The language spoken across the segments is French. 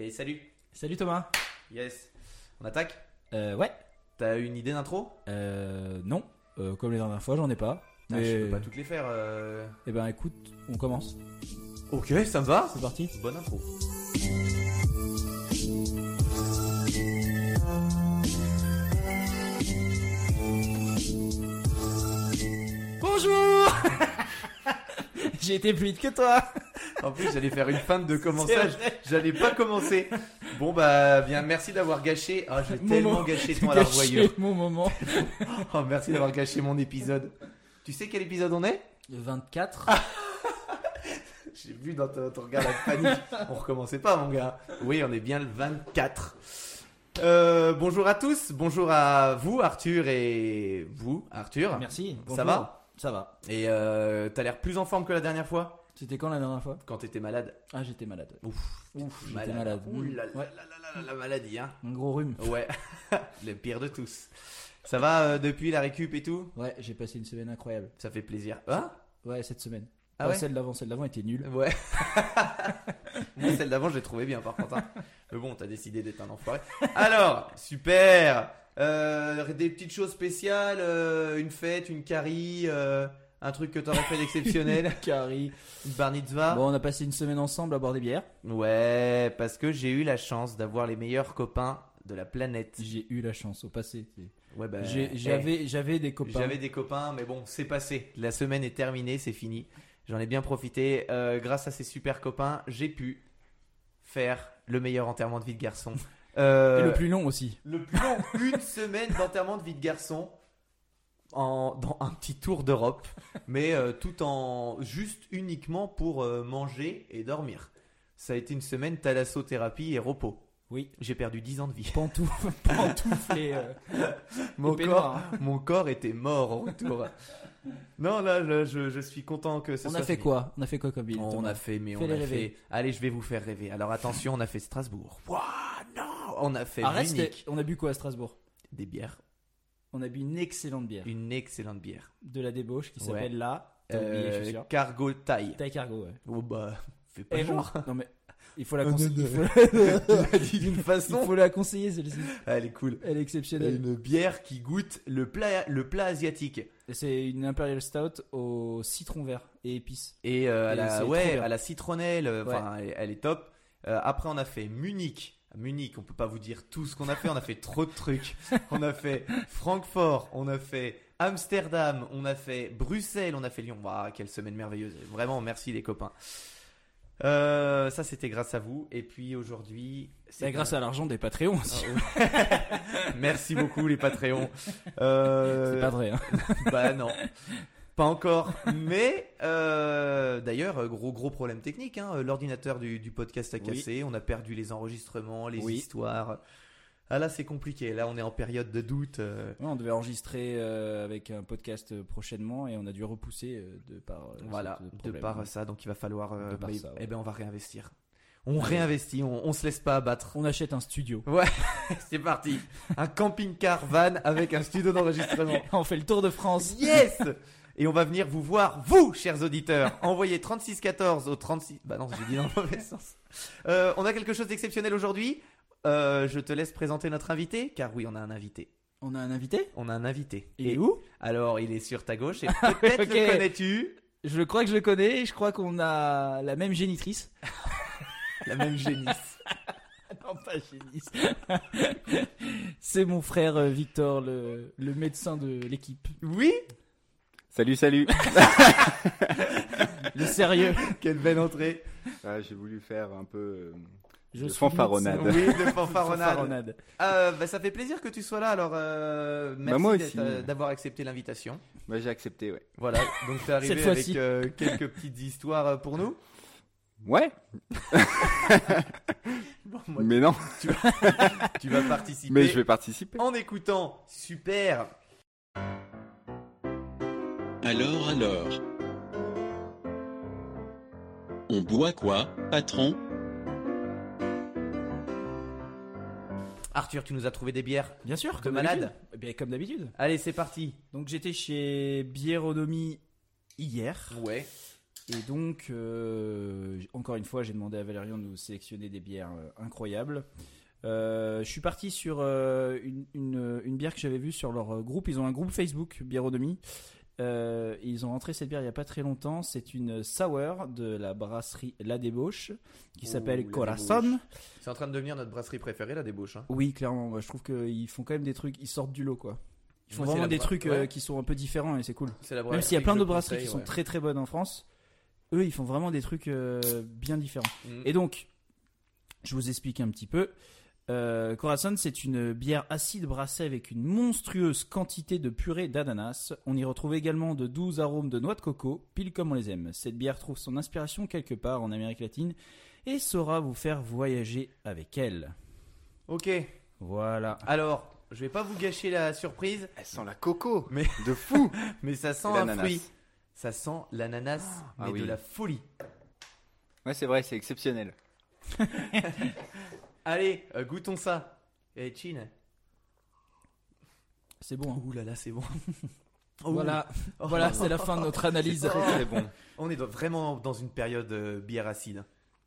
Et salut. Salut Thomas. Yes. On attaque? Euh, ouais. T'as une idée d'intro? Euh, non. Euh, comme les dernières fois, j'en ai pas. Ah, Mais... Je peux pas toutes les faire. euh. Eh ben écoute, on commence. Ok, ça me va. C'est parti. Bonne intro. Bonjour J'ai été plus vite que toi. En plus, j'allais faire une feinte de commençage. J'allais pas commencer. Bon bah bien, merci d'avoir gâché. Ah, j'ai tellement moment. gâché ton à la Gâché revoyure. mon moment. Oh, merci d'avoir gâché mon épisode. Tu sais quel épisode on est? Le 24. J'ai vu dans ton, ton regard la panique. On recommençait pas, mon gars. Oui, on est bien le 24. Euh, bonjour à tous. Bonjour à vous, Arthur, et vous, Arthur. Merci. Ça Bonjour. va Ça va. Et euh, t'as l'air plus en forme que la dernière fois? C'était quand la dernière fois quand t'étais malade. Ah, j'étais malade. Ouf, Ouf, j'étais malade. Ouh là là Ouais. là là là, la maladie, hein. Un gros rhume. Ouais, le pire de tous. Ça va euh, depuis la récup et tout? Ouais, j'ai passé une semaine incroyable. Ça fait plaisir. Hein? Ouais, cette semaine. Ah Pas ouais? celle d'avant, celle d'avant était nulle. Ouais. Moi, celle d'avant, je l'ai trouvé bien par contre. hein. Mais bon, t'as décidé d'être un enfoiré. Alors, super. Euh, des petites choses spéciales, euh, une fête, une carie, euh, un truc que t'aurais fait d'exceptionnel, Carrie. une bar mitzvah. Bon, on a passé une semaine ensemble à boire des bières. Ouais, parce que j'ai eu la chance d'avoir les meilleurs copains de la planète. J'ai eu la chance au passé. Ouais, bah, J'avais j'avais des copains. J'avais des copains, mais bon, c'est passé. La semaine est terminée, c'est fini. J'en ai bien profité. Euh, grâce à ces super copains, j'ai pu faire le meilleur enterrement de vie de garçon. Euh, Et le plus long aussi. le plus long, une semaine d'enterrement de vie de garçon en, dans un petit tour d'Europe, mais euh, tout en juste uniquement pour euh, manger et dormir. Ça a été une semaine thalassothérapie et repos. Oui. J'ai perdu 10 ans de vie. Pantoufle, pantoufle et, euh, Mon et corps, hein. mon corps était mort en retour. non, là, là, je, je suis content que ce On soit a fait fini. quoi? On a fait quoi comme ville On a fait, mais on a rêver. fait. Allez, je vais vous faire rêver. Alors attention, on a fait Strasbourg. Waouh, non On a fait Arrête, Munich. on a bu quoi à Strasbourg? Des bières. On a bu une excellente bière Une excellente bière. de la débauche qui Ouais. s'appelle la. Oublié, je suis Euh. Cargo taille. Taille cargo, ouais. Oh bah, fais pas genre. on- Non mais il faut la Oh, conseiller. Il, faut... Tu il la conseiller celle-ci. Elle est cool. Elle est exceptionnelle. Une bière qui goûte le plat, le plat asiatique. C'est une Imperial Stout au citron vert et épices. Et euh, à la, ouais, à la citronnelle, euh, enfin, elle, elle est top. Euh, après, on a fait Munich. Munich, on peut pas vous dire tout ce qu'on a fait. On a fait trop de trucs. On a fait Francfort, on a fait Amsterdam, on a fait Bruxelles, on a fait Lyon. Waouh, quelle semaine merveilleuse. Vraiment, merci les copains. Euh, ça, c'était grâce à vous. Et puis aujourd'hui, C'est grâce à l'argent des Patreons aussi. Merci beaucoup les Patreons. Euh, C'est pas vrai. Hein. Bah non. Pas encore. Mais euh, d'ailleurs, gros gros problème technique. Hein. L'ordinateur du, du podcast a Oui. cassé. On a perdu les enregistrements, les Oui. histoires. Ah là, c'est compliqué. Là, on est en période de doute. euh, Ouais, on devait enregistrer euh, avec un podcast euh, prochainement et on a dû repousser euh, de par. euh, voilà, de par ça. Donc il va falloir. euh, par bah, ça, ouais. Eh ben, on va réinvestir. On réinvestit. On, on se laisse pas abattre. On achète un studio. c'est parti. Un camping-car van avec un studio d'enregistrement. on fait le tour de France. Yes Et on va venir vous voir, vous, chers auditeurs. Envoyez 3614 au 36... Bah non, j'ai dit dans le mauvais sens. Euh, on a quelque chose d'exceptionnel aujourd'hui. Euh, je te laisse présenter notre invité, car oui, on a un invité. On a un invité? On a un invité. Il est Et où? Alors, il est sur ta gauche, et peut-être ok. le connais-tu? Je crois que je le connais. Je crois qu'on a la même génitrice. La même génisse. non, pas génitrice. C'est mon frère euh, Victor, le, le médecin de l'équipe. Oui? Salut, salut. Le sérieux. Quelle belle entrée. Ah, J'ai voulu faire un peu. euh, Je De suis fanfaronnade. Oui, de fanfaronnade. Euh, bah, ça fait plaisir que tu sois là, alors euh, merci Bah, euh, d'avoir accepté l'invitation. bah, J'ai accepté, ouais. Voilà, donc t'es arrivé Cette avec euh, quelques petites histoires pour nous. Ouais, Bon, moi, mais non. tu vas participer Mais je vais participer. en écoutant. Super. Alors alors On boit quoi, patron? Arthur, tu nous as trouvé des bières. Bien sûr, comme malade. d'habitude. Eh bien, comme d'habitude. Allez, c'est parti. Donc j'étais chez Biéronomie hier Ouais. Et donc, euh, encore une fois, j'ai demandé à Valérian de nous sélectionner des bières euh, incroyables. Euh, je suis parti sur euh, une, une- une bière que j'avais vue sur leur euh, groupe. Ils ont un groupe Facebook, Biéronomie. Euh, ils ont rentré cette bière il n'y a pas très longtemps. C'est une sour de la brasserie La Débauche qui s'appelle Corazon. C'est en train de devenir notre brasserie préférée, la débauche. hein. Oui, clairement. Moi, je trouve qu'ils font quand même des trucs. Ils sortent du lot, quoi. Ils font Moi, vraiment des trucs euh, ouais. qui sont un peu différents et c'est cool. La Même s'il y a plein je brasseries qui sont très très bonnes en France, eux ils font vraiment des trucs euh, bien différents. Mm. Et donc, je vous explique un petit peu. Euh, Corazon, c'est une bière acide brassée avec une monstrueuse quantité de purée d'ananas. On y retrouve également de doux arômes de noix de coco, pile comme on les aime. Cette bière trouve son inspiration quelque part en Amérique latine et saura vous faire voyager avec elle. Ok. Voilà. Alors, je vais pas vous gâcher la surprise, Elle sent la coco. Mais- De fou. mais ça sent un l'ananas. fruit. Ça sent l'ananas, Ah mais oui. de la folie. Ouais, c'est vrai, c'est exceptionnel. Allez, euh, goûtons ça. Et Chin. C'est bon. hein. Ouh là là, c'est bon. Voilà, Oh. voilà, c'est la fin de notre analyse. C'est très très bon. On est dans- vraiment dans une période euh, bière acide.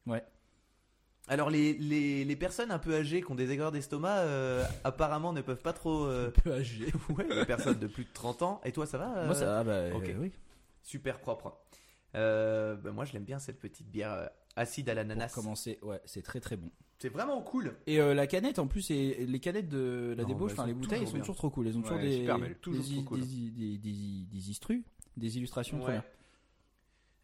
Ouais. Alors les, les, les personnes un peu âgées qui ont des aigreurs d'estomac euh, apparemment ne peuvent pas trop... euh, peu âgé. Ouais, les personnes de plus de 30 ans. Et toi ça va euh, Moi ça va, bah, ok. euh, oui. Super propre. Euh, bah, moi je l'aime bien cette petite bière euh, acide à Pour l'ananas. commencer, ouais, c'est très très bon. C'est vraiment cool. Et euh, la canette en plus, et les canettes de la Non, débauche, elles enfin les bouteilles, elles sont bien. toujours trop cool. Elles ont toujours Ouais, des, toujours des, cool. des, des, des, des istrus, des illustrations. très Ouais. bien.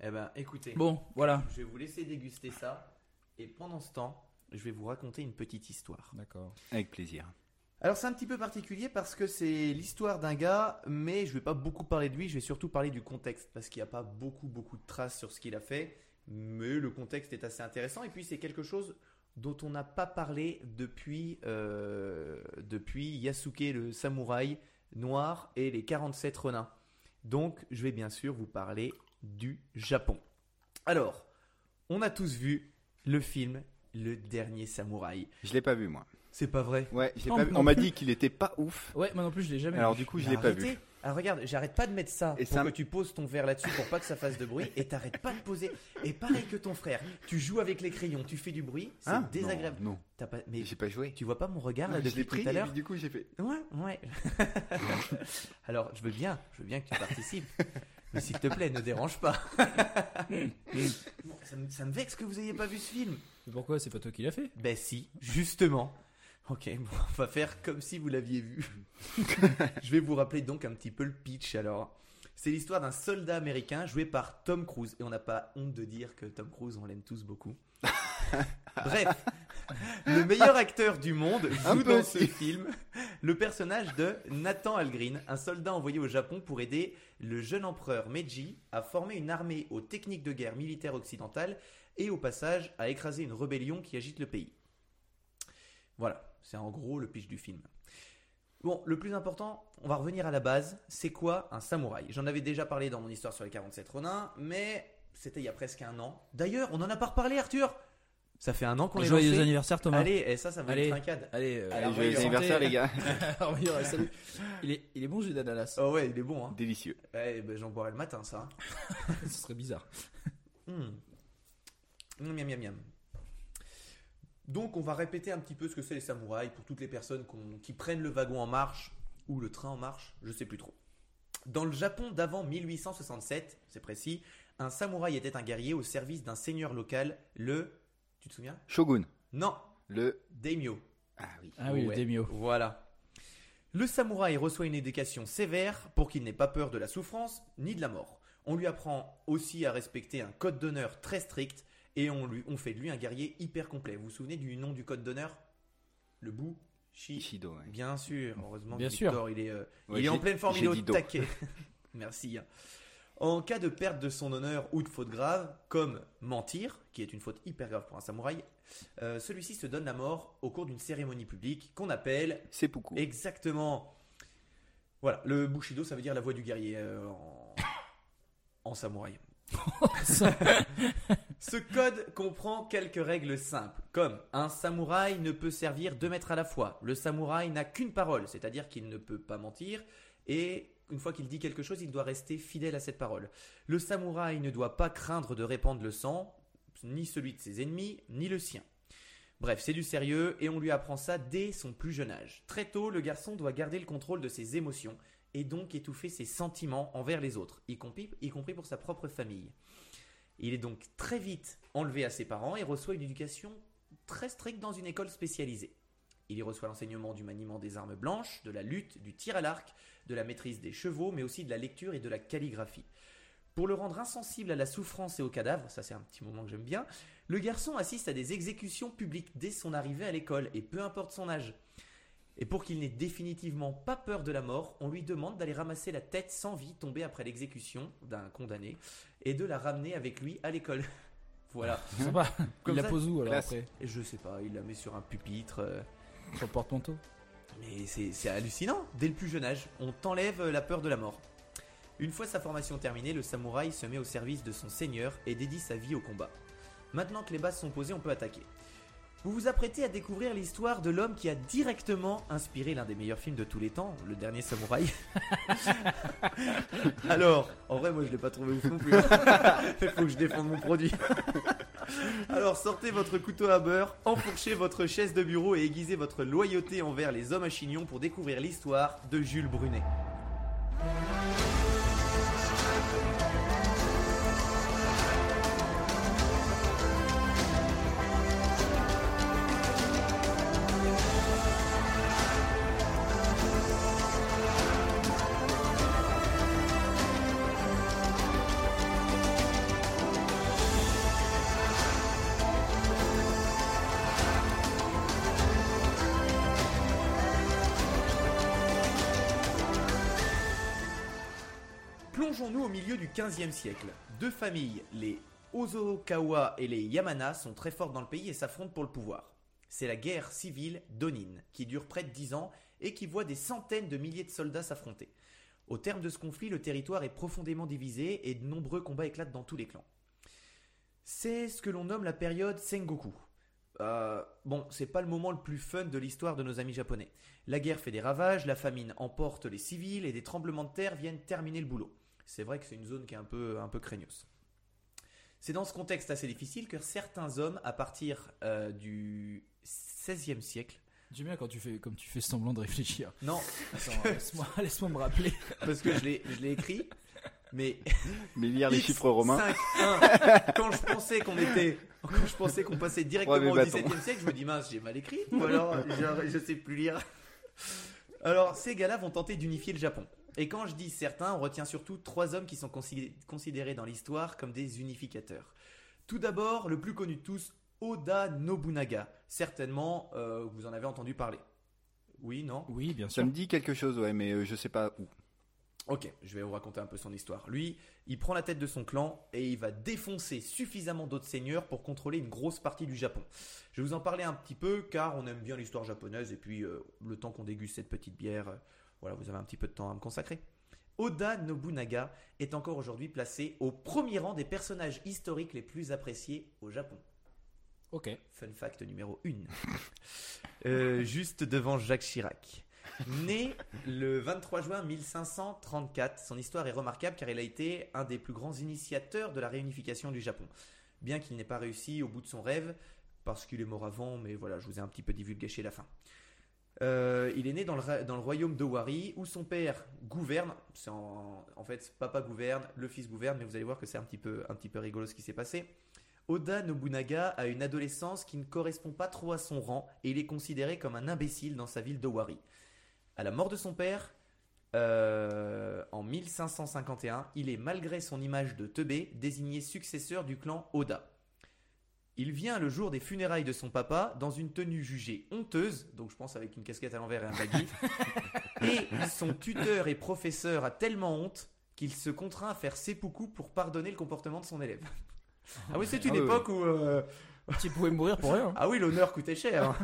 Eh ben écoutez, Bon, voilà. je vais vous laisser déguster ça. Et pendant ce temps, je vais vous raconter une petite histoire. D'accord. Avec plaisir. Alors c'est un petit peu particulier parce que c'est l'histoire d'un gars, mais je vais pas beaucoup parler de lui, je vais surtout parler du contexte parce qu'il n'y a pas beaucoup beaucoup de traces sur ce qu'il a fait, mais le contexte est assez intéressant et puis c'est quelque chose dont on n'a pas parlé depuis euh, depuis Yasuke le samouraï noir et les 47 renins. Donc je vais bien sûr vous parler du Japon. Alors, on a tous vu le film Le dernier samouraï. Je l'ai pas vu moi. C'est pas vrai? Ouais, je l'ai Non, pas vu. non On m'a dit qu'il était pas ouf. Ouais, moi non plus, je l'ai jamais Alors vu. du coup, je l'ai pas vu. Alors regarde, j'arrête pas de mettre ça Et pour ça que tu poses ton verre là-dessus pour pas que ça fasse de bruit et t'arrêtes pas de poser. Et pareil que ton frère, tu joues avec les crayons, tu fais du bruit, c'est Hein? désagréable. Non, non. T'as pas, mais j'ai pas joué. tu vois pas mon regard là je depuis pris tout à l'heure du coup j'ai fait. Ouais, ouais. Alors je veux bien, je veux bien que tu participes, mais s'il te plaît, ne dérange pas. Ça, me, ça me vexe que vous ayez pas vu ce film. Mais Pourquoi? C'est pas toi qui l'as fait? Ben si, justement. Ok, bon, on va faire comme si vous l'aviez vu. Je vais vous rappeler donc un petit peu le pitch alors. C'est l'histoire d'un soldat américain joué par Tom Cruise. Et on n'a pas honte de dire que Tom Cruise, on l'aime tous beaucoup. Bref, le meilleur acteur du monde joue dans ce film le personnage de Nathan Algren, un soldat envoyé au Japon pour aider le jeune empereur Meiji à former une armée aux techniques de guerre militaire occidentales et au passage à écraser une rébellion qui agite le pays. Voilà, c'est en gros le pitch du film. Bon, le plus important, on va revenir à la base. C'est quoi un samouraï? J'en avais déjà parlé dans mon histoire sur les 47 Ronins, mais c'était il y a presque un an. D'ailleurs, on en a pas reparlé, Arthur Ça fait un an qu'on est Joyeux lancé. anniversaire Thomas. Allez, et ça, ça va Allez. être trincade. Allez, euh, Allez, joyeux anniversaire les gars. Alors, ouais, salut. Il est, il est bon, jus d'ananas. Oh ouais, il est bon, hein. Délicieux. Ouais, ben, j'en boirai le matin, ça. Ce serait bizarre. Hmm. Miam, miam, miam. Donc, on va répéter un petit peu ce que c'est les samouraïs pour toutes les personnes qui prennent le wagon en marche ou le train en marche, je sais plus trop. Dans le Japon d'avant 1867, c'est précis, un samouraï était un guerrier au service d'un seigneur local, le. Tu te souviens? Shogun. Non, Le. daimyo. Ah oui. Ah oui, Ouais, le Demio. Voilà. Le samouraï reçoit une éducation sévère pour qu'il n'ait pas peur de la souffrance ni de la mort. On lui apprend aussi à respecter un code d'honneur très strict et on, lui, on fait de lui un guerrier hyper complet. Vous vous souvenez du nom du code d'honneur? Le bout Shi. Ishido. ouais. Bien sûr, heureusement Bien que sûr. Il est, euh, Ouais, il est en pleine forme, il est au taquet. Merci. En cas de perte de son honneur ou de faute grave, comme mentir, qui est une faute hyper grave pour un samouraï, euh, celui-ci se donne la mort au cours d'une cérémonie publique qu'on appelle Seppuku. exactement. Voilà, le bushido, ça veut dire la voix du guerrier euh, en... en samouraï. Ce code comprend quelques règles simples, comme un samouraï ne peut servir deux maîtres à la fois. Le samouraï n'a qu'une parole, c'est-à-dire qu'il ne peut pas mentir, et une fois qu'il dit quelque chose, il doit rester fidèle à cette parole. Le samouraï ne doit pas craindre de répandre le sang, ni celui de ses ennemis, ni le sien. Bref, c'est du sérieux et on lui apprend ça dès son plus jeune âge. Très tôt, le garçon doit garder le contrôle de ses émotions et donc étouffer ses sentiments envers les autres, y compris, y compris pour sa propre famille. Il est donc très vite enlevé à ses parents et reçoit une éducation très stricte dans une école spécialisée. Il y reçoit l'enseignement du maniement des armes blanches, de la lutte, du tir à l'arc, de la maîtrise des chevaux, mais aussi de la lecture et de la calligraphie. Pour le rendre insensible à la souffrance et aux cadavres, ça c'est un petit moment que j'aime bien, le garçon assiste à des exécutions publiques dès son arrivée à l'école, et peu importe son âge. Et pour qu'il n'ait définitivement pas peur de la mort, on lui demande d'aller ramasser la tête sans vie tombée après l'exécution d'un condamné, et de la ramener avec lui à l'école. voilà. Sympa. Comme il la pose où alors classe. après Et je sais pas, il la met sur un pupitre. euh, Sur le porte-manteau Mais c'est c'est hallucinant. Dès le plus jeune âge, on t'enlève la peur de la mort. Une fois sa formation terminée, le samouraï se met au service de son seigneur et dédie sa vie au combat. Maintenant que les bases sont posées, on peut attaquer. Vous vous apprêtez à découvrir l'histoire de l'homme qui a directement inspiré l'un des meilleurs films de tous les temps, Le Dernier Samouraï. Alors, en vrai, moi je l'ai pas trouvé ouf non plus. Il faut que je défende mon produit. Alors, sortez votre couteau à beurre, enfourchez votre chaise de bureau et aiguisez votre loyauté envers les hommes à chignon pour découvrir l'histoire de Jules Brunet. Milieu du 15e siècle. Deux familles, les Ozokawa et les Yamana, sont très fortes dans le pays et s'affrontent pour le pouvoir. C'est la guerre civile d'Onin, qui dure près de 10 ans et qui voit des centaines de milliers de soldats s'affronter. Au terme de ce conflit, le territoire est profondément divisé et de nombreux combats éclatent dans tous les clans. C'est ce que l'on nomme la période Sengoku. Euh, bon, c'est pas le moment le plus fun de l'histoire de nos amis japonais. La guerre fait des ravages, la famine emporte les civils et des tremblements de terre viennent terminer le boulot. C'est vrai que c'est une zone qui est un peu, un peu craignos. C'est dans ce contexte assez difficile que certains hommes, à partir euh, du XVIe siècle, J'aime bien quand tu fais, comme tu fais semblant de réfléchir. non, Attends, laisse-moi laisse me rappeler. parce que je l'ai je l'ai écrit, mais Mais lire les X, chiffres romains. 5, 1. Quand je pensais qu'on était, quand je pensais qu'on passait directement Ouais, au bâton. XVIIe siècle, je me dis mince, j'ai mal écrit, ou alors je, je sais plus lire. Alors, ces gars-là vont tenter d'unifier le Japon. Et quand je dis certains, on retient surtout trois hommes qui sont considé- considérés dans l'histoire comme des unificateurs. Tout d'abord, le plus connu de tous, Oda Nobunaga. Certainement, euh, vous en avez entendu parler. Oui, non? Oui, bien Ça sûr. me dit quelque chose, ouais, mais euh, je sais pas où. Ok, je vais vous raconter un peu son histoire. Lui, il prend la tête de son clan et il va défoncer suffisamment d'autres seigneurs pour contrôler une grosse partie du Japon. Je vais vous en parler un petit peu car on aime bien l'histoire japonaise et puis euh, le temps qu'on déguste cette petite bière, euh, voilà, vous avez un petit peu de temps à me consacrer. Oda Nobunaga est encore aujourd'hui placé au premier rang des personnages historiques les plus appréciés au Japon. Ok. Fun fact numéro 1. Euh, juste devant Jacques Chirac. Né le 23 juin 1534, son histoire est remarquable car il a été un des plus grands initiateurs de la réunification du Japon. Bien qu'il n'ait pas réussi au bout de son rêve, parce qu'il est mort avant, mais voilà, je vous ai un petit peu divulgaché la fin. Euh, il est né dans le, royaume de Wari, où son père gouverne. En, fait, papa gouverne, le fils gouverne, mais vous allez voir que c'est un petit peu, un petit rigolo ce qui s'est passé. Oda Nobunaga a une adolescence qui ne correspond pas trop à son rang et il est considéré comme un imbécile dans sa ville d'Owari. À la mort de son père, euh, en 1551, il est, malgré son image de teubé, désigné successeur du clan Oda. Il vient le jour des funérailles de son papa dans une tenue jugée honteuse, donc je pense avec une casquette à l'envers et un baggy. et son tuteur et professeur a tellement honte qu'il se contraint à faire seppuku pour pardonner le comportement de son élève. Ah oui, c'est une Ah oui, époque où... euh, Tu pouvais mourir pour rien. ah oui, l'honneur coûtait cher. hein.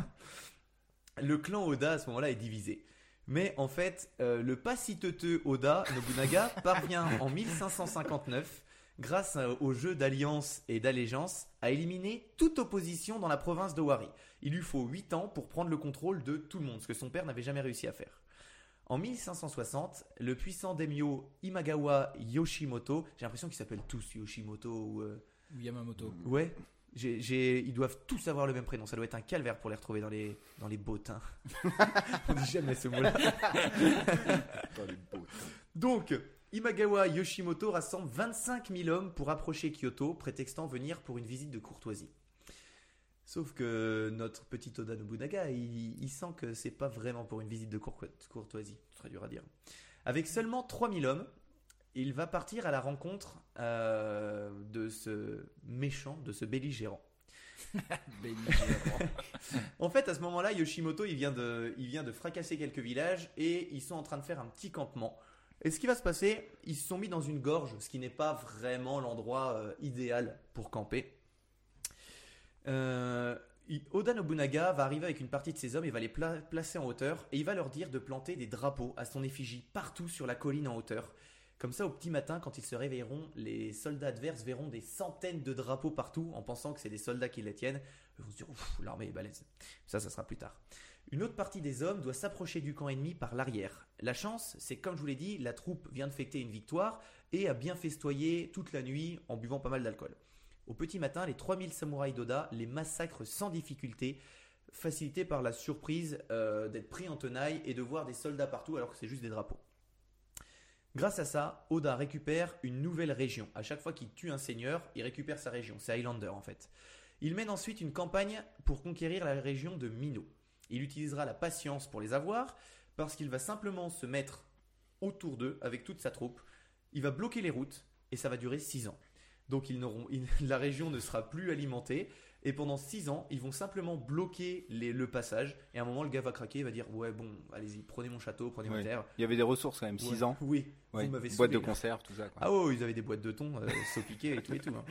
le clan Oda à ce moment-là est divisé. Mais en fait, euh, le pas si teuteux Oda Nobunaga parvient en 1559, grâce à- au jeu d'alliance et d'allégeance, à éliminer toute opposition dans la province de Wari. Il lui faut 8 ans pour prendre le contrôle de tout le monde, ce que son père n'avait jamais réussi à faire. En 1560, le puissant daimyo Imagawa Yoshimoto, j'ai l'impression qu'ils s'appellent tous Yoshimoto ou... euh, Ou Yamamoto. Ouais. Ils doivent tous avoir le même prénom. Ça doit être un calvaire pour les retrouver dans les, dans les bottins. On dit jamais ce mot-là. Dans les temps. Donc, Imagawa Yoshimoto rassemble 25 000 hommes pour approcher Kyoto, prétextant venir pour une visite de courtoisie. Sauf que notre petit Oda Nobunaga, il, il sent que c'est pas vraiment pour une visite de cour- courtoisie. Très dur à dire. Avec seulement 3000 hommes, il va partir à la rencontre euh, de ce méchant, de ce belligérant. Belligérant. En fait, à ce moment-là, Yoshimoto, il vient, de, il vient de fracasser quelques villages et ils sont en train de faire un petit campement. Et ce qui va se passer, ils se sont mis dans une gorge, ce qui n'est pas vraiment l'endroit euh, idéal pour camper. Euh, Oda Nobunaga va arriver avec une partie de ses hommes et va les pla- placer en hauteur et il va leur dire de planter des drapeaux à son effigie partout sur la colline en hauteur. Comme ça, au petit matin, quand ils se réveilleront, les soldats adverses verront des centaines de drapeaux partout en pensant que c'est des soldats qui les tiennent. Ils vont se dire, l'armée est balèze. Ça, ça sera plus tard. Une autre partie des hommes doit s'approcher du camp ennemi par l'arrière. La chance, c'est comme je vous l'ai dit, la troupe vient de fêter une victoire et a bien festoyé toute la nuit en buvant pas mal d'alcool. Au petit matin, les 3000 samouraïs d'Oda les massacrent sans difficulté, facilités par la surprise euh, d'être pris en tenaille et de voir des soldats partout alors que c'est juste des drapeaux. Grâce à ça, Oda récupère une nouvelle région. À chaque fois qu'il tue un seigneur, il récupère sa région. C'est Highlander en fait. Il mène ensuite une campagne pour conquérir la région de Mino. Il utilisera la patience pour les avoir parce qu'il va simplement se mettre autour d'eux avec toute sa troupe. Il va bloquer les routes et ça va durer 6 ans. Donc ils n'auront, ils- la région ne sera plus alimentée et pendant 6 ans, ils vont simplement bloquer les- le passage et à un moment le gars va craquer, il va dire ouais bon, allez-y, prenez mon château, prenez ma Ouais. terre. Il y avait des ressources quand même, 6 Ouais. ans. Oui, Ouais. vous m'avez Boîte de conserve, tout ça. Quoi. Ah ouais, ils avaient des boîtes de thon, euh, saupiquées et tout et tout. hein.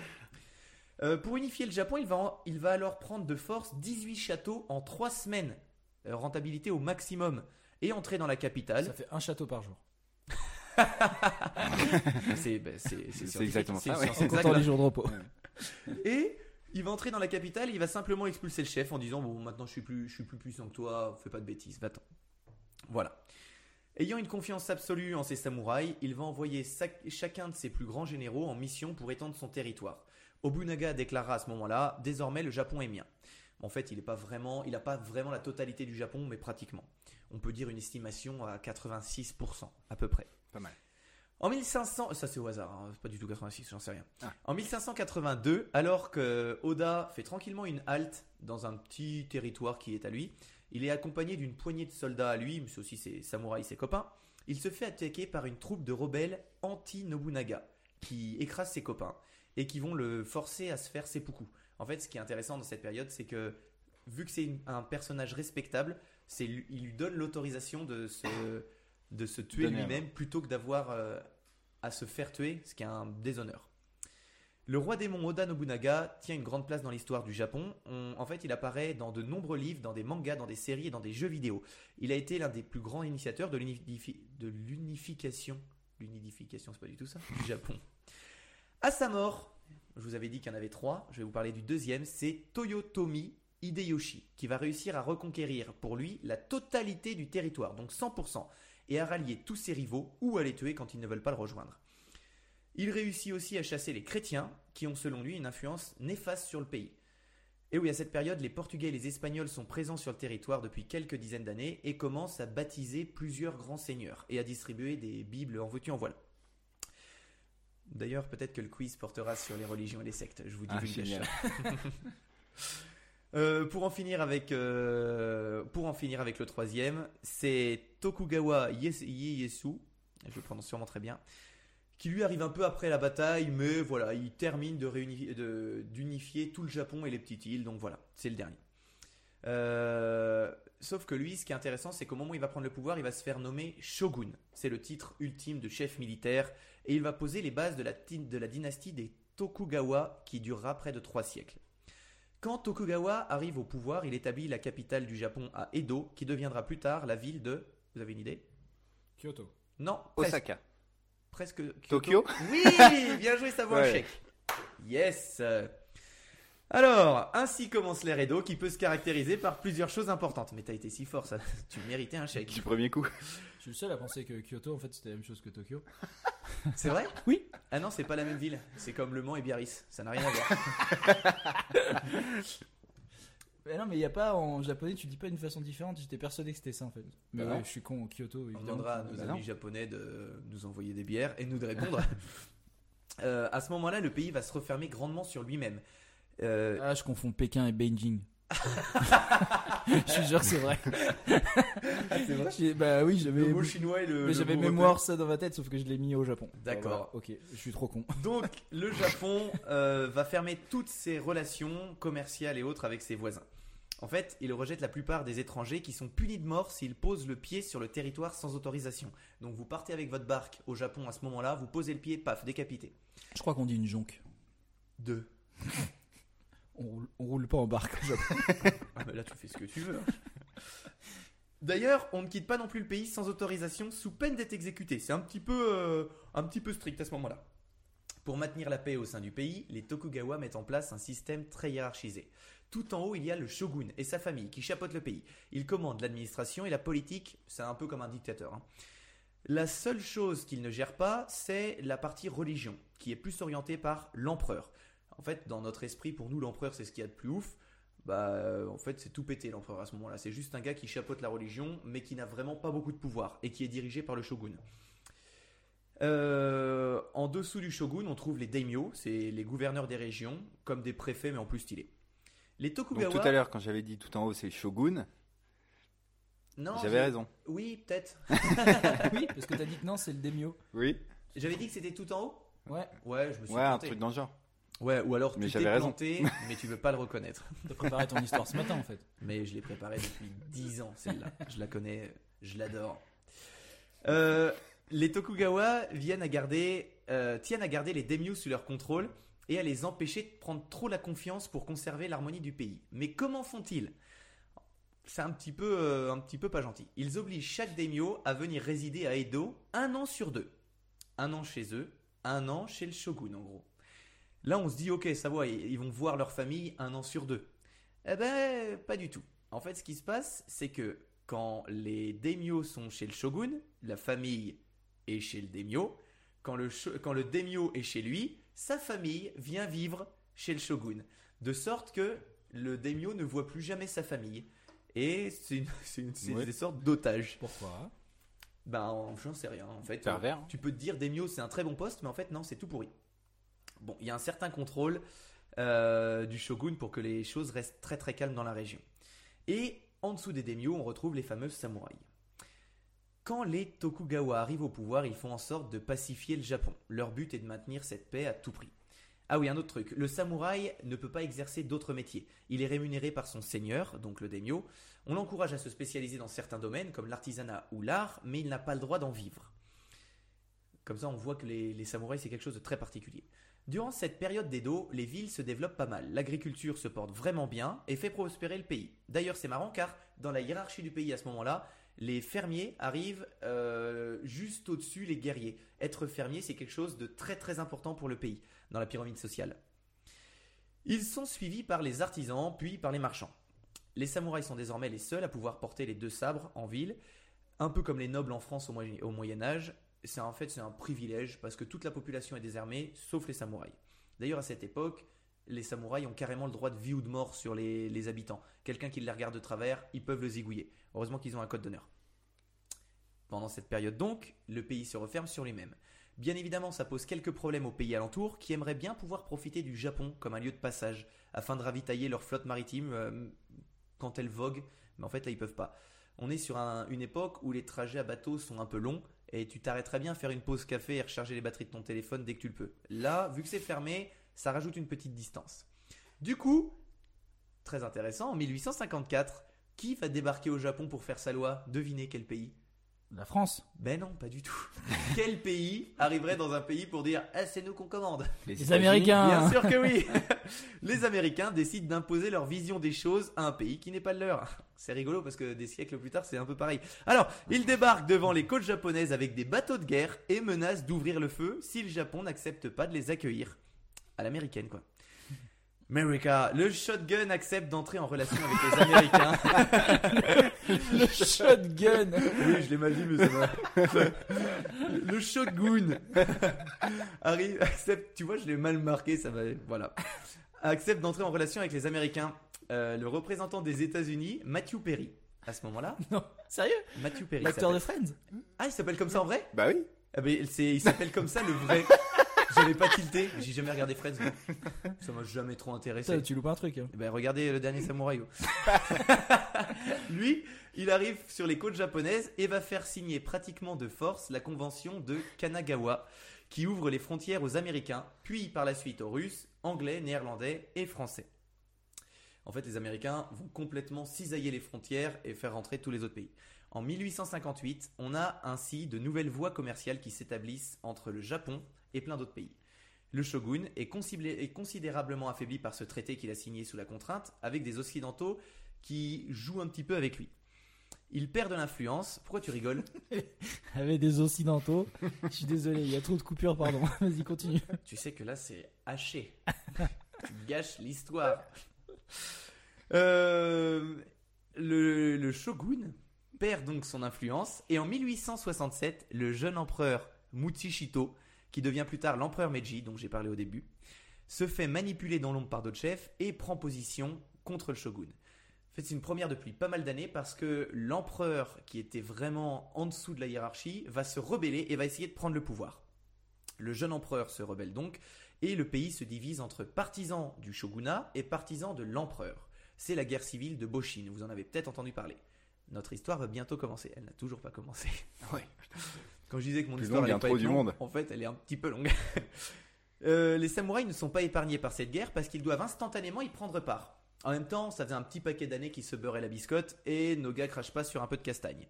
Euh, pour unifier le Japon, il va, en- il va alors prendre de force 18 châteaux en 3 semaines. Euh, rentabilité au maximum. Et entrer dans la capitale. Ça fait un château par jour. C'est scientifique, exactement ça, ouais. En comptant les jours de repos. Et il va entrer dans la capitale, il va simplement expulser le chef en disant bon maintenant je suis plus je suis plus puissant que toi, fais pas de bêtises, va-t'en. Voilà. Ayant une confiance absolue en ses samouraïs, il va envoyer chacun de ses plus grands généraux en mission pour étendre son territoire. Obunaga déclara à ce moment-là désormais le Japon est mien. En fait, il n'a pas vraiment, il a pas vraiment la totalité du Japon, mais pratiquement. On peut dire une estimation à 86% à peu près. Pas mal. En 1500, ça c'est au hasard, hein, c'est pas du tout 86, j'en sais rien. Ah. En 1582, alors que Oda fait tranquillement une halte dans un petit territoire qui est à lui, il est accompagné d'une poignée de soldats à lui, mais c'est aussi ses samouraïs, ses copains. Il se fait attaquer par une troupe de rebelles anti-Nobunaga qui écrasent ses copains et qui vont le forcer à se faire seppuku. En fait, ce qui est intéressant dans cette période, c'est que vu que c'est un personnage respectable, c'est il lui donne l'autorisation de se, de se tuer lui-même plutôt que d'avoir euh, à se faire tuer, ce qui est un déshonneur. Le roi démon Oda Nobunaga tient une grande place dans l'histoire du Japon. On- en fait, il apparaît dans de nombreux livres, dans des mangas, dans des séries et dans des jeux vidéo. Il a été l'un des plus grands initiateurs de l'unification. L'unification, c'est pas du tout ça Du Japon. À sa mort, je vous avais dit qu'il y en avait trois. Je vais vous parler du deuxième. C'est Toyotomi Hideyoshi, qui va réussir à reconquérir pour lui la totalité du territoire, donc 100%, et à rallier tous ses rivaux ou à les tuer quand ils ne veulent pas le rejoindre. Il réussit aussi à chasser les chrétiens, qui ont selon lui une influence néfaste sur le pays. Et oui, à cette période, les Portugais et les Espagnols sont présents sur le territoire depuis quelques dizaines d'années et commencent à baptiser plusieurs grands seigneurs et à distribuer des Bibles en veux-tu en voilà. D'ailleurs, peut-être que le quiz portera sur les religions et les sectes. Je vous dis Ah, génial. Euh, pour en finir avec euh, pour en finir avec le troisième, c'est Tokugawa Ieyasu, je le prononce sûrement très bien, qui lui arrive un peu après la bataille, mais voilà, il termine de réunifier, de- d'unifier tout le Japon et les petites îles, donc voilà, c'est le dernier. Euh, sauf que lui, ce qui est intéressant, c'est qu'au moment où il va prendre le pouvoir, il va se faire nommer shogun. C'est le titre ultime de chef militaire, et il va poser les bases de la, de la dynastie des Tokugawa qui durera près de trois siècles. Quand Tokugawa arrive au pouvoir, il établit la capitale du Japon à Edo, qui deviendra plus tard la ville de. Vous avez une idée? Kyoto. Non, presque. Osaka. presque Kyoto. Tokyo Oui, bien joué, ça vaut un chèque. Yes. Alors, ainsi commence l'ère Edo, qui peut se caractériser par plusieurs choses importantes. Mais t'as été si fort, ça, tu méritais un chèque. Du premier coup. Suis le seul à penser que Kyoto, en fait, c'était la même chose que Tokyo. C'est vrai? Oui. Ah non, c'est pas la même ville. C'est comme Le Mans et Biarritz. Ça n'a rien à voir. Mais non, mais il y a pas en japonais, tu dis pas d'une façon différente. J'étais persuadé que c'était ça en fait. Mais Ah ouais, je suis con. Kyoto, On évidemment. demandera à nos Bah amis non. japonais de nous envoyer des bières et nous de répondre. Euh, à ce moment-là, le pays va se refermer grandement sur lui-même. Euh, Ah, je confonds Pékin et Beijing. je suis sûr que c'est vrai. c'est vrai J'ai- Bah oui, j'avais. Le mot chinois et le. Mais le j'avais mot mémoire ça dans ma tête, sauf que je l'ai mis au Japon. D'accord. Voilà, ok, je suis trop con. Donc, le Japon euh, va fermer toutes ses relations commerciales et autres avec ses voisins. En fait, il rejette la plupart des étrangers qui sont punis de mort s'ils posent le pied sur le territoire sans autorisation. Donc, vous partez avec votre barque au Japon à ce moment-là, vous posez le pied, paf, décapité. Je crois qu'on dit une jonque. Deux. On roule, roule pas en barque. Ah, mais là, tu fais ce que tu veux. hein. D'ailleurs, on ne quitte pas non plus le pays sans autorisation, sous peine d'être exécuté. C'est un petit peu, euh, un petit peu strict à ce moment-là. Pour maintenir la paix au sein du pays, les Tokugawa mettent en place un système très hiérarchisé. Tout en haut, il y a le shogun et sa famille qui chapeautent le pays. Il commande l'administration et la politique, c'est un peu comme un dictateur. hein. La seule chose qu'il ne gère pas, c'est la partie religion, qui est plus orientée par l'empereur. En fait, dans notre esprit, pour nous, l'empereur, c'est ce qu'il y a de plus ouf. Bah, euh, en fait, c'est tout pété l'empereur à ce moment-là. C'est juste un gars qui chapeaute la religion, mais qui n'a vraiment pas beaucoup de pouvoir et qui est dirigé par le shogun. Euh, en dessous du shogun, on trouve les daimyo, c'est les gouverneurs des régions, comme des préfets, mais en plus stylés. Les Donc Tokugawa. tout à l'heure, quand j'avais dit tout en haut, c'est Shogun, Non, j'avais raison. Oui, peut-être. oui, parce que t'as dit que non, c'est le Demio. Oui, J'avais dit que c'était tout en haut? Ouais, Ouais, je me suis ouais, un truc dans le genre. Ouais, ou alors Mais tu t'es planté, mais tu veux pas le reconnaître. t'as préparé ton histoire ce matin en fait. Mais je l'ai préparée depuis 10 ans, celle-là. Je la connais, je l'adore. Euh, les Tokugawa viennent à garder, euh, tiennent à garder les daimyo sous leur contrôle et à les empêcher de prendre trop la confiance pour conserver l'harmonie du pays. Mais comment font-ils? C'est un petit peu, euh, un petit peu pas gentil. Ils obligent chaque daimyo à venir résider à Edo un an sur deux. Un an chez eux, un an chez le shogun en gros. Là, on se dit, ok, ça va, ils vont voir leur famille un an sur deux. Eh ben, pas du tout. En fait, ce qui se passe, c'est que quand les daimyo sont chez le shogun, la famille est chez le daimyo. Quand le, quand le daimyo est chez lui, sa famille vient vivre chez le shogun. De sorte que le daimyo ne voit plus jamais sa famille. Et c'est une- une- Ouais. des sortes d'otages. Pourquoi? Ben, j'en sais rien. En fait, Pervers. hein. tu peux te dire daimyo c'est un très bon poste, mais en fait non, c'est tout pourri. Bon, il y a un certain contrôle euh, du shogun pour que les choses restent très très calmes dans la région. Et en dessous des daimyo, on retrouve les fameuses samouraïs. Quand les Tokugawa arrivent au pouvoir, ils font en sorte de pacifier le Japon. Leur but est de maintenir cette paix à tout prix. Ah oui, un autre truc. Le samouraï ne peut pas exercer d'autres métiers. Il est rémunéré par son seigneur, donc le daimyo. On l'encourage à se spécialiser dans certains domaines, comme l'artisanat ou l'art, mais il n'a pas le droit d'en vivre. Comme ça, on voit que les samouraïs, c'est quelque chose de très particulier. Durant cette période d'Edo, les villes se développent pas mal. L'agriculture se porte vraiment bien et fait prospérer le pays. D'ailleurs, c'est marrant car dans la hiérarchie du pays à ce moment-là, les fermiers arrivent euh, juste au-dessus les guerriers. Être fermier, c'est quelque chose de très très important pour le pays dans la pyramide sociale. Ils sont suivis par les artisans, puis par les marchands. Les samouraïs sont désormais les seuls à pouvoir porter les deux sabres en ville, un peu comme les nobles en France au Moyen- au Moyen Âge. C'est en fait c'est un privilège parce que toute la population est désarmée, sauf les samouraïs. D'ailleurs, à cette époque, les samouraïs ont carrément le droit de vie ou de mort sur les, habitants. Quelqu'un qui les regarde de travers, ils peuvent le zigouiller. Heureusement qu'ils ont un code d'honneur. Pendant cette période donc, le pays se referme sur lui-même. Bien évidemment, ça pose quelques problèmes aux pays alentours qui aimeraient bien pouvoir profiter du Japon comme un lieu de passage afin de ravitailler leur flotte maritime euh, quand elle vogue, mais en fait là ils peuvent pas. On est sur un- une époque où les trajets à bateau sont un peu longs et tu t'arrêterais bien à faire une pause café et recharger les batteries de ton téléphone dès que tu le peux. Là, vu que c'est fermé, ça rajoute une petite distance. Du coup, très intéressant, en 1854, qui va débarquer au Japon pour faire sa loi? Devinez quel pays? La France. Ben non, pas du tout. quel pays arriverait dans un pays pour dire Ah, c'est nous qu'on commande Les États-Unis, Américains. Bien sûr que oui Les Américains décident d'imposer leur vision des choses à un pays qui n'est pas le leur. C'est rigolo parce que des siècles plus tard, c'est un peu pareil. Alors, ils débarquent devant les côtes japonaises avec des bateaux de guerre et menacent d'ouvrir le feu si le Japon n'accepte pas de les accueillir. À l'américaine, quoi. America. Le shotgun accepte d'entrer en relation avec les Américains. Le shotgun. Oui, je l'ai mal dit, mais ça va. Le shogun arrive, accepte, tu vois, je l'ai mal marqué, ça va, voilà. Accepte d'entrer en relation avec les Américains. Euh, le représentant des États-Unis, Matthew Perry, à ce moment-là. Non, sérieux? Matthew Perry. L'acteur de. Friends Ah, il s'appelle comme ça en vrai? Bah oui. ah ben, il s'appelle comme ça le vrai. J'avais pas tilté, j'ai jamais regardé Friends. moi. Ça m'a jamais trop intéressé. Tu loupes un truc. hein. Eh Ben, regardez le dernier samouraï. oh. Lui, il arrive sur les côtes japonaises et va faire signer pratiquement de force la convention de Kanagawa, qui ouvre les frontières aux Américains, puis par la suite aux Russes, Anglais, Néerlandais et Français. En fait, les Américains vont complètement cisailler les frontières et faire rentrer tous les autres pays. En 1858, on a ainsi de nouvelles voies commerciales qui s'établissent entre le Japon et plein d'autres pays. Le shogun est, considé- est considérablement affaibli par ce traité qu'il a signé sous la contrainte, avec des occidentaux qui jouent un petit peu avec lui. Il perd de l'influence. Pourquoi tu rigoles? Avec des occidentaux. Je suis désolé, il y a trop de coupures, pardon. Vas-y, continue. Tu sais que là, c'est haché. tu gâches l'histoire. Euh, le, le shogun perd donc son influence et en 1867, le jeune empereur Mutsushito, qui devient plus tard l'empereur Meiji, dont j'ai parlé au début, se fait manipuler dans l'ombre par d'autres chefs et prend position contre le shogun. En fait, c'est une première depuis pas mal d'années parce que l'empereur, qui était vraiment en dessous de la hiérarchie, va se rebeller et va essayer de prendre le pouvoir. Le jeune empereur se rebelle donc et le pays se divise entre partisans du shogunat et partisans de l'empereur. C'est la guerre civile de Boshin, vous en avez peut-être entendu parler. Notre histoire va bientôt commencer, elle n'a toujours pas commencé. Ouais. Quand je disais que mon Plus histoire longue intro pas être du longue, monde. en fait elle est un petit peu longue. Euh, les samouraïs ne sont pas épargnés par cette guerre parce qu'ils doivent instantanément y prendre part. En même temps, ça faisait un petit paquet d'années qu'ils se beurraient la biscotte et nos gars crachent pas sur un peu de castagne.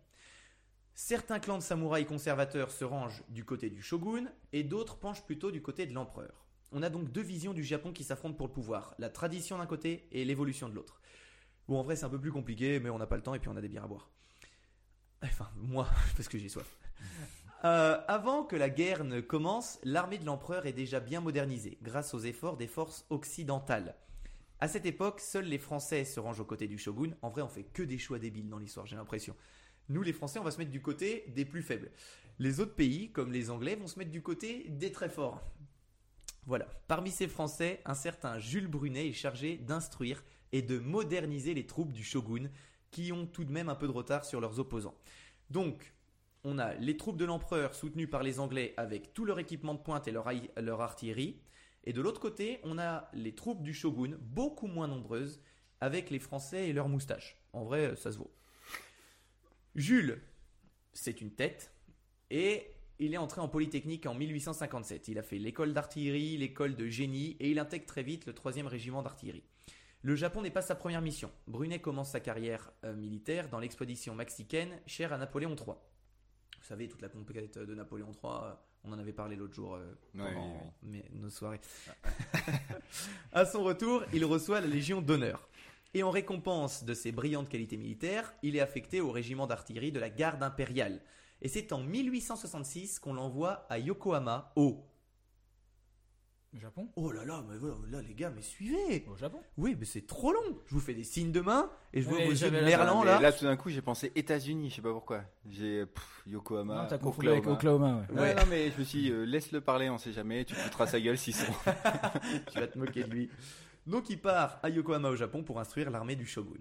Certains clans de samouraïs conservateurs se rangent du côté du shogun et d'autres penchent plutôt du côté de l'empereur. On a donc deux visions du Japon qui s'affrontent pour le pouvoir, la tradition d'un côté et l'évolution de l'autre. Bon, en vrai, c'est un peu plus compliqué, mais on n'a pas le temps et puis on a des bières à boire. Enfin, moi, parce que j'ai soif. Euh, avant que la guerre ne commence, l'armée de l'empereur est déjà bien modernisée, grâce aux efforts des forces occidentales. À cette époque, seuls les Français se rangent aux côtés du shogun. En vrai, on fait que des choix débiles dans l'histoire, j'ai l'impression. Nous, les Français, on va se mettre du côté des plus faibles. Les autres pays, comme les Anglais, vont se mettre du côté des très forts. Voilà. Parmi ces Français, un certain Jules Brunet est chargé d'instruire et de moderniser les troupes du shogun, qui ont tout de même un peu de retard sur leurs opposants. Donc, on a les troupes de l'empereur soutenues par les Anglais avec tout leur équipement de pointe et leur, artillerie. Et de l'autre côté, on a les troupes du shogun, beaucoup moins nombreuses, avec les Français et leurs moustaches. En vrai, ça se vaut. Jules, c'est une tête, et il est entré en Polytechnique en 1857. Il a fait l'école d'artillerie, l'école de génie, et il intègre très vite le 3e régiment d'artillerie. Le Japon n'est pas sa première mission. Brunet commence sa carrière euh, militaire dans l'expédition mexicaine chère à Napoléon III. Vous savez, toute la conquête de Napoléon III, euh, on en avait parlé l'autre jour euh, pendant oui, mes- nos soirées. à son retour, il reçoit la Légion d'honneur. Et en récompense de ses brillantes qualités militaires, il est affecté au régiment d'artillerie de la garde impériale. Et c'est en 1866 qu'on l'envoie à Yokohama, au... Au Japon Oh là là, mais voilà, là les gars, mais suivez Au Japon Oui, mais c'est trop long Je vous fais des signes de main, et je vois vos yeux de la- merlan là. là, tout d'un coup, j'ai pensé États-Unis, je sais pas pourquoi. J'ai pff, Yokohama. Non, t'as confondu avec Oklahoma, ouais. Ouais, Ouais. non, mais je me suis dit, euh, laisse-le parler, on sait jamais, tu foutras sa gueule s'ils sont. tu vas te moquer de lui. Donc il part à Yokohama au Japon pour instruire l'armée du shogun.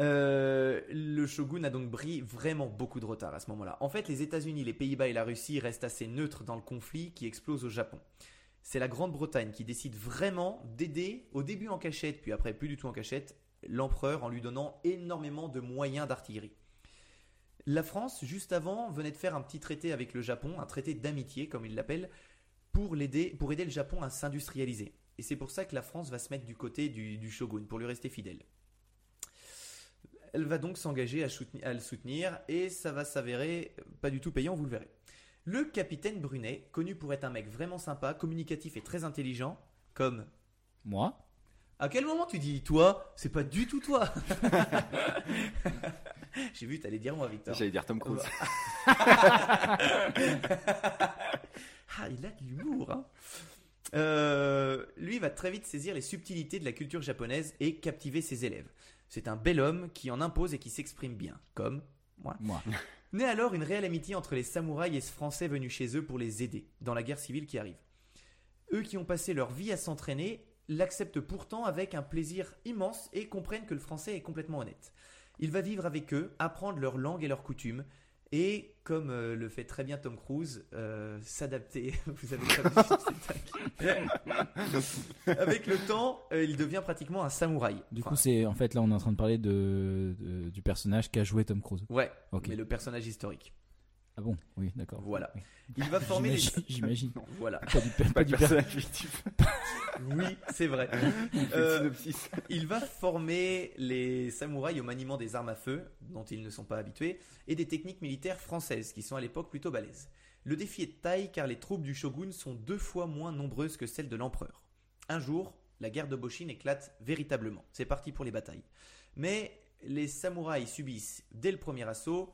Euh, le shogun a donc pris vraiment beaucoup de retard à ce moment-là. En fait, les États-Unis, les Pays-Bas et la Russie restent assez neutres dans le conflit qui explose au Japon. C'est la Grande-Bretagne qui décide vraiment d'aider, au début en cachette, puis après plus du tout en cachette, l'empereur en lui donnant énormément de moyens d'artillerie. La France, juste avant, venait de faire un petit traité avec le Japon, un traité d'amitié comme il l'appelle, pour, aider le Japon à s'industrialiser. Et c'est pour ça que la France va se mettre du côté du, shogun, pour lui rester fidèle. Elle va donc s'engager à le soutenir, et ça va s'avérer pas du tout payant, vous le verrez. Le capitaine Brunet, connu pour être un mec vraiment sympa, communicatif et très intelligent, comme... Moi À quel moment tu dis toi C'est pas du tout toi J'ai vu, t'allais dire moi, Victor. J'allais dire Tom Cruise. Ah, il a de l'humour. hein. Euh, lui va va très vite saisir les subtilités de la culture japonaise et captiver ses élèves. C'est un bel homme qui en impose et qui s'exprime bien, comme moi. Moi. Naît alors une réelle amitié entre les samouraïs et ce Français venus chez eux pour les aider dans la guerre civile qui arrive. Eux qui ont passé leur vie à s'entraîner l'acceptent pourtant avec un plaisir immense et comprennent que le Français est complètement honnête. Il va vivre avec eux, apprendre leur langue et leurs coutumes, et comme euh, le fait très bien Tom Cruise, euh, s'adapter. Vous avez pas vu ce spectacle Avec le temps, euh, il devient pratiquement un samouraï. Du Enfin, coup, c'est en fait là, on est en train de parler de, de- du personnage qu'a joué Tom Cruise. ouais, mais le personnage historique. Ah bon? Oui, d'accord. Voilà. Oui. Il va former les. J'imagine- J'imagine. Voilà. Pas du, pas Pas du personnage fictif. Oui, c'est vrai. Euh. Il va former les samouraïs au maniement des armes à feu, dont ils ne sont pas habitués, et des techniques militaires françaises, qui sont à l'époque plutôt balèzes. Le défi est de taille car les troupes du shogun sont deux fois moins nombreuses que celles de l'empereur. Un jour, la guerre de Boshin éclate véritablement. C'est parti pour les batailles. Mais les samouraïs subissent dès le premier assaut,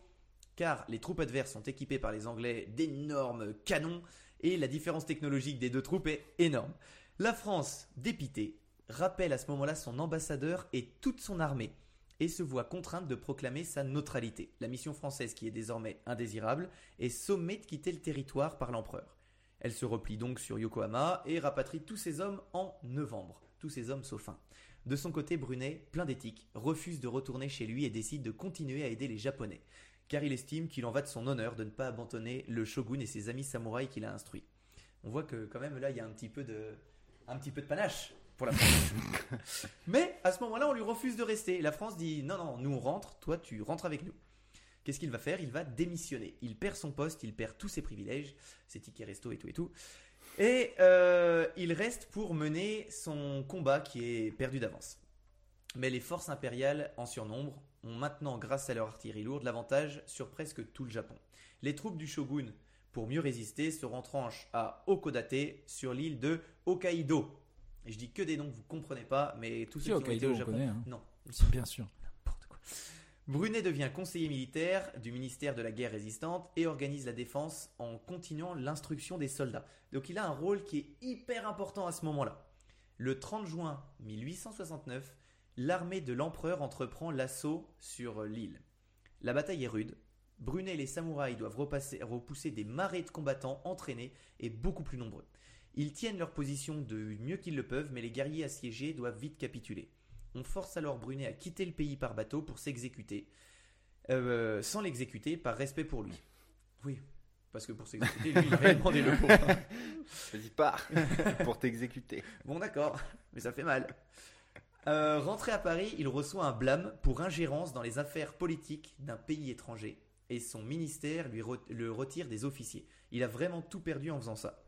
car les troupes adverses sont équipées par les Anglais d'énormes canons, et la différence technologique des deux troupes est énorme. La France, dépitée, rappelle à ce moment-là son ambassadeur et toute son armée et se voit contrainte de proclamer sa neutralité. La mission française, qui est désormais indésirable, est sommée de quitter le territoire par l'empereur. Elle se replie donc sur Yokohama et rapatrie tous ses hommes en novembre. Tous ses hommes sauf un. De son côté, Brunet, plein d'éthique, refuse de retourner chez lui et décide de continuer à aider les Japonais, car il estime qu'il en va de son honneur de ne pas abandonner le shogun et ses amis samouraïs qu'il a instruits. On voit que quand même là, il y a un petit peu de, un petit peu de panache pour la France. Mais à ce moment-là, on lui refuse de rester. Et La France dit non, non, nous on rentre, toi tu rentres avec nous. Qu'est-ce qu'il va faire? Il va démissionner. Il perd son poste, il perd tous ses privilèges, ses tickets resto et tout et tout. Et euh, il reste pour mener son combat qui est perdu d'avance. Mais les forces impériales en surnombre ont maintenant, grâce à leur artillerie lourde, l'avantage sur presque tout le Japon. Les troupes du shogun, pour mieux résister, se retranchent à Okodate sur l'île de Hokkaido. Et je dis que des noms que vous comprenez pas, mais tous ceux qui ont été Hokkaido, au on Japon. connaît, hein. Non, Bien sûr. n'importe quoi. Brunet devient conseiller militaire du ministère de la guerre résistante et organise la défense en continuant l'instruction des soldats. Donc il a un rôle qui est hyper important à ce moment-là. Le 30 juin 1869, l'armée de l'empereur entreprend l'assaut sur l'île. La bataille est rude. Brunet et les samouraïs doivent repasser- repousser des marées de combattants entraînés et beaucoup plus nombreux. Ils tiennent leur position de mieux qu'ils le peuvent, mais les guerriers assiégés doivent vite capituler. On force alors Brunet à quitter le pays par bateau pour s'exécuter, euh, sans l'exécuter par respect pour lui. Oui, parce que pour s'exécuter, lui, il a rien demandé le pauvre. Vas-y, pars pour t'exécuter. Bon, d'accord, mais ça fait mal. Euh, rentré à Paris, il reçoit un blâme pour ingérence dans les affaires politiques d'un pays étranger et son ministère lui le retire des officiers. Il a vraiment tout perdu en faisant ça.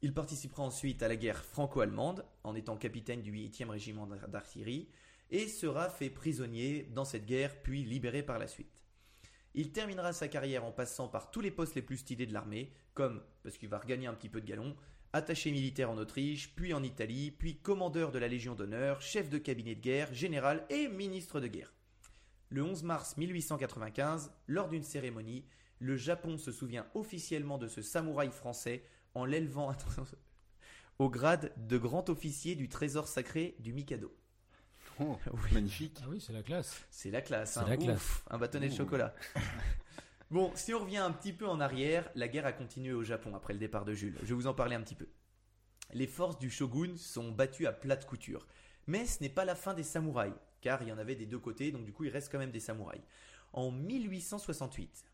Il participera ensuite à la guerre franco-allemande en étant capitaine du 8e régiment d'ar- d'artillerie et sera fait prisonnier dans cette guerre puis libéré par la suite. Il terminera sa carrière en passant par tous les postes les plus stylés de l'armée, comme, parce qu'il va regagner un petit peu de galon, attaché militaire en Autriche, puis en Italie, puis commandeur de la Légion d'honneur, chef de cabinet de guerre, général et ministre de guerre. Le 11 mars 1895, lors d'une cérémonie, le Japon se souvient officiellement de ce samouraï français en l'élevant au grade de grand officier du trésor sacré du Mikado. Oh, Oui. magnifique. Ah oui, c'est la classe. C'est la classe. C'est hein. la Ouf, classe. un bâtonnet de chocolat. bon, si on revient un petit peu en arrière, la guerre a continué au Japon après le départ de Jules. Je vais vous en parler un petit peu. Les forces du shogun sont battues à plate couture. Mais ce n'est pas la fin des samouraïs, car il y en avait des deux côtés, donc du coup il reste quand même des samouraïs. En 1868,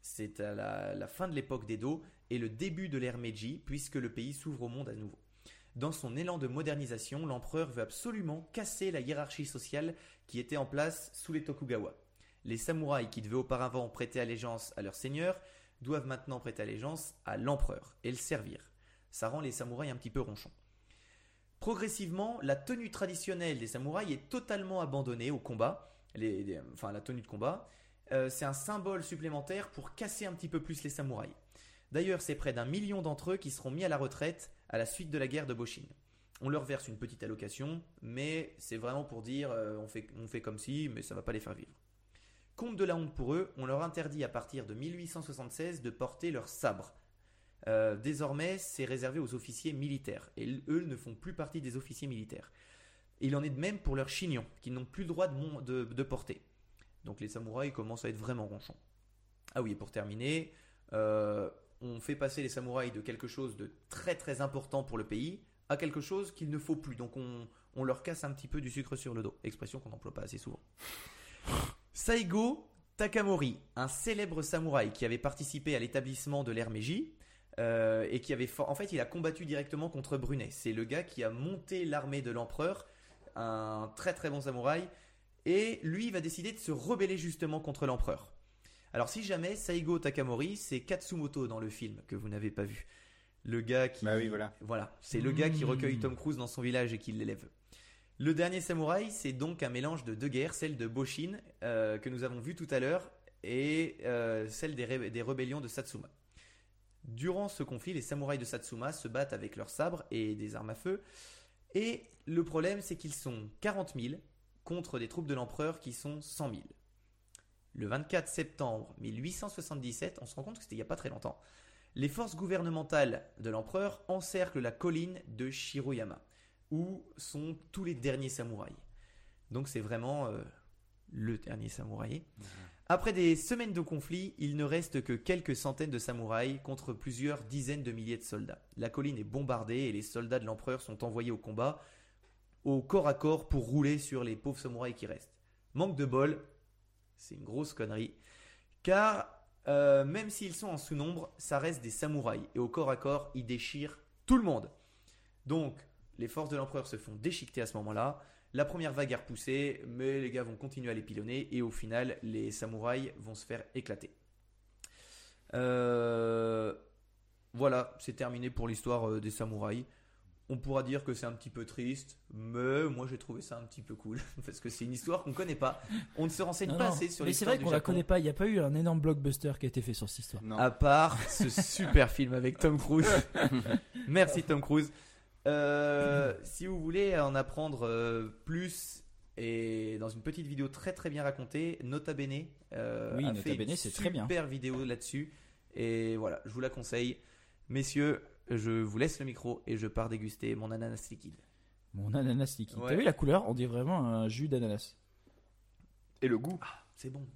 c'est à la, la fin de l'époque d'Edo et le début de l'ère Meiji, puisque le pays s'ouvre au monde à nouveau. Dans son élan de modernisation, l'empereur veut absolument casser la hiérarchie sociale qui était en place sous les Tokugawa. Les samouraïs qui devaient auparavant prêter allégeance à leur seigneur doivent maintenant prêter allégeance à l'empereur et le servir. Ça rend les samouraïs un petit peu ronchons. Progressivement, la tenue traditionnelle des samouraïs est totalement abandonnée au combat, enfin la tenue de combat. Euh, c'est un symbole supplémentaire pour casser un petit peu plus les samouraïs. D'ailleurs, c'est près d'un million d'entre eux qui seront mis à la retraite à la suite de la guerre de Boshin. On leur verse une petite allocation, mais c'est vraiment pour dire euh, on, fait, on fait comme si, mais ça va pas les faire vivre. Compte de la honte pour eux, on leur interdit à partir de 1876 de porter leur sabre. Euh, désormais, c'est réservé aux officiers militaires. Et eux ne font plus partie des officiers militaires. Il en est de même pour leurs chignons, qui n'ont plus le droit de porter. Donc les samouraïs commencent à être vraiment ronchons. Ah oui, et pour terminer, euh, on fait passer les samouraïs de quelque chose de très très important pour le pays à quelque chose qu'il ne faut plus. Donc on, on leur casse un petit peu du sucre sur le dos. Expression qu'on n'emploie pas assez souvent. Saigo Takamori, un célèbre samouraï qui avait participé à l'établissement de l'ère Meiji, euh, et qui avait en fait il a combattu directement contre Brunet. C'est le gars qui a monté l'armée de l'empereur, un très très bon samouraï, et lui il va décider de se rebeller justement contre l'empereur. Alors si jamais Saigo Takamori, c'est Katsumoto dans le film que vous n'avez pas vu. Le gars qui Bah oui, voilà. voilà, c'est le gars qui Mmh. recueille Tom Cruise dans son village et qui l'élève. Le dernier samouraï, c'est donc un mélange de deux guerres, celle de Boshin, euh, que nous avons vu tout à l'heure, et euh, celle des rébellions de Satsuma. Durant ce conflit, les samouraïs de Satsuma se battent avec leurs sabres et des armes à feu, et le problème, c'est qu'ils sont 40 000 contre des troupes de l'empereur qui sont 100 000. Le 24 septembre 1877, on se rend compte que c'était il n'y a pas très longtemps, les forces gouvernementales de l'empereur encerclent la colline de Shiroyama, où sont tous les derniers samouraïs. Donc c'est vraiment euh, le dernier samouraï. Après des semaines de conflit, il ne reste que quelques centaines de samouraïs contre plusieurs dizaines de milliers de soldats. La colline est bombardée et les soldats de l'empereur sont envoyés au combat, au corps à corps pour rouler sur les pauvres samouraïs qui restent. Manque de bol, c'est une grosse connerie, car euh, même s'ils sont en sous-nombre, ça reste des samouraïs. Et au corps à corps, ils déchirent tout le monde. Donc, les forces de l'empereur se font déchiqueter à ce moment-là. La première vague est repoussée, mais les gars vont continuer à les pilonner. Et au final, les samouraïs vont se faire éclater. Euh, Voilà, c'est terminé pour l'histoire euh, des samouraïs. On pourra dire que c'est un petit peu triste, mais moi j'ai trouvé ça un petit peu cool parce que c'est une histoire qu'on connaît pas. On ne se renseigne Non, pas non. assez sur Mais c'est l'histoire vrai qu'on la connaît pas. Il n'y a pas eu un énorme blockbuster qui a été fait sur cette histoire. Non. À part ce super film avec Tom Cruise. Merci Tom Cruise. Euh, si vous voulez en apprendre euh, plus et dans une petite vidéo très très bien racontée, Nota Bene euh, Oui, a Nota fait Bene, une c'est très bien. super vidéo là-dessus. Et voilà, je vous la conseille. Messieurs, je vous laisse le micro et je pars déguster mon ananas liquide. Mon ananas liquide. Ouais. T'as vu la couleur? On dit vraiment un jus d'ananas. Et le goût? C'est bon.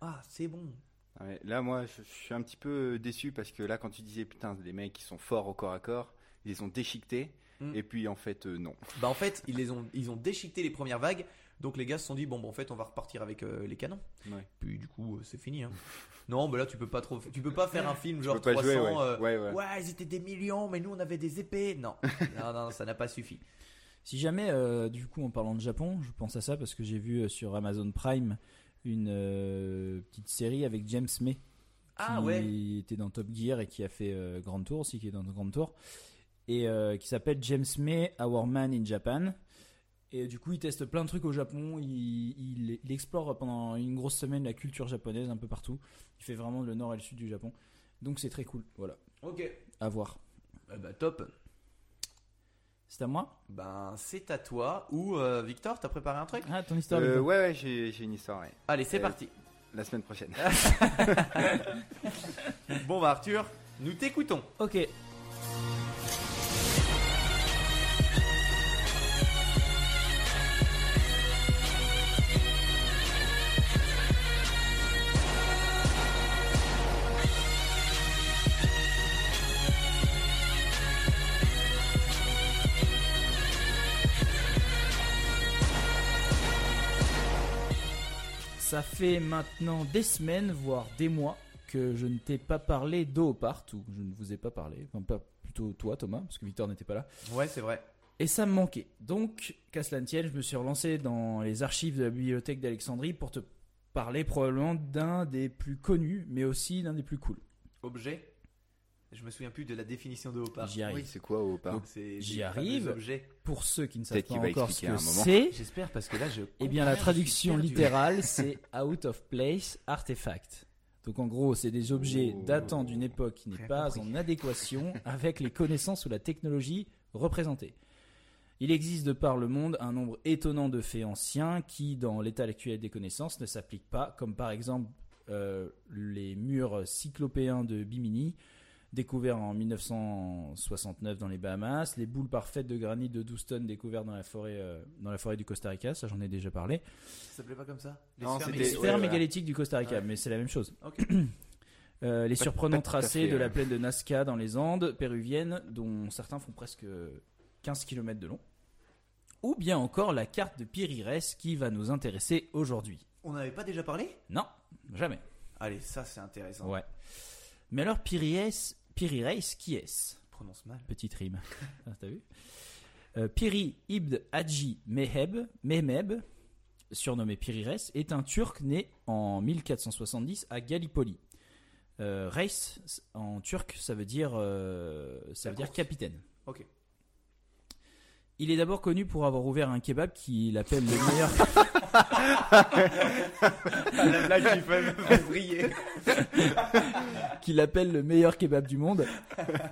Ah, c'est bon. Ouais, Là, moi, je, je suis un petit peu déçu parce que là, quand tu disais, putain, les mecs qui sont forts au corps à corps, ils les ont déchiquetés. Mm. Et puis, en fait, euh, non. Bah en fait, ils les ont ils ont déchiqueté les premières vagues. Donc les gars se sont dit bon, bah, en fait, on va repartir avec euh, les canons. Ouais. Puis du coup, euh, c'est fini. Hein. non, bah là, tu peux pas trop, tu peux pas faire un film genre peux pas 300. jouer, ouais. euh, Ouais, ouais. ils étaient des millions, mais nous on avait des épées. Non, non, non, ça n'a pas suffi. Si jamais, euh, du coup, en parlant de Japon, je pense à ça parce que j'ai vu euh, sur Amazon Prime une euh, petite série avec James May. Ah qui ouais. était dans Top Gear et qui a fait euh, Grand Tour aussi, qui est dans Grand Tour. Et euh, qui s'appelle James May, Our Man in Japan. Et du coup, il teste plein de trucs au Japon. Il, il- il explore pendant une grosse semaine la culture japonaise un peu partout. Il fait vraiment le nord et le sud du Japon. Donc c'est très cool. Voilà, Ok. à voir. Eh bah top. C'est à moi? Ben c'est à toi. Ou euh, Victor, t'as préparé un truc? Ah, ton histoire Euh, ouais, ouais, j'ai j'ai une histoire, ouais. Allez, c'est Euh, parti. La semaine prochaine. Bon bah Arthur, nous t'écoutons. Ok. Fait maintenant des semaines, voire des mois, que je ne t'ai pas parlé d'Eopart, ou je ne vous ai pas parlé, enfin pas plutôt toi Thomas, parce que Victor n'était pas là. Ouais, c'est vrai. Et ça me manquait. Donc, qu'à cela ne tienne, je me suis relancé dans les archives de la bibliothèque d'Alexandrie pour te parler probablement d'un des plus connus, mais aussi d'un des plus cool. Objet. Je me souviens plus de la définition de haut-part. J'y arrive. Oui, c'est quoi c'est J'y arrive. Pour ceux qui ne savent pas encore ce que c'est, J'espère parce que là je. eh bien la traduction littérale c'est out of place artefact. Donc en gros, c'est des objets Oh. datant d'une époque qui n'est pas compris. en adéquation avec les connaissances ou la technologie représentées. Il existe de par le monde un nombre étonnant de faits anciens qui, dans l'état actuel des connaissances, ne s'appliquent pas, comme par exemple euh, les murs cyclopéens de Bimini, découvert en 1969 dans les Bahamas. Les boules parfaites de granit de Houston découvertes dans la forêt, euh, dans la forêt du Costa Rica. Ça, j'en ai déjà parlé. Ça s'appelait pas comme ça? Les Non, sphères Ouais, sphères mégalithiques du Costa Rica, Ouais. mais c'est la même chose. Ok. Euh, les Pas- surprenants pas tracés fait, de la euh. plaine de Nazca dans les Andes péruviennes, dont certains font presque 15 km de long. Ou bien encore la carte de Pirires qui va nous intéresser aujourd'hui. On n'avait pas déjà parlé? Non, jamais. Allez, ça c'est intéressant. Ouais. Mais alors Pirireis, qui est-ce? Prononce mal. Petite rime. Ah, T'as vu? Euh, Piri Ibn Haji Meheb, Mehmeb, surnommé Pirires, est un Turc né en 1470 à Gallipoli. Euh, Reis, en turc, ça veut dire, euh, ça veut dire capitaine. Ok. Il est d'abord connu pour avoir ouvert un kebab qu'il appelle le meilleur. La blague qui fait me briller. qu'il appelle le meilleur kebab du monde.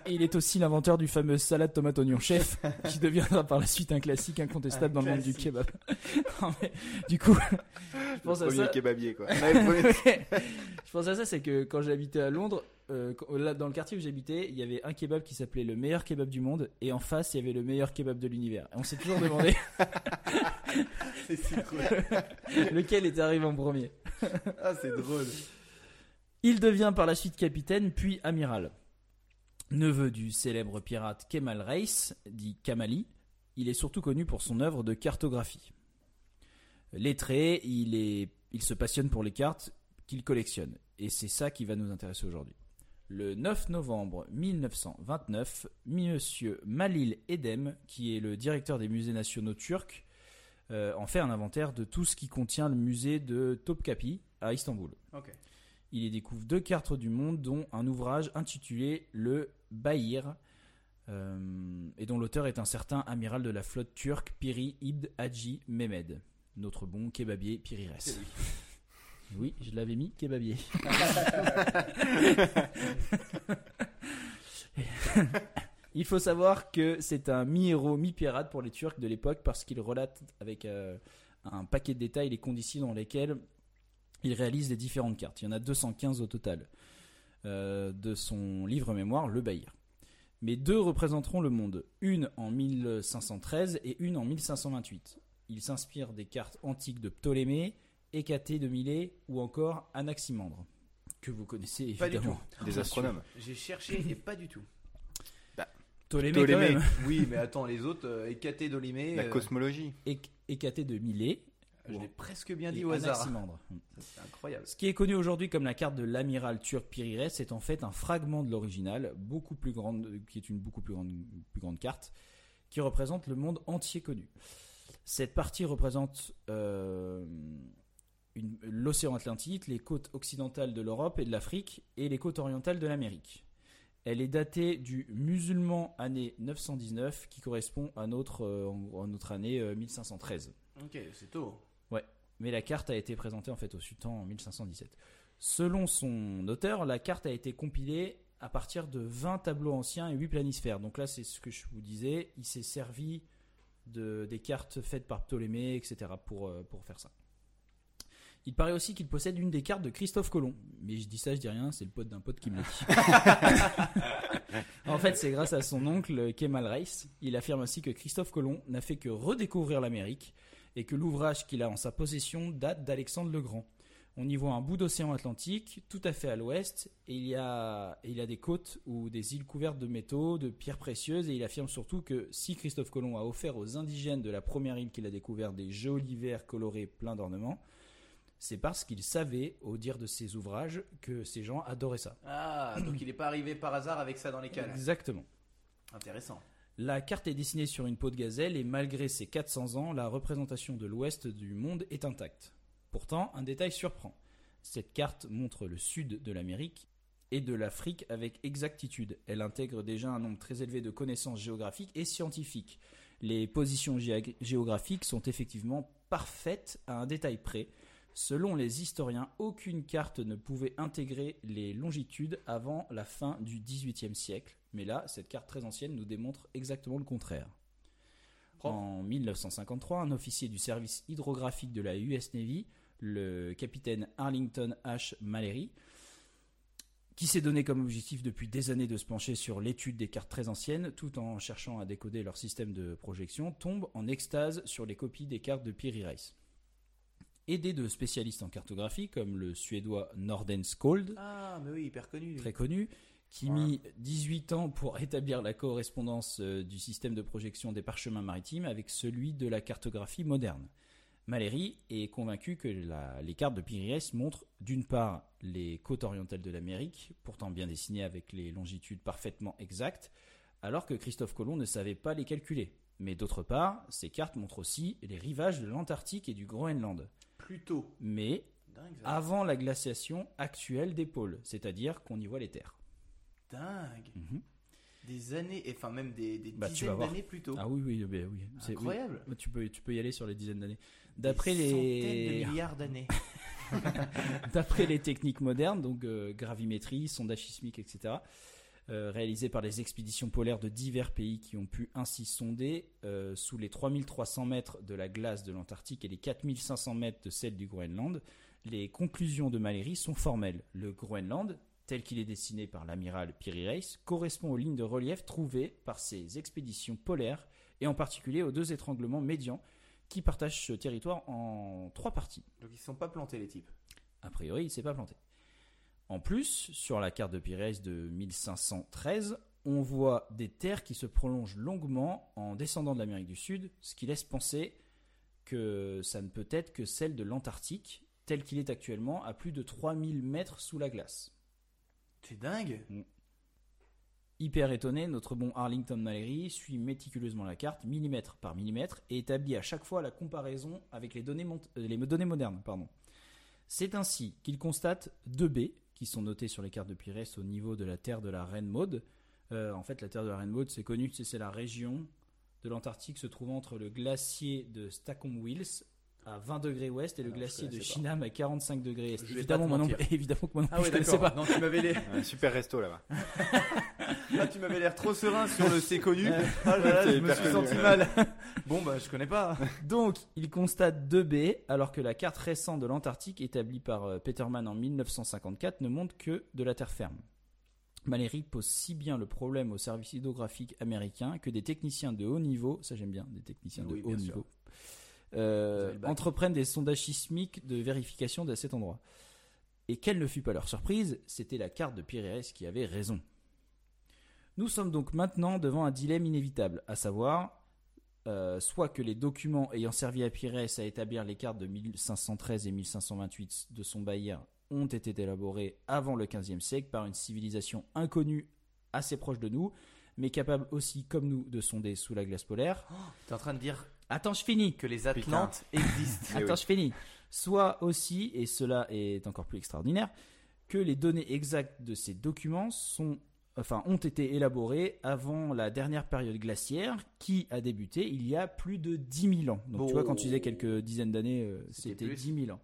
Et il est aussi l'inventeur du fameux salade tomate oignon chef, qui deviendra par la suite un classique incontestable dans le monde du classique. kebab. Non, mais, du coup, je pense à Premier ça. kebabier, quoi. je pense à ça, c'est que quand j'habitais à Londres, euh, quand- là, dans le quartier où j'habitais, il y avait un kebab qui s'appelait le meilleur kebab du monde, et en face, il y avait le meilleur kebab de l'univers. Et on s'est toujours demandé C'est si cool. lequel était arrivé en premier. Ah, c'est drôle. Il devient par la suite capitaine, puis amiral. Neveu du célèbre pirate Kemal Reis, dit Kamali, il est surtout connu pour son œuvre de cartographie. Lettré, il, est, il se passionne pour les cartes qu'il collectionne. Et c'est ça qui va nous intéresser aujourd'hui. Le 9 novembre 1929, Monsieur Malil Edem, qui est le directeur des musées nationaux turcs, euh, en fait un inventaire de tout ce qui contient le musée de Topkapi à Istanbul. Il y découvre deux cartes du monde, dont un ouvrage intitulé Le Bahir, euh, et dont l'auteur est un certain amiral de la flotte turque Piri Ibn Haji Mehmed, notre bon kebabier Pirires. C'est lui. Oui, je l'avais mis kebabier. Il faut savoir que c'est un mi-héros, mi-pirate pour les Turcs de l'époque parce qu'il relate avec euh, un paquet de détails les conditions dans lesquelles il réalise les différentes cartes. Il y en a 215 au total euh, de son livre mémoire, Le Bahir. Mais deux représenteront le monde, une en 1513 et une en 1528. Il s'inspire des cartes antiques de Ptolémée, Hécatée de Milet ou encore Anaximandre, que vous connaissez Pas du évidemment. Des astronomes. J'ai cherché et pas du tout. Ptolémée, Ptolémée. quand même. Oui, mais attends, les autres, euh, Hécaté d'Olimé. La euh, cosmologie. Héc- de Milet Je l'ai presque bien et dit au hasard. Anaximandre. Ça, C'est incroyable. Ce qui est connu aujourd'hui comme la carte de l'amiral turc Pirires est en fait un fragment de l'original, beaucoup plus grande, qui est une beaucoup plus grande, plus grande carte, qui représente le monde entier connu. Cette partie représente euh, une- l'océan Atlantique, les côtes occidentales de l'Europe et de l'Afrique, et les côtes orientales de l'Amérique. Elle est datée du musulman année 919, qui correspond à notre, euh, à notre année euh, 1513 Ok, c'est tôt. mais la carte a été présentée en fait au sultan en 1517. Selon son auteur, la carte a été compilée à partir de 20 tableaux anciens et 8 planisphères. Donc là, c'est ce que je vous disais, il s'est servi de, des cartes faites par Ptolémée, etc. pour, euh, pour faire ça. Il paraît aussi qu'il possède une des cartes de Christophe Colomb. Mais je dis ça, je dis rien, c'est le pote d'un pote qui me l'a dit. en fait, c'est grâce à son oncle Kemal Reis. Il affirme ainsi que Christophe Colomb n'a fait que redécouvrir l'Amérique et que l'ouvrage qu'il a en sa possession date d'Alexandre le Grand. On y voit un bout d'océan Atlantique, tout à fait à l'ouest, et il y a, il y a des côtes ou des îles couvertes de métaux, de pierres précieuses, et il affirme surtout que si Christophe Colomb a offert aux indigènes de la première île qu'il a découvert des jolis vers colorés pleins d'ornements, c'est parce qu'il savait, au dire de ses ouvrages, que ces gens adoraient ça. Ah, donc il n'est pas arrivé par hasard avec ça dans les cannes. Exactement. Intéressant. La carte est dessinée sur une peau de gazelle et malgré ses 400 ans, la représentation de l'ouest du monde est intacte. Pourtant, un détail surprend. Cette carte montre le sud de l'Amérique et de l'Afrique avec exactitude. Elle intègre déjà un nombre très élevé de connaissances géographiques et scientifiques. Les positions géographiques sont effectivement parfaites à un détail près. Selon les historiens, aucune carte ne pouvait intégrer les longitudes avant la fin du XVIIIe siècle. Mais là, cette carte très ancienne nous démontre exactement le contraire. En 1953, un officier du service hydrographique de la US Navy, le capitaine Arlington H. Mallory, qui s'est donné comme objectif depuis des années de se pencher sur l'étude des cartes très anciennes, tout en cherchant à décoder leur système de projection, tombe en extase sur les copies des cartes de Piri Reis. Aidé de spécialistes en cartographie comme le suédois Norden Skold, Ah, mais oui, hyper connu. lui. très connu, qui Voilà. mit 18 ans pour établir la correspondance euh, du système de projection des parchemins maritimes avec celui de la cartographie moderne. Mallory est convaincu que la- les cartes de Piri montrent d'une part les côtes orientales de l'Amérique, pourtant bien dessinées avec les longitudes parfaitement exactes, alors que Christophe Colomb ne savait pas les calculer. Mais d'autre part, ces cartes montrent aussi les rivages de l'Antarctique et du Groenland. Plutôt. Mais Dingue, ça. avant la glaciation actuelle des pôles, c'est-à-dire qu'on y voit les terres. Dingue. Mhm. Des années, et enfin même des, des Bah, tu vas dizaines voir. d'années plus tôt. Ah oui, oui, oui, oui. c'est- oui. Incroyable. Tu peux, tu peux y aller sur les dizaines d'années. D'après Des centaines de les, milliards d'années. d'après les techniques modernes, donc euh, gravimétrie, sondage sismique, etc., euh, réalisées par les expéditions polaires de divers pays qui ont pu ainsi sonder euh, sous les 3300 mètres de la glace de l'Antarctique et les 4500 mètres de celle du Groenland, les conclusions de Mallory sont formelles. Le Groenland, tel qu'il est dessiné par l'amiral Piri Reis, correspond aux lignes de relief trouvées par ces expéditions polaires et en particulier aux deux étranglements médians qui partagent ce territoire en trois parties. Donc ils se sont pas plantés les types? A priori, il s'est pas planté. En plus, sur la carte de Pires de 1513, on voit des terres qui se prolongent longuement en descendant de l'Amérique du Sud, ce qui laisse penser que ça ne peut être que celle de l'Antarctique, tel qu'il est actuellement à plus de 3000 mètres sous la glace. C'est dingue. Hyper étonné, notre bon Arlington Mallory suit méticuleusement la carte, millimètre par millimètre, et établit à chaque fois la comparaison avec les données, euh, les données modernes. Pardon. C'est ainsi qu'il constate deux baies qui sont notées sur les cartes de Pires au niveau de la terre de la Reine Maude. Euh, en fait, la terre de la Reine Maude, c'est connu, c'est c'est la région de l'Antarctique se trouvant entre le glacier de Stancomb-Wills à 20 degrés ouest et le Alors, je glacier de. Shinam à 45 degrés est. Évidemment, non, mentir. évidemment que moi non Ah ouais, je connaissais pas. Non, tu m'avais l'air, Un super resto là-bas. ah, tu m'avais l'air trop serein sur le c'est connu. Ah là là, je me suis connu. senti mal. Bon bah je connais pas. Donc, il constate deux baies, alors que la carte récente de l'Antarctique, établie par euh, Peterman en 1954, ne montre que de la terre ferme. Mallory pose si bien le problème au service hydrographique américain que des techniciens de haut niveau, ça j'aime bien, des techniciens Oui, de haut sûr. niveau, euh, entreprennent des sondages sismiques de vérification de cet endroit. Et quelle ne fut pas leur surprise, c'était la carte de Pires qui avait raison. Nous sommes donc maintenant devant un dilemme inévitable, à savoir euh, soit que les documents ayant servi à Pires à établir les cartes de 1513 et 1528 de son baillière ont été élaborés avant le XVe siècle par une civilisation inconnue assez proche de nous, mais capable aussi, comme nous, de sonder sous la glace polaire. T'es en train de dire Attends, je finis que les Atlantes existent. Eh Attends, oui. je finis. Soit aussi, et cela est encore plus extraordinaire, que les données exactes de ces documents sont, enfin, ont été élaborées avant la dernière période glaciaire qui a débuté il y a plus de 10 000 ans. Donc tu vois, quand tu disais quelques dizaines d'années, euh, C'était c'était plus. 10 000 ans.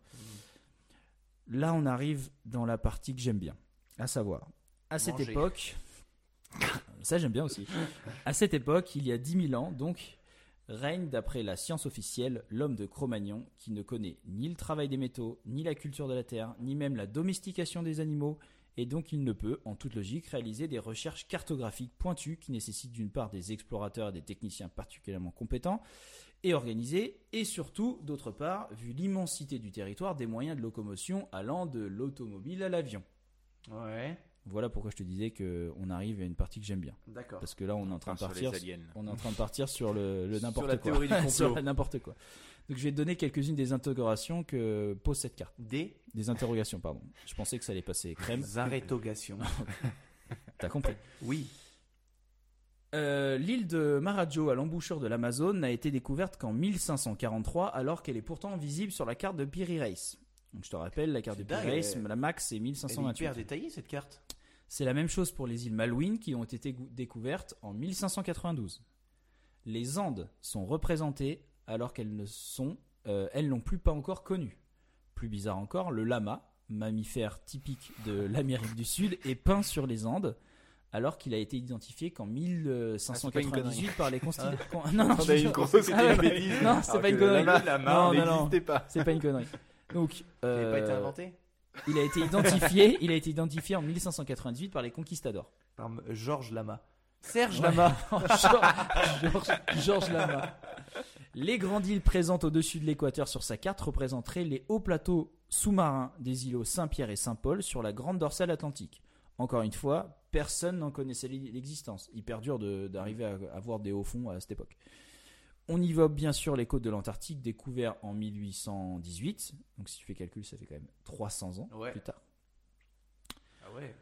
Là, on arrive dans la partie que j'aime bien, à savoir, à cette époque, ça j'aime bien aussi, à cette époque, il y a 10 000 ans, donc, règne d'après la science officielle l'homme de Cro-Magnon qui ne connaît ni le travail des métaux, ni la culture de la terre, ni même la domestication des animaux, et donc il ne peut, en toute logique, réaliser des recherches cartographiques pointues qui nécessitent d'une part des explorateurs et des techniciens particulièrement compétents et organisés, et surtout, d'autre part, vu l'immensité du territoire, des moyens de locomotion allant de l'automobile à l'avion. Ouais. Voilà pourquoi je te disais qu'on arrive à une partie que j'aime bien. D'accord. Parce que là, on est en train de partir on est en train de partir sur le, le Sur n'importe la quoi. théorie du complot. sur n'importe quoi. Donc je vais te donner quelques-unes des interrogations que pose cette carte. Des Des interrogations, pardon. Je pensais que ça allait passer crème. arrêtogations. T'as compris. Oui. Euh, L'île de Marajo à l'embouchure de l'Amazone n'a été découverte qu'en 1543 alors qu'elle est pourtant visible sur la carte de Piri Reis. Donc je te rappelle, la carte de Piri Reis, la max c'est Elle est hyper 1528. détaillée cette carte. C'est la même chose pour les îles Malouines qui ont été découvertes en 1592. Les Andes sont représentées alors qu'elles ne sont, euh, elles n'ont plus pas encore connues. Plus bizarre encore, le lama, mammifère typique de l'Amérique du Sud, est peint sur les Andes alors qu'il a été identifié qu'en 1598 par les constellés. Non, non, c'est pas une connerie. lama- Le lama Non, non, non. n'existait pas. C'est pas une connerie. Donc, Il n'a pas été euh, inventé Il a été identifié, il a été identifié en 1598 par les conquistadors. Par M- Georges Lama. Serge Ouais. Lama. Georges Lama. Les grandes îles présentes au-dessus de l'équateur sur sa carte représenteraient les hauts plateaux sous-marins des îlots Saint-Pierre et Saint-Paul sur la grande dorsale atlantique. Encore une fois, personne n'en connaissait l'existence. Hyper dur d'arriver à, à voir des hauts fonds à cette époque. On y voit bien sûr les côtes de l'Antarctique découvertes en 1818. Donc si tu fais calcul, ça fait quand même 300 ans Ouais. plus tard. Ah ouais.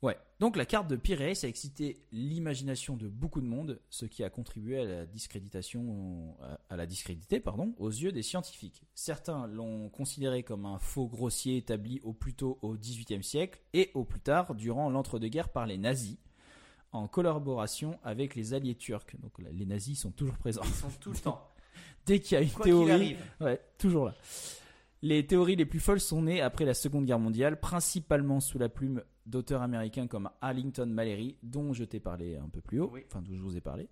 Ouais. Donc la carte de Piraeus a excité l'imagination de beaucoup de monde, ce qui a contribué à la discréditation, à- la discréditer, pardon, aux yeux des scientifiques. Certains l'ont considéré comme un faux grossier établi au plus tôt au XVIIIe siècle et au plus tard durant l'entre-deux-guerres par les nazis, en collaboration avec les alliés turcs. Donc les nazis sont toujours présents. Ils sont tout le temps. Dès qu'il y a une Quoi théorie. Ouais, toujours là. Les théories les plus folles sont nées après la Seconde Guerre mondiale, principalement sous la plume d'auteurs américains comme Arlington Mallory, dont je t'ai parlé un peu plus haut, Oui. enfin dont je vous ai parlé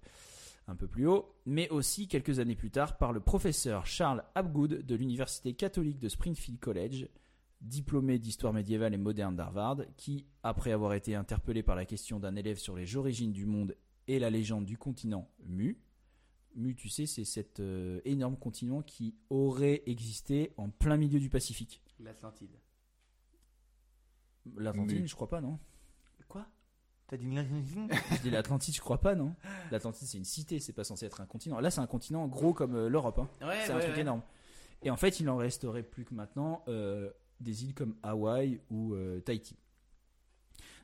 un peu plus haut, mais aussi quelques années plus tard par le professeur Charles Hapgood de l'Université catholique de Springfield College, diplômé d'histoire médiévale et moderne d'Harvard, qui, après avoir été interpellé par la question d'un élève sur les origines du monde et la légende du continent Mu, Mu, tu sais, c'est cet euh, énorme continent qui aurait existé en plein milieu du Pacifique. L'Atlantide. L'Atlantide, je crois pas, non Quoi? T'as dit l'Atlantide Je dis l'Atlantide, je crois pas, non L'Atlantide, c'est une cité, c'est pas censé être un continent. Là, c'est un continent gros comme euh, l'Europe. hein. Ouais, c'est un truc énorme. Et en fait, il en resterait plus que maintenant euh, des îles comme Hawaï ou euh, Tahiti.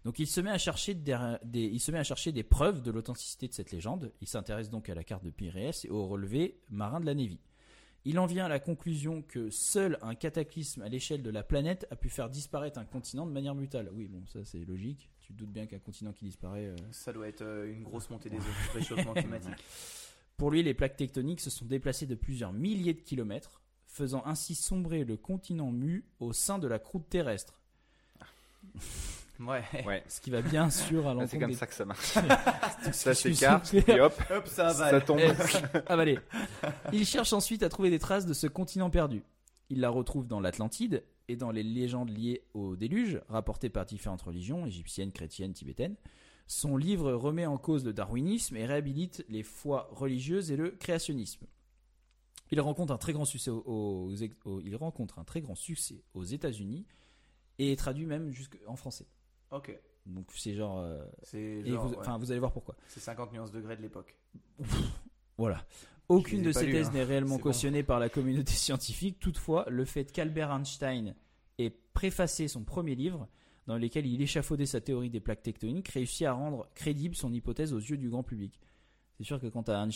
Donc il se met à chercher des, des- il se met à chercher des preuves de l'authenticité de cette légende. Il s'intéresse donc à la carte de Piraeus et au relevé marin de la Navy. Il en vient à la conclusion que seul un cataclysme à l'échelle de la planète a pu faire disparaître un continent de manière brutale. Oui, bon, ça c'est logique. Tu te doutes bien qu'un continent qui disparaît. euh, Ça doit être euh, une grosse montée des eaux, réchauffement climatique. Pour lui, les plaques tectoniques se sont déplacées de plusieurs milliers de kilomètres, faisant ainsi sombrer le continent mu au sein de la croûte terrestre. Ouais. Ouais. Ce qui va bien sûr à Ah, l'encontre c'est comme des- ça que ça marche. ça ça s'écarte, et hop, Hop, ça ça avale. tombe. Eh, avalé. Il cherche ensuite à trouver des traces de ce continent perdu. Il la retrouve dans l'Atlantide et dans les légendes liées au déluge, rapportées par différentes religions, égyptiennes, chrétiennes, tibétaines. Son livre remet en cause le darwinisme et réhabilite les foi religieuses et le créationnisme. Il rencontre un très grand succès aux, aux- aux- il rencontre un très grand succès aux États-Unis et est traduit même jusqu'en français. Ok. Donc c'est genre, euh, C'est genre, vous, ouais. vous allez voir pourquoi. C'est 50 nuances degrés de l'époque. Voilà. Aucune de ces thèses hein. n'est réellement bon. cautionnée par la communauté scientifique. Toutefois, le fait qu'Albert Einstein ait préfacé son premier livre, dans lequel il échafaudait sa théorie des plaques tectoniques, réussit à rendre crédible son hypothèse aux yeux du grand public. C'est sûr que quand t'as euh,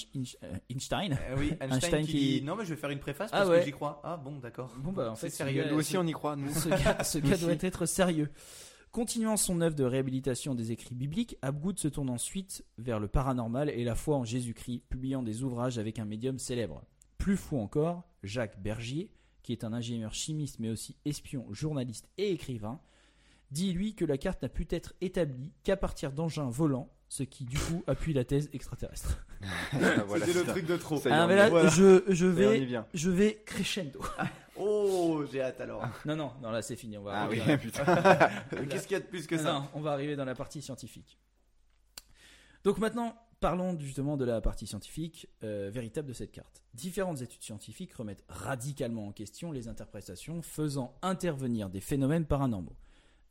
Einstein, Euh, oui, Einstein, Einstein qui... qui- dit non mais je vais faire une préface Ah parce ouais. que j'y crois. Ah bon d'accord. bon bah en C'est fait, sérieux, gars- Nous aussi, on y croit. Nous. ce gars, ce gars doit être sérieux. Continuant son œuvre de réhabilitation des écrits bibliques, Abgood se tourne ensuite vers le paranormal et la foi en Jésus-Christ, publiant des ouvrages avec un médium célèbre. Plus fou encore, Jacques Bergier, qui est un ingénieur chimiste mais aussi espion, journaliste et écrivain, dit lui que la carte n'a pu être établie qu'à partir d'engins volants, ce qui du coup appuie la thèse extraterrestre. Voilà, C'était le truc de trop. Ça y est, Ah, mais là. Voilà. je, vais, je vais crescendo. Oh j'ai hâte alors. Non, non, non, là c'est fini. On va Ah oui, putain. Qu'est-ce qu'il y a de plus que Non, ça non, on va arriver dans la partie scientifique. Donc maintenant, parlons justement de la partie scientifique euh, véritable de cette carte. Différentes études scientifiques remettent radicalement en question les interprétations faisant intervenir des phénomènes paranormaux.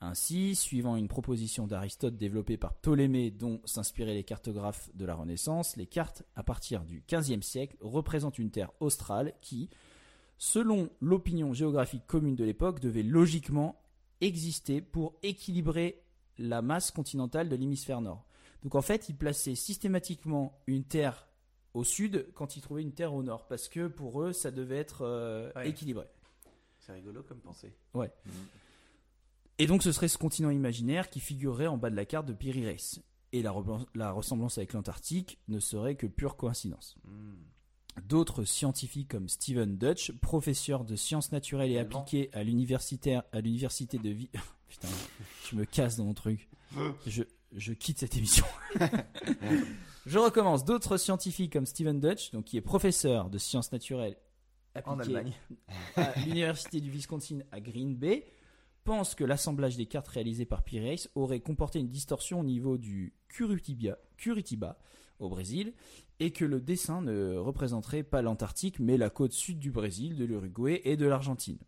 Ainsi, suivant une proposition d'Aristote développée par Ptolémée dont s'inspiraient les cartographes de la Renaissance, les cartes à partir du XVe siècle représentent une Terre australe qui, selon l'opinion géographique commune de l'époque, devait logiquement exister pour équilibrer la masse continentale de l'hémisphère nord. Donc en fait, ils plaçaient systématiquement une terre au sud quand ils trouvaient une terre au nord, parce que pour eux, ça devait être euh, Ouais. équilibré. C'est rigolo comme pensée. Et donc ce serait ce continent imaginaire qui figurerait en bas de la carte de Pirireis. Et la, re- la ressemblance avec l'Antarctique ne serait que pure coïncidence. Hmm. D'autres scientifiques comme Steven Dutch, professeur de sciences naturelles et appliquées à l'université à l'université de vie. Putain, je me casse dans mon truc. Je, je quitte cette émission. je recommence. D'autres scientifiques comme Steven Dutch, donc qui est professeur de sciences naturelles En appliquées Allemagne. à l'université du Wisconsin à Green Bay, pense que l'assemblage des cartes réalisées par Pirates aurait comporté une distorsion au niveau du Curitiba, Curitiba au Brésil et que le dessin ne représenterait pas l'Antarctique mais la côte sud du Brésil, de l'Uruguay et de l'Argentine.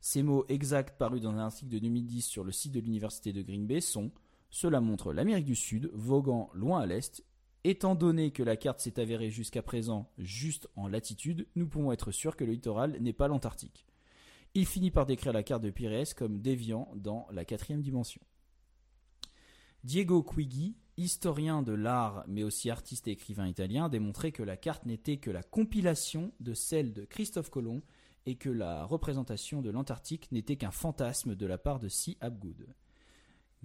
Ces mots exacts parus dans un article de 2010 sur le site de l'université de Green Bay sont Cela montre l'Amérique du Sud voguant loin à l'est. Étant donné que la carte s'est avérée jusqu'à présent juste en latitude, nous pouvons être sûrs que le littoral n'est pas l'Antarctique. Il finit par décrire la carte de Pires comme déviant dans la quatrième dimension. Diego Quigui, historien de l'art mais aussi artiste et écrivain italien, démontrait que la carte n'était que la compilation de celle de Christophe Colomb et que la représentation de l'Antarctique n'était qu'un fantasme de la part de C. Abgood.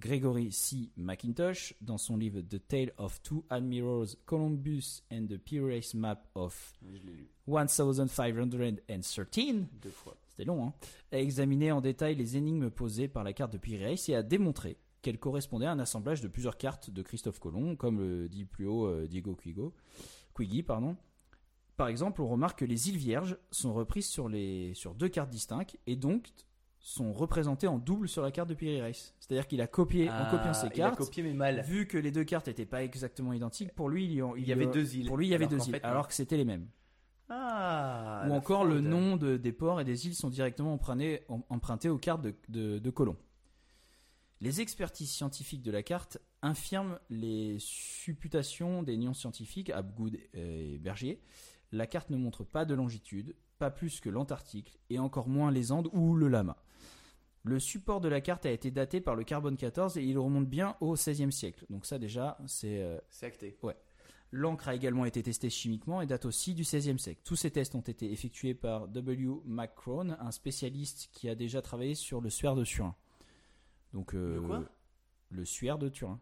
Gregory C. McIntosh, dans son livre The Tale of Two Admirals, Columbus and the Pirates Map of Je l'ai lu 1513, deux fois. c'était long, hein, a examiné en détail les énigmes posées par la carte de Pirates et a démontré qu'elle correspondait à un assemblage de plusieurs cartes de Christophe Colomb, comme le dit plus haut euh, Diego Quigo, Quigui. Pardon. Par exemple, on remarque que les îles Vierges sont reprises sur, les, sur deux cartes distinctes et donc sont représentées en double sur la carte de Pirates. C'est-à-dire qu'il a copié, en copiant ses Ah, il a cartes, copié mais mal. vu que les deux cartes n'étaient pas exactement identiques, pour lui, il y, Il y avait deux îles. Pour lui, il y avait alors deux îles, fait, alors que c'était les mêmes. Ah. Ou encore le nom de- des ports et des îles sont directement empruntés, em- empruntés aux cartes de, de, de Colomb. Les expertises scientifiques de la carte infirment les supputations des néons scientifiques Abgood et Bergier. La carte ne montre pas de longitude, pas plus que l'Antarctique, et encore moins les Andes ou le Lama. Le support de la carte a été daté par le carbone 14 et il remonte bien au XVIe siècle. Donc ça déjà, c'est euh, C'est acté. L'encre a également été testée chimiquement et date aussi du XVIe siècle. Tous ces tests ont été effectués par W. McCrone, un spécialiste qui a déjà travaillé sur le suaire de Turin. Donc, euh, Le quoi? Le suaire de Turin.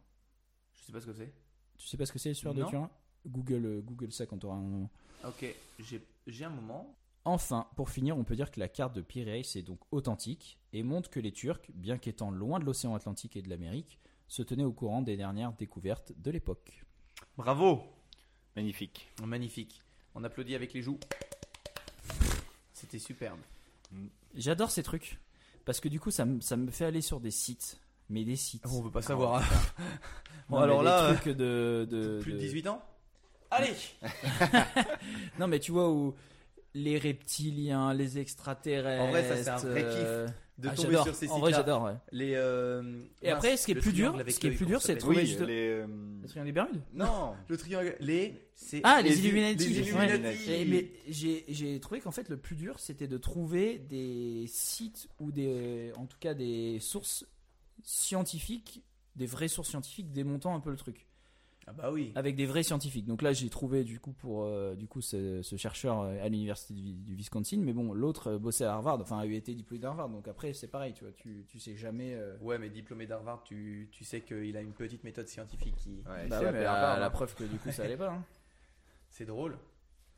Je sais pas ce que c'est. Tu sais pas ce que c'est le suaire de. Turin? Google, euh, Google ça quand tu auras un moment. Ok, j'ai j'ai un moment. Enfin, pour finir, on peut dire que la carte de Piraeus est donc authentique et montre que les Turcs, bien qu'étant loin de l'océan Atlantique et de l'Amérique, se tenaient au courant des dernières découvertes de l'époque. Bravo. Magnifique. Magnifique. On applaudit avec les joues. C'était superbe. J'adore ces trucs parce que du coup, ça, me- ça me fait aller sur des sites. Mais des sites. On veut pas savoir. Bon, alors là, trucs de, de- Plus de de- 18 ans Allez Non, mais tu vois où les reptiliens, les extraterrestres. En vrai, ça, c'est un vrai kiff euh, de ah, tomber sur ces En vrai, j'adore. Ouais. Les. euh, Et mince, après, ce qui est plus dur, ce qui est plus dur, c'est de trouver Oui, juste- les. euh, Le triangle des Bermudes. Non, le triangle. Les. Ah, les, les Illuminati. Les Ouais. Illuminati. Et- mais j'ai j'ai trouvé qu'en fait, le plus dur, c'était de trouver des sites ou des, en tout cas, des sources scientifiques, des vraies sources scientifiques démontant un peu le truc. Ah bah oui. avec des vrais scientifiques. Donc là, j'ai trouvé du coup pour euh, du coup ce, ce chercheur euh, à l'université du, du Wisconsin, mais bon, l'autre euh, bossait à Harvard, enfin a eu été diplômé d'Harvard. Donc après, c'est pareil, tu vois, tu, tu sais jamais. euh, Ouais, mais diplômé d'Harvard, tu, tu sais qu'il a une petite méthode scientifique qui. Ouais, bah c'est ouais, la mais la, Harvard, la hein. preuve que du coup ça allait pas. hein. C'est drôle.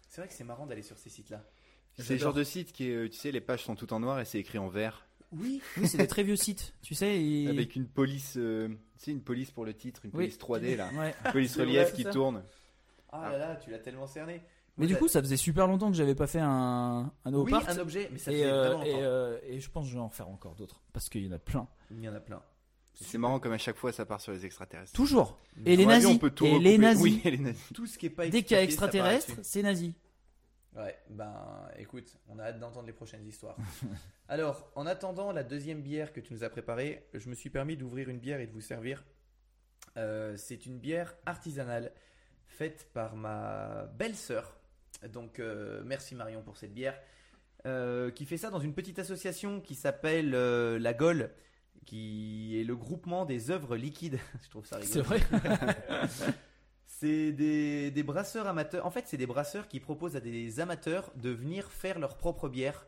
C'est vrai que c'est marrant d'aller sur ces sites-là. C'est le genre de site qui est, tu sais, les pages sont toutes en noir et c'est écrit en vert. Oui. Oui, c'est des très vieux sites, tu sais. et- Avec une police, euh, tu sais, une police pour le titre, une Oui. police 3D là. Ouais. Une police relief vrai, qui ça. tourne. Ah là là, tu l'as tellement cerné. Mais du coup, ça faisait super longtemps que j'avais pas fait un un oui, un objet, mais ça et, fait euh, vraiment et, longtemps. euh, et je pense que je vais en refaire encore d'autres parce qu'il y en a plein. Il y en a plein. C'est marrant comme à chaque fois ça part sur les extraterrestres. Toujours. Et les avis, nazis. on peut tout et les nazis. Oui, et les nazis. Tout ce qui est pas Dès qu'il y a extraterrestre, c'est nazi. Ouais, ben écoute, on a hâte d'entendre les prochaines histoires. Alors, en attendant la deuxième bière que tu nous as préparée, je me suis permis d'ouvrir une bière et de vous servir. Euh, c'est une bière artisanale faite par ma belle-sœur. Donc, euh, merci Marion pour cette bière. Euh, qui fait ça dans une petite association qui s'appelle La Gaule, qui est le groupement des œuvres liquides. je trouve ça rigolo. C'est vrai? C'est des, des brasseurs amateurs. En fait, c'est des brasseurs qui proposent à des amateurs de venir faire leur propre bière.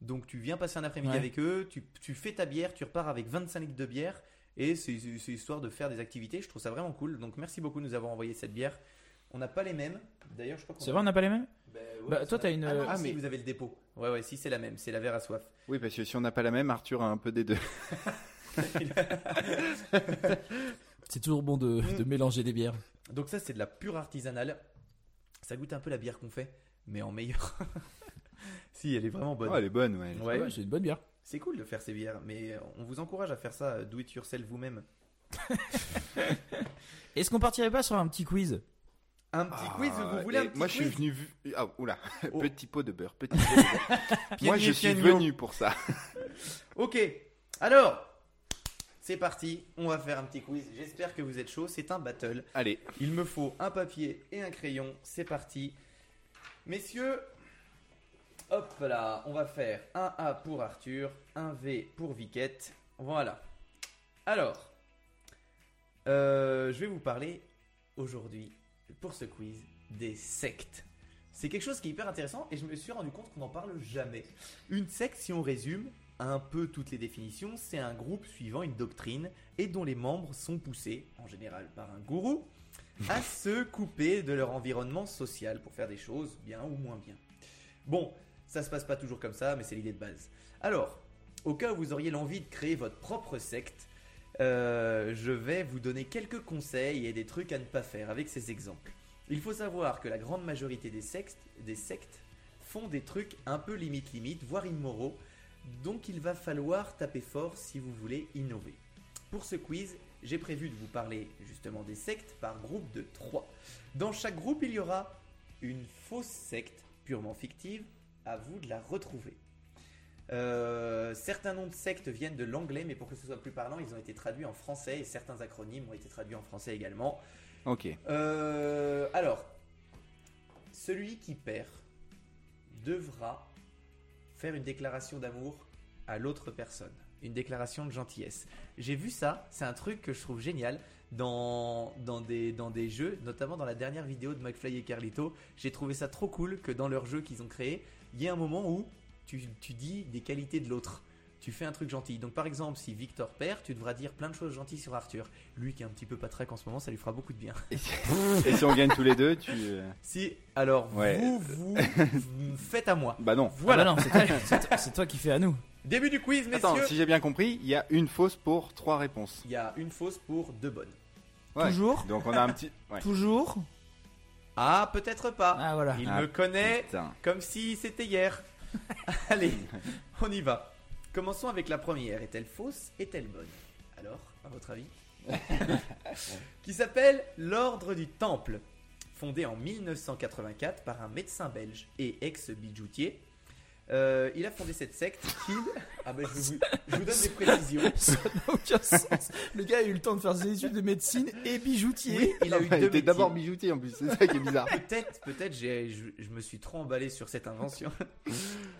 Donc, tu viens passer un après-midi Ouais. avec eux, tu, tu fais ta bière, tu repars avec 25 litres de bière. Et c'est histoire de faire des activités. Je trouve ça vraiment cool. Donc, merci beaucoup de nous avoir envoyé cette bière. On n'a pas les mêmes. D'ailleurs, je crois qu'on C'est a- vrai, on n'a pas les mêmes? Ben, ouais, Bah, toi, va. t'as une- Ah, non, Ah, si, mais- vous avez le dépôt. Ouais, ouais, si, c'est la même. C'est la verre à soif. Oui, parce que si on n'a pas la même, Arthur a un peu des deux. C'est toujours bon de, Mm. de mélanger des bières. Donc, ça, c'est de la pure artisanale. Ça goûte un peu la bière qu'on fait, mais en meilleur. si, elle est vraiment bonne. Oh, elle est bonne, ouais. Ouais. Ouais, c'est une bonne bière. C'est cool de faire ces bières, mais on vous encourage à faire ça, euh, do it yourself vous-même. Est-ce qu'on partirait pas sur un petit quiz? Un petit Ah, quiz, vous voulez et un petit Moi, je suis venu. vu- Ah, oula. Oh. Petit pot de beurre. Petit pot de beurre. moi, je suis venu pour ça. Ok, alors, c'est parti, on va faire un petit quiz. J'espère que vous êtes chaud, c'est un battle. Allez. Il me faut un papier et un crayon, c'est parti. Messieurs, hop là, on va faire un A pour Arthur, un V pour Viquette. Voilà. Alors, euh, je vais vous parler aujourd'hui, pour ce quiz, des sectes. C'est quelque chose qui est hyper intéressant et je me suis rendu compte qu'on n'en parle jamais. Une secte, si on résume un peu toutes les définitions, c'est un groupe suivant une doctrine et dont les membres sont poussés, en général par un gourou, à se couper de leur environnement social pour faire des choses bien ou moins bien. Bon, ça se passe pas toujours comme ça, mais c'est l'idée de base. Alors, au cas où vous auriez l'envie de créer votre propre secte, euh, je vais vous donner quelques conseils et des trucs à ne pas faire avec ces exemples. Il faut savoir que la grande majorité des sectes, des sectes font des trucs un peu limite limite, voire immoraux, donc il va falloir taper fort si vous voulez innover. Pour ce quiz, j'ai prévu de vous parler justement des sectes par groupe de 3. Dans chaque groupe, il y aura une fausse secte purement fictive, à vous de la retrouver. Euh, certains noms de sectes viennent de l'anglais, mais pour que ce soit plus parlant, ils ont été traduits en français et certains acronymes ont été traduits en français également. Ok. Euh, alors, celui qui perd devra faire une déclaration d'amour à l'autre personne, une déclaration de gentillesse. J'ai vu ça, c'est un truc que je trouve génial dans, dans, des, dans des jeux, notamment dans la dernière vidéo de McFly et Carlito. J'ai trouvé ça trop cool que dans leur jeu qu'ils ont créé, il y ait un moment où tu, tu dis des qualités de l'autre. Tu fais un truc gentil. Donc par exemple, si Victor perd, tu devras dire plein de choses gentilles sur Arthur. Lui qui est un petit peu patraque en ce moment, ça lui fera beaucoup de bien. Et si, on gagne tous les deux, tu. euh, Si, alors Ouais. vous, vous, vous faites à moi. Bah non. Voilà. Ah bah non, c'est toi, c'est toi- c'est toi qui fais à nous. Début du quiz, messieurs. Attends, si j'ai bien compris, il y a une fausse pour trois réponses. Il y a une fausse pour deux bonnes. Ouais. Toujours Donc on a un petit. Ouais. Toujours Ah, peut-être pas. Ah voilà. Il Ah, me connaît Putain. comme si c'était hier. Allez, on y va. Commençons avec la première. Est-elle fausse Est-elle bonne? Alors, à votre avis? Qui s'appelle l'Ordre du Temple. Fondé en 1984 par un médecin belge et ex-bijoutier. Euh, il a fondé cette secte qui... Ah ben, je, vous, je vous donne des précisions. Ça n'a aucun sens. Le gars a eu le temps de faire ses études de médecine et bijoutier. Oui, il a eu Il deux d'abord bijoutier en plus, c'est ça qui est bizarre. Peut-être, peut-être, j'ai- je, je me suis trop emballé sur cette invention.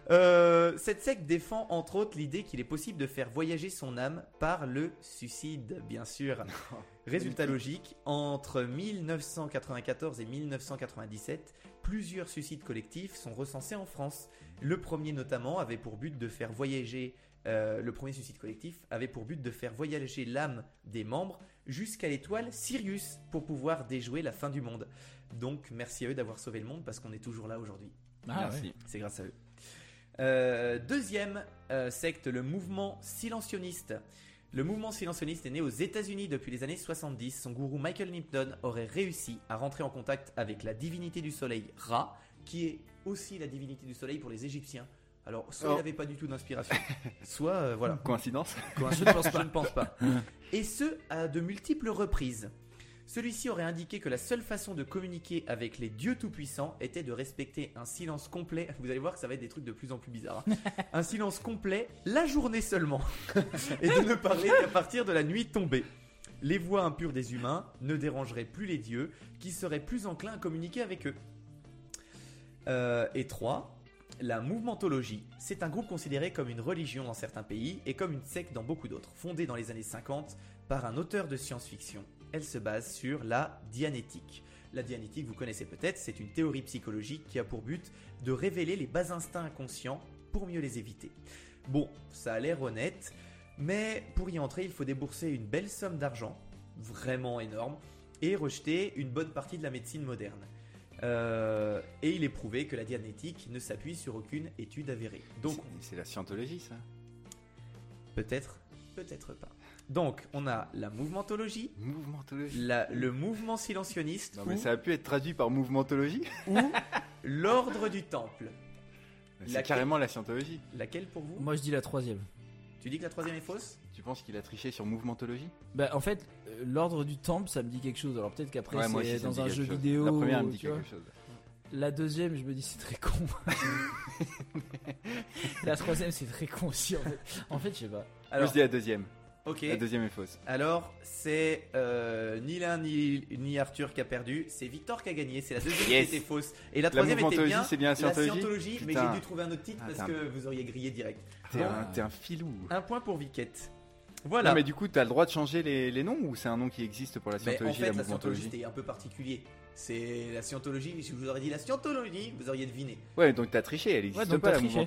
Euh, cette secte défend entre autres l'idée qu'il est possible de faire voyager son âme par le suicide, bien sûr. Résultat logique, entre 1994 et 1997, plusieurs suicides collectifs sont recensés en France. Le premier notamment avait pour but de faire voyager, euh, le premier suicide collectif avait pour but de faire voyager l'âme des membres jusqu'à l'étoile Sirius pour pouvoir déjouer la fin du monde. Donc merci à eux d'avoir sauvé le monde parce qu'on est toujours là aujourd'hui. Ah, Merci. ouais. C'est grâce à eux. Euh, deuxième euh, secte, le mouvement silentionniste. Le mouvement silentionniste est né aux États-Unis depuis les années 70. Son gourou Michael Nipton aurait réussi à rentrer en contact avec la divinité du soleil Ra, qui est aussi la divinité du soleil pour les Égyptiens. Alors, soit Oh. il n'avait pas du tout d'inspiration, soit euh, voilà. Coïncidence Je ne pense pas. Je ne pense pas. Et ce, à de multiples reprises. Celui-ci aurait indiqué que la seule façon de communiquer avec les dieux tout-puissants était de respecter un silence complet. Vous allez voir que ça va être des trucs de plus en plus bizarres. hein. un silence complet, la journée seulement. Et de ne parler qu'à partir de la nuit tombée. Les voix impures des humains ne dérangeraient plus les dieux, qui seraient plus enclins à communiquer avec eux. Euh, et 3. La mouvementologie, c'est un groupe considéré comme une religion dans certains pays et comme une secte dans beaucoup d'autres. Fondée dans les années 50 par un auteur de science-fiction, elle se base sur la dianétique. La dianétique, vous connaissez peut-être, c'est une théorie psychologique qui a pour but de révéler les bas instincts inconscients pour mieux les éviter. Bon, ça a l'air honnête, mais pour y entrer, il faut débourser une belle somme d'argent, vraiment énorme, et rejeter une bonne partie de la médecine moderne. Euh, et il est prouvé que la dianétique ne s'appuie sur aucune étude avérée. Donc C'est- la scientologie ça peut-être, peut-être pas. Donc on a la mouvementologie, Mouvementologie la- le mouvement silentionniste Non mais ça a pu être traduit par mouvementologie ou l'ordre du temple. C'est Laquelle carrément la scientologie. Laquelle pour vous? Moi je dis la troisième. Tu dis que la troisième est fausse Tu penses qu'il a triché sur Movementologie Bah, en fait, euh, l'ordre du temple, ça me dit quelque chose. Alors peut-être qu'après, Ouais, moi c'est aussi, ça me dans dit un jeu chose. vidéo. La première elle me dit tu vois. quelque chose. La deuxième, je me dis c'est très con. la troisième, c'est très con aussi. En fait, en fait je sais pas. Moi Alors, je dis la deuxième. Ok. La deuxième est fausse. Alors, c'est euh, ni l'un ni, ni Arthur qui a perdu, c'est Victor qui a gagné. C'est la deuxième Yes. qui était fausse. Et la La troisième était bien. c'est bien la La scientologie scientologie, mais j'ai dû trouver un autre titre Ah, parce que vous auriez grillé direct. T'es Bon. un, t'es un filou. Un point pour Viquette. Voilà. Non, mais du coup, t'as le droit de changer les, les noms ou c'est un nom qui existe pour la Mais en scientologie et fait, la la scientologie c'était un peu particulier. C'est la scientologie. Si je vous aurais dit la scientologie, vous auriez deviné. Ouais, donc t'as triché, elle existe Ouais, donc pas la triché.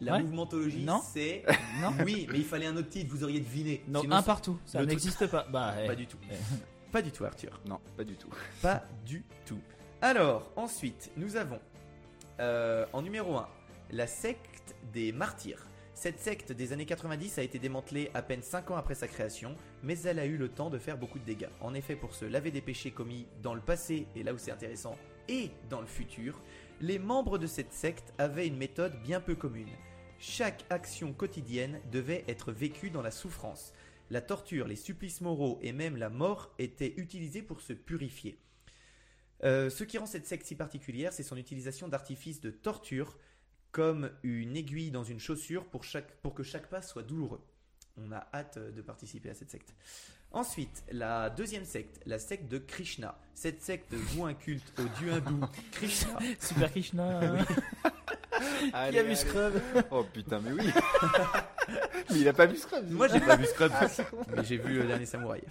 La Ouais. movementologie, Non. c'est. Non Oui, mais il fallait un autre titre, vous auriez deviné. Non, Sinon, un partout. Ça n'existe pas. Bah, eh. Pas du tout. Eh. Pas du tout, Arthur. Non, pas du tout. Pas du tout. Alors, ensuite, nous avons euh, en numéro 1 la secte des martyrs. Cette secte des années 90 a été démantelée à peine 5 ans après sa création, mais elle a eu le temps de faire beaucoup de dégâts. En effet, pour se laver des péchés commis dans le passé, et là où c'est intéressant, et dans le futur, les membres de cette secte avaient une méthode bien peu commune. Chaque action quotidienne devait être vécue dans la souffrance. La torture, les supplices moraux et même la mort étaient utilisés pour se purifier. Euh, ce qui rend cette secte si particulière, c'est son utilisation d'artifices de torture, comme une aiguille dans une chaussure pour, chaque, pour que chaque pas soit douloureux. On a hâte euh, de participer à cette secte. Ensuite, la deuxième secte, la secte de Krishna. Cette secte voue un culte au dieu hindou Krishna. Super Krishna. Qui a Allez, vu Scrub Oh putain, mais oui. mais il a pas vu Scrubs. Moi, j'ai pas vu Scrubs, mais j'ai vu le dernier samouraï.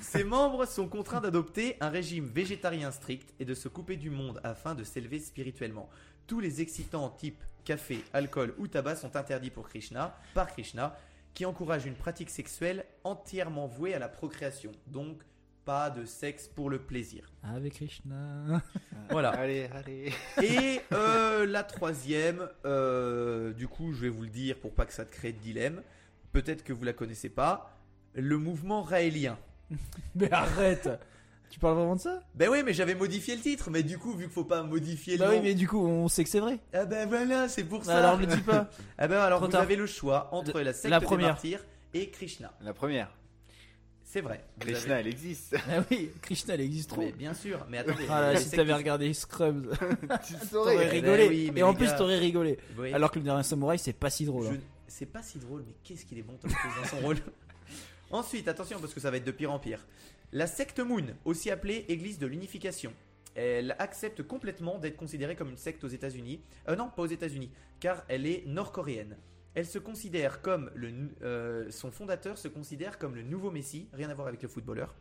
Ses membres sont contraints d'adopter un régime végétarien strict et de se couper du monde afin de s'élever spirituellement. Tous les excitants type café, alcool ou tabac sont interdits pour Krishna, par Krishna, qui encourage une pratique sexuelle entièrement vouée à la procréation. Donc, pas de sexe pour le plaisir. Avec Krishna. Voilà. Allez, allez. Et euh, la troisième, euh, du coup, je vais vous le dire pour pas que ça te crée de dilemme. Peut-être que vous la connaissez pas. Le mouvement raélien. Mais arrête Tu parles vraiment de ça? Ben oui, mais j'avais modifié le titre, mais du coup, vu qu'il faut pas modifier le Bah nom. oui, mais du coup, on sait que c'est vrai. Ah ben voilà, c'est pour ça. Alors, ne le dis pas. Ah ben alors, Trop vous tard. avez le choix entre la secte La des première. martyrs et Krishna. La première. C'est vrai. Krishna, avez- elle existe. Ah oui, Krishna, elle existe trop. Mais bien sûr, mais attendez. Ah là, si t'avais regardé Scrubs, tu t'aurais saurais. rigolé. oui, mais Et en plus, t'aurais rigolé. Alors que le dernier samouraï, c'est pas si drôle. je- hein. C'est pas si drôle, mais qu'est-ce qu'il est bon Tom Cruise dans son rôle. Ensuite, attention parce que ça va être de pire en pire. La secte Moon, aussi appelée Église de l'unification. Elle accepte complètement d'être considérée comme une secte aux États-Unis. Euh, non, pas aux États-Unis, car elle est nord-coréenne. Elle se considère comme le, euh, son fondateur se considère comme le nouveau Messie, rien à voir avec le footballeur.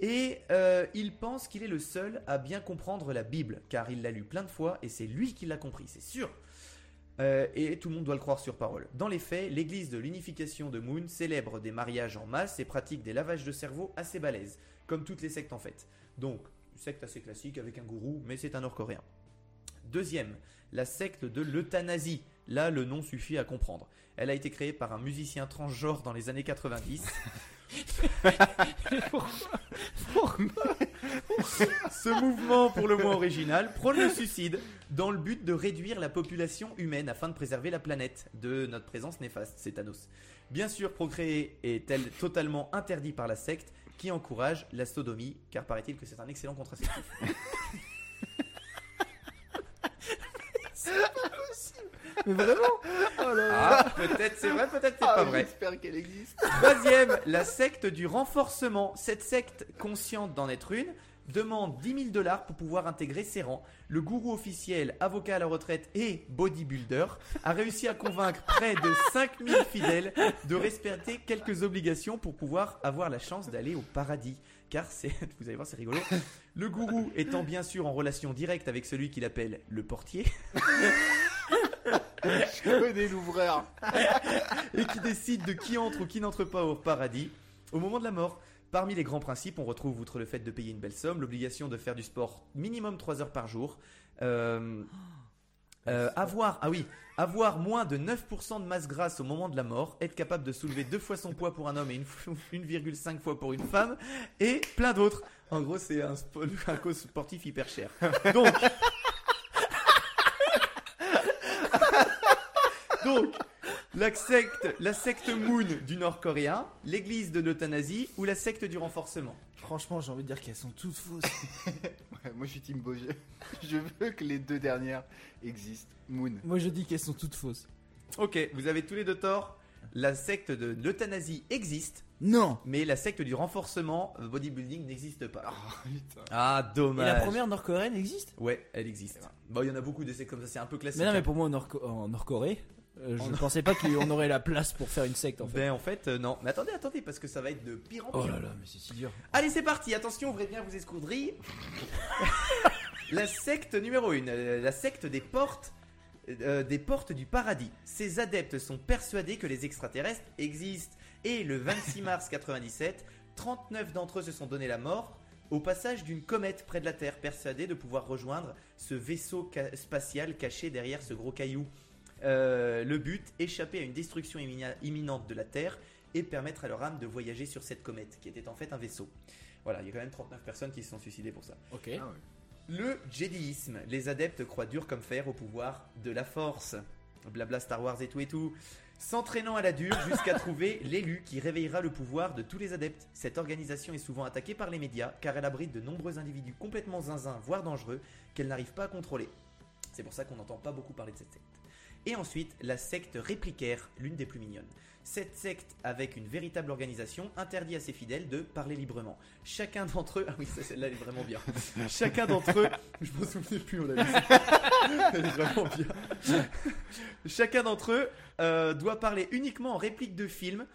Et euh, il pense qu'il est le seul à bien comprendre la Bible, car il l'a lu plein de fois et c'est lui qui l'a compris, c'est sûr. Euh, et tout le monde doit le croire sur parole. Dans les faits, l'église de l'unification de Moon célèbre des mariages en masse et pratique des lavages de cerveau assez balèzes, comme toutes les sectes en fait. Donc, secte assez classique avec un gourou, mais c'est un nord-coréen. Deuxième, la secte de l'euthanasie. Là, le nom suffit à comprendre. Elle a été créée par un musicien transgenre dans les années 90. Ce mouvement, pour le moins original, prône le suicide dans le but de réduire la population humaine afin de préserver la planète de notre présence néfaste, c'est Thanos. Bien sûr, procréer est-elle totalement interdit par la secte qui encourage la sodomie, car paraît-il que c'est un excellent contraceptif. Mais vraiment Oh là là. Ah, peut-être c'est vrai, peut-être c'est Ah, pas vrai. J'espère qu'elle existe. Troisième, la secte du renforcement. Cette secte, consciente d'en être une, demande 10 000 dollars pour pouvoir intégrer ses rangs. Le gourou officiel, avocat à la retraite et bodybuilder a réussi à convaincre près de 5 000 fidèles de respecter quelques obligations pour pouvoir avoir la chance d'aller au paradis. Car c'est, vous allez voir, c'est rigolo. Le gourou étant bien sûr en relation directe avec celui qu'il appelle le portier. Je connais l'ouvreur. et qui décide de qui entre ou qui n'entre pas au paradis. Au moment de la mort, parmi les grands principes, on retrouve, outre le fait de payer une belle somme, l'obligation de faire du sport minimum 3 heures par jour. Euh, euh, avoir, ah oui, avoir moins de 9% de masse grasse au moment de la mort, être capable de soulever deux fois son poids pour un homme et une f- 1,5 fois pour une femme, et plein d'autres. En gros, c'est un, spo- un cause sportif hyper cher. Donc, donc, La secte, la secte Moon du Nord-Coréen, l'église de l'euthanasie ou la secte du renforcement? Franchement, j'ai envie de dire qu'elles sont toutes fausses. Ouais, moi je suis Team. Je veux que les deux dernières existent. Moon. Moi, je dis qu'elles sont toutes fausses. Ok, vous avez tous les deux tort. La secte de l'euthanasie existe, Non mais la secte du renforcement euh, bodybuilding n'existe pas. Oh, putain. Ah, Et dommage. la première nord-coréenne existe? Ouais, elle existe. Bon, il y en a beaucoup de sectes comme ça, c'est un peu classique. Mais non, mais pour moi, en Nord- en Nord-Corée, euh, je ne pensais pas qu'on aurait la place pour faire une secte en fait. Ben en fait, euh, non. Mais attendez, attendez, parce que ça va être de pire en pire. Oh là là, mais c'est si dur. Allez, c'est parti. Attention, ouvrez bien vos escroudrilles. la secte numéro 1, la secte des portes, euh, des portes du paradis. Ces adeptes sont persuadés que les extraterrestres existent. Et le 26 mars 97, 39 d'entre eux se sont donné la mort au passage d'une comète près de la Terre, persuadés de pouvoir rejoindre ce vaisseau ca- spatial caché derrière ce gros caillou. Euh, le but, échapper à une destruction imminente de la Terre et permettre à leur âme de voyager sur cette comète, qui était en fait un vaisseau. Voilà, il y a quand même 39 personnes qui se sont suicidées pour ça. Ok. Ah ouais. Le jédéisme. Les adeptes croient dur comme fer au pouvoir de la force. Blabla Star Wars et tout et tout. S'entraînant à la dure jusqu'à trouver l'élu qui réveillera le pouvoir de tous les adeptes. Cette organisation est souvent attaquée par les médias car elle abrite de nombreux individus complètement zinzins, voire dangereux, qu'elle n'arrive pas à contrôler. C'est pour ça qu'on n'entend pas beaucoup parler de cette secte. Et ensuite, la secte réplicaire, l'une des plus mignonnes. Cette secte, avec une véritable organisation, interdit à ses fidèles de parler librement. Chacun d'entre eux, ah oui, celle-là elle est vraiment bien. Chacun d'entre eux, je m'en souvenais plus, on a vu ça. Elle est vraiment bien. Chacun d'entre eux euh, doit parler uniquement en réplique de film.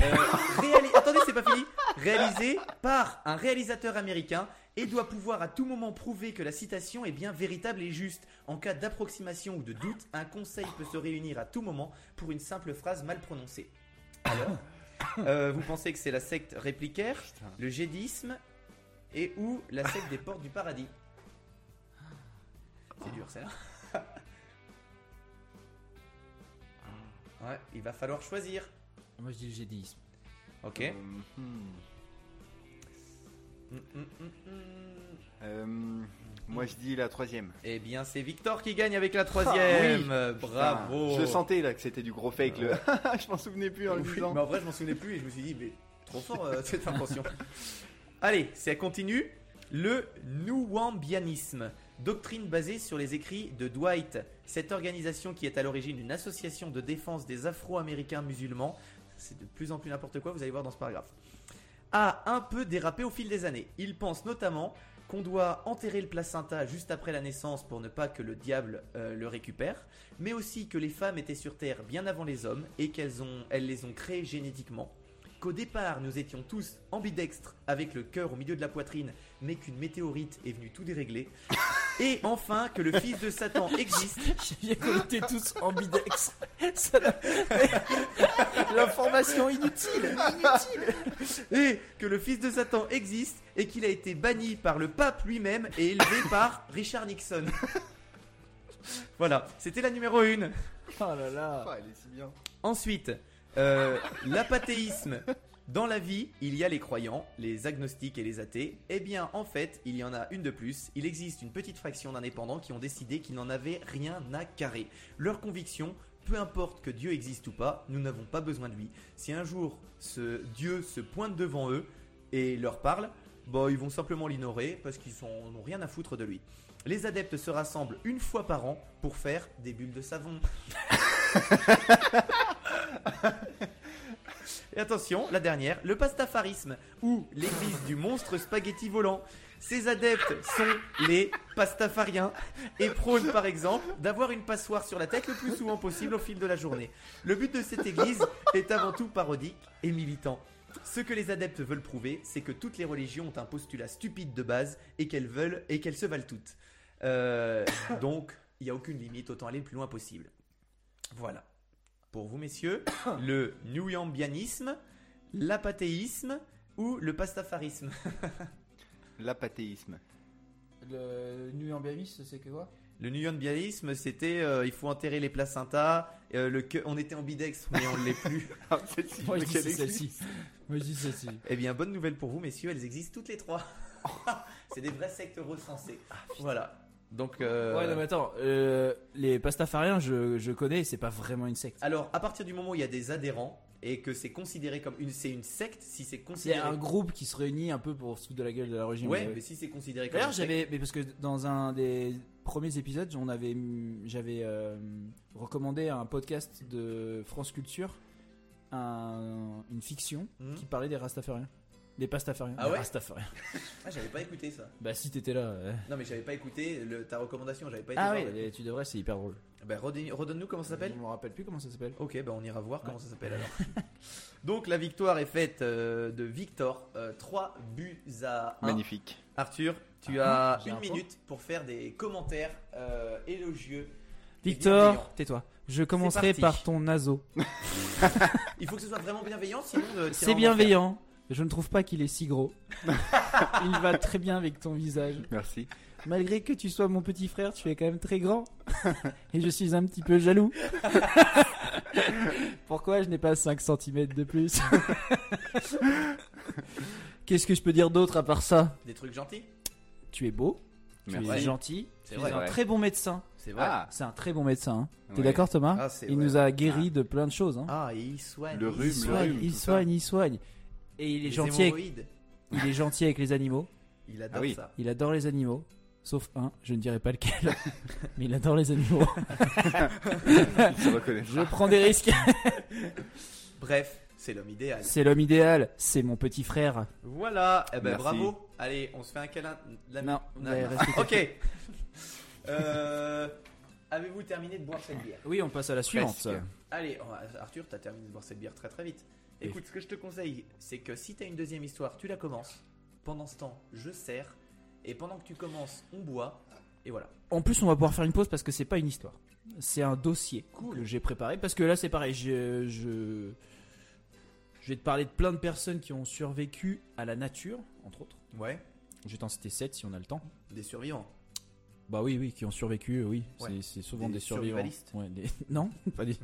euh, Attendez, c'est pas fini. Réalisé par un réalisateur américain et doit pouvoir à tout moment prouver que la citation est bien véritable et juste. En cas d'approximation ou de doute, un conseil peut se réunir à tout moment pour une simple phrase mal prononcée. Alors, euh, vous pensez que c'est la secte réplicaire, Putain. le jédisme et ou la secte des portes du paradis? C'est dur, celle-là. Ouais, il va falloir choisir. Moi, je dis le jédéisme. Ok. Euh, hmm. Mm, mm, mm. Euh, moi je dis la troisième. Eh bien, c'est Victor qui gagne avec la troisième. Ah Bravo. Putain, Je sentais là que c'était du gros fake. Le... je m'en souvenais plus en le Oui, disant. mais en vrai, je m'en souvenais plus et je me suis dit, mais trop fort euh, cette intention. Allez, ça continue. Le Nouambianisme, doctrine basée sur les écrits de Dwight. Cette organisation qui est à l'origine d'une association de défense des Afro-Américains musulmans, c'est de plus en plus n'importe quoi, vous allez voir dans ce paragraphe, a un peu dérapé au fil des années. Il pense notamment qu'on doit enterrer le placenta juste après la naissance pour ne pas que le diable euh, le récupère, mais aussi que les femmes étaient sur Terre bien avant les hommes et qu'elles les ont créées génétiquement. Qu'au départ, nous étions tous ambidextres avec le cœur au milieu de la poitrine, mais qu'une météorite est venue tout dérégler. Et enfin, que le fils de Satan existe. J'ai bien qu'on était tous ambidex. Ça n'a- L'information inutile. Inutile. Et que le fils de Satan existe et qu'il a été banni par le pape lui-même et élevé par Richard Nixon. voilà, c'était la numéro 1. Oh là là. Ah, elle est si bien. Ensuite, euh, l'apathéisme. Dans la vie, il y a les croyants, les agnostiques et les athées. Eh bien, en fait, il y en a une de plus. Il existe une petite fraction d'indépendants qui ont décidé qu'ils n'en avaient rien à carrer. Leur conviction, peu importe que Dieu existe ou pas, nous n'avons pas besoin de lui. Si un jour ce Dieu se pointe devant eux et leur parle, bah, ils vont simplement l'ignorer parce qu'ils n'ont rien à foutre de lui. Les adeptes se rassemblent une fois par an pour faire des bulles de savon. Et attention, la dernière, le pastafarisme, ou l'église du monstre spaghetti volant. Ces adeptes sont les pastafariens et prônent par exemple d'avoir une passoire sur la tête le plus souvent possible au fil de la journée. Le but de cette église est avant tout parodique et militant. Ce que les adeptes veulent prouver, c'est que toutes les religions ont un postulat stupide de base et qu'elles veulent et qu'elles se valent toutes. Euh, donc, il n'y a aucune limite, autant aller le plus loin possible. Voilà. Pour vous, messieurs, le newambianisme, l'apathéisme ou le pastafarisme. L'apathéisme. Le nuambianisme, c'est que quoi? Le newambianisme, c'était euh, il faut enterrer les placentas. euh, le que- on était ambidextre, mais on ne l'est plus. Ah, Moi, je dis celle-ci. Moi, je dis celle-ci. Eh bien, bonne nouvelle pour vous, messieurs, elles existent toutes les trois. c'est des vraies sectes recensées. Voilà. Donc, euh, Ouais, non, mais attends, euh, les pastafariens, je, je connais, c'est pas vraiment une secte. alors à partir du moment où il y a des adhérents et que c'est considéré comme une, c'est une secte, si c'est C'est considéré. un groupe qui se réunit un peu pour se foutre de la gueule de la religion. Ouais, mais- mais si c'est considéré comme. D'ailleurs, une secte- j'avais, mais parce que dans un des premiers épisodes, on avait, j'avais euh, recommandé un podcast de France Culture, un- une fiction Mhm. qui parlait des Rastafariens, des pastafariens. Ah Des ouais Rastafariens. Ah, j'avais pas écouté ça. Bah si t'étais là. ouais. Non, mais j'avais pas écouté le- ta recommandation, j'avais pas été Ah voir oui, tu devrais, c'est hyper drôle. Ben, redonne- redonne-nous comment ça s'appelle Je me rappelle plus comment ça s'appelle. Ok, ben on ira voir comment ça s'appelle alors. Donc la victoire est faite euh, de Victor, 3 buts à 1. Magnifique. Arthur, tu Ah, as j'ai une un point. minute pour faire des commentaires euh, élogieux. Victor, tais-toi. Je commencerai parti. par ton naso. Il faut que ce soit vraiment bienveillant, sinon. euh, C'est en enfer. bienveillant. Je ne trouve pas qu'il est si gros. Il va très bien avec ton visage. Merci. Malgré que tu sois mon petit frère, tu es quand même très grand. Et je suis un petit peu jaloux. Pourquoi je n'ai pas 5 cm de plus? Qu'est-ce que je peux dire d'autre à part ça? Des trucs gentils Tu es beau, tu Merci. es gentil, C'est tu vrai. es un Ouais. très bon médecin. C'est vrai. Ah, C'est un très bon médecin. hein. T'es Ouais. d'accord Thomas? Ah, Il vrai. nous a guéri de plein de choses. hein. Ah, il soigne. Le il rhume, il le soigne, rhume, il tout ça. soigne, il soigne. Et il est Les gentil avec, il est gentil avec les animaux. Il adore Ah oui. ça. Il adore les animaux. Sauf un, je ne dirai pas lequel. mais il adore les animaux. reconnaît. Je prends des risques. Bref, c'est l'homme idéal. C'est l'homme idéal. C'est mon petit frère. Voilà, eh ben Merci. bravo. Allez, on se fait un câlin. La- Non, allez non. rester Ok. Euh, Avez-vous terminé de boire cette bière? Oui, on passe à la suivante. Presque. Allez, oh, Arthur, t'as terminé de boire cette bière très très vite. Écoute, ce que je te conseille, c'est que si t'as une deuxième histoire, tu la commences. Pendant ce temps, je sers. Et pendant que tu commences, on boit. Et voilà. En plus, on va pouvoir faire une pause parce que c'est pas une histoire. C'est un dossier Cool. que j'ai préparé. Parce que là, c'est pareil. Je, je, je vais te parler de plein de personnes qui ont survécu à la nature, entre autres. Ouais. Je vais t'en citer 7 si on a le temps. Des survivants. Bah oui, oui, qui ont survécu, oui. Ouais. C'est- souvent Des des, survivants. Ouais, des- Non, pas des.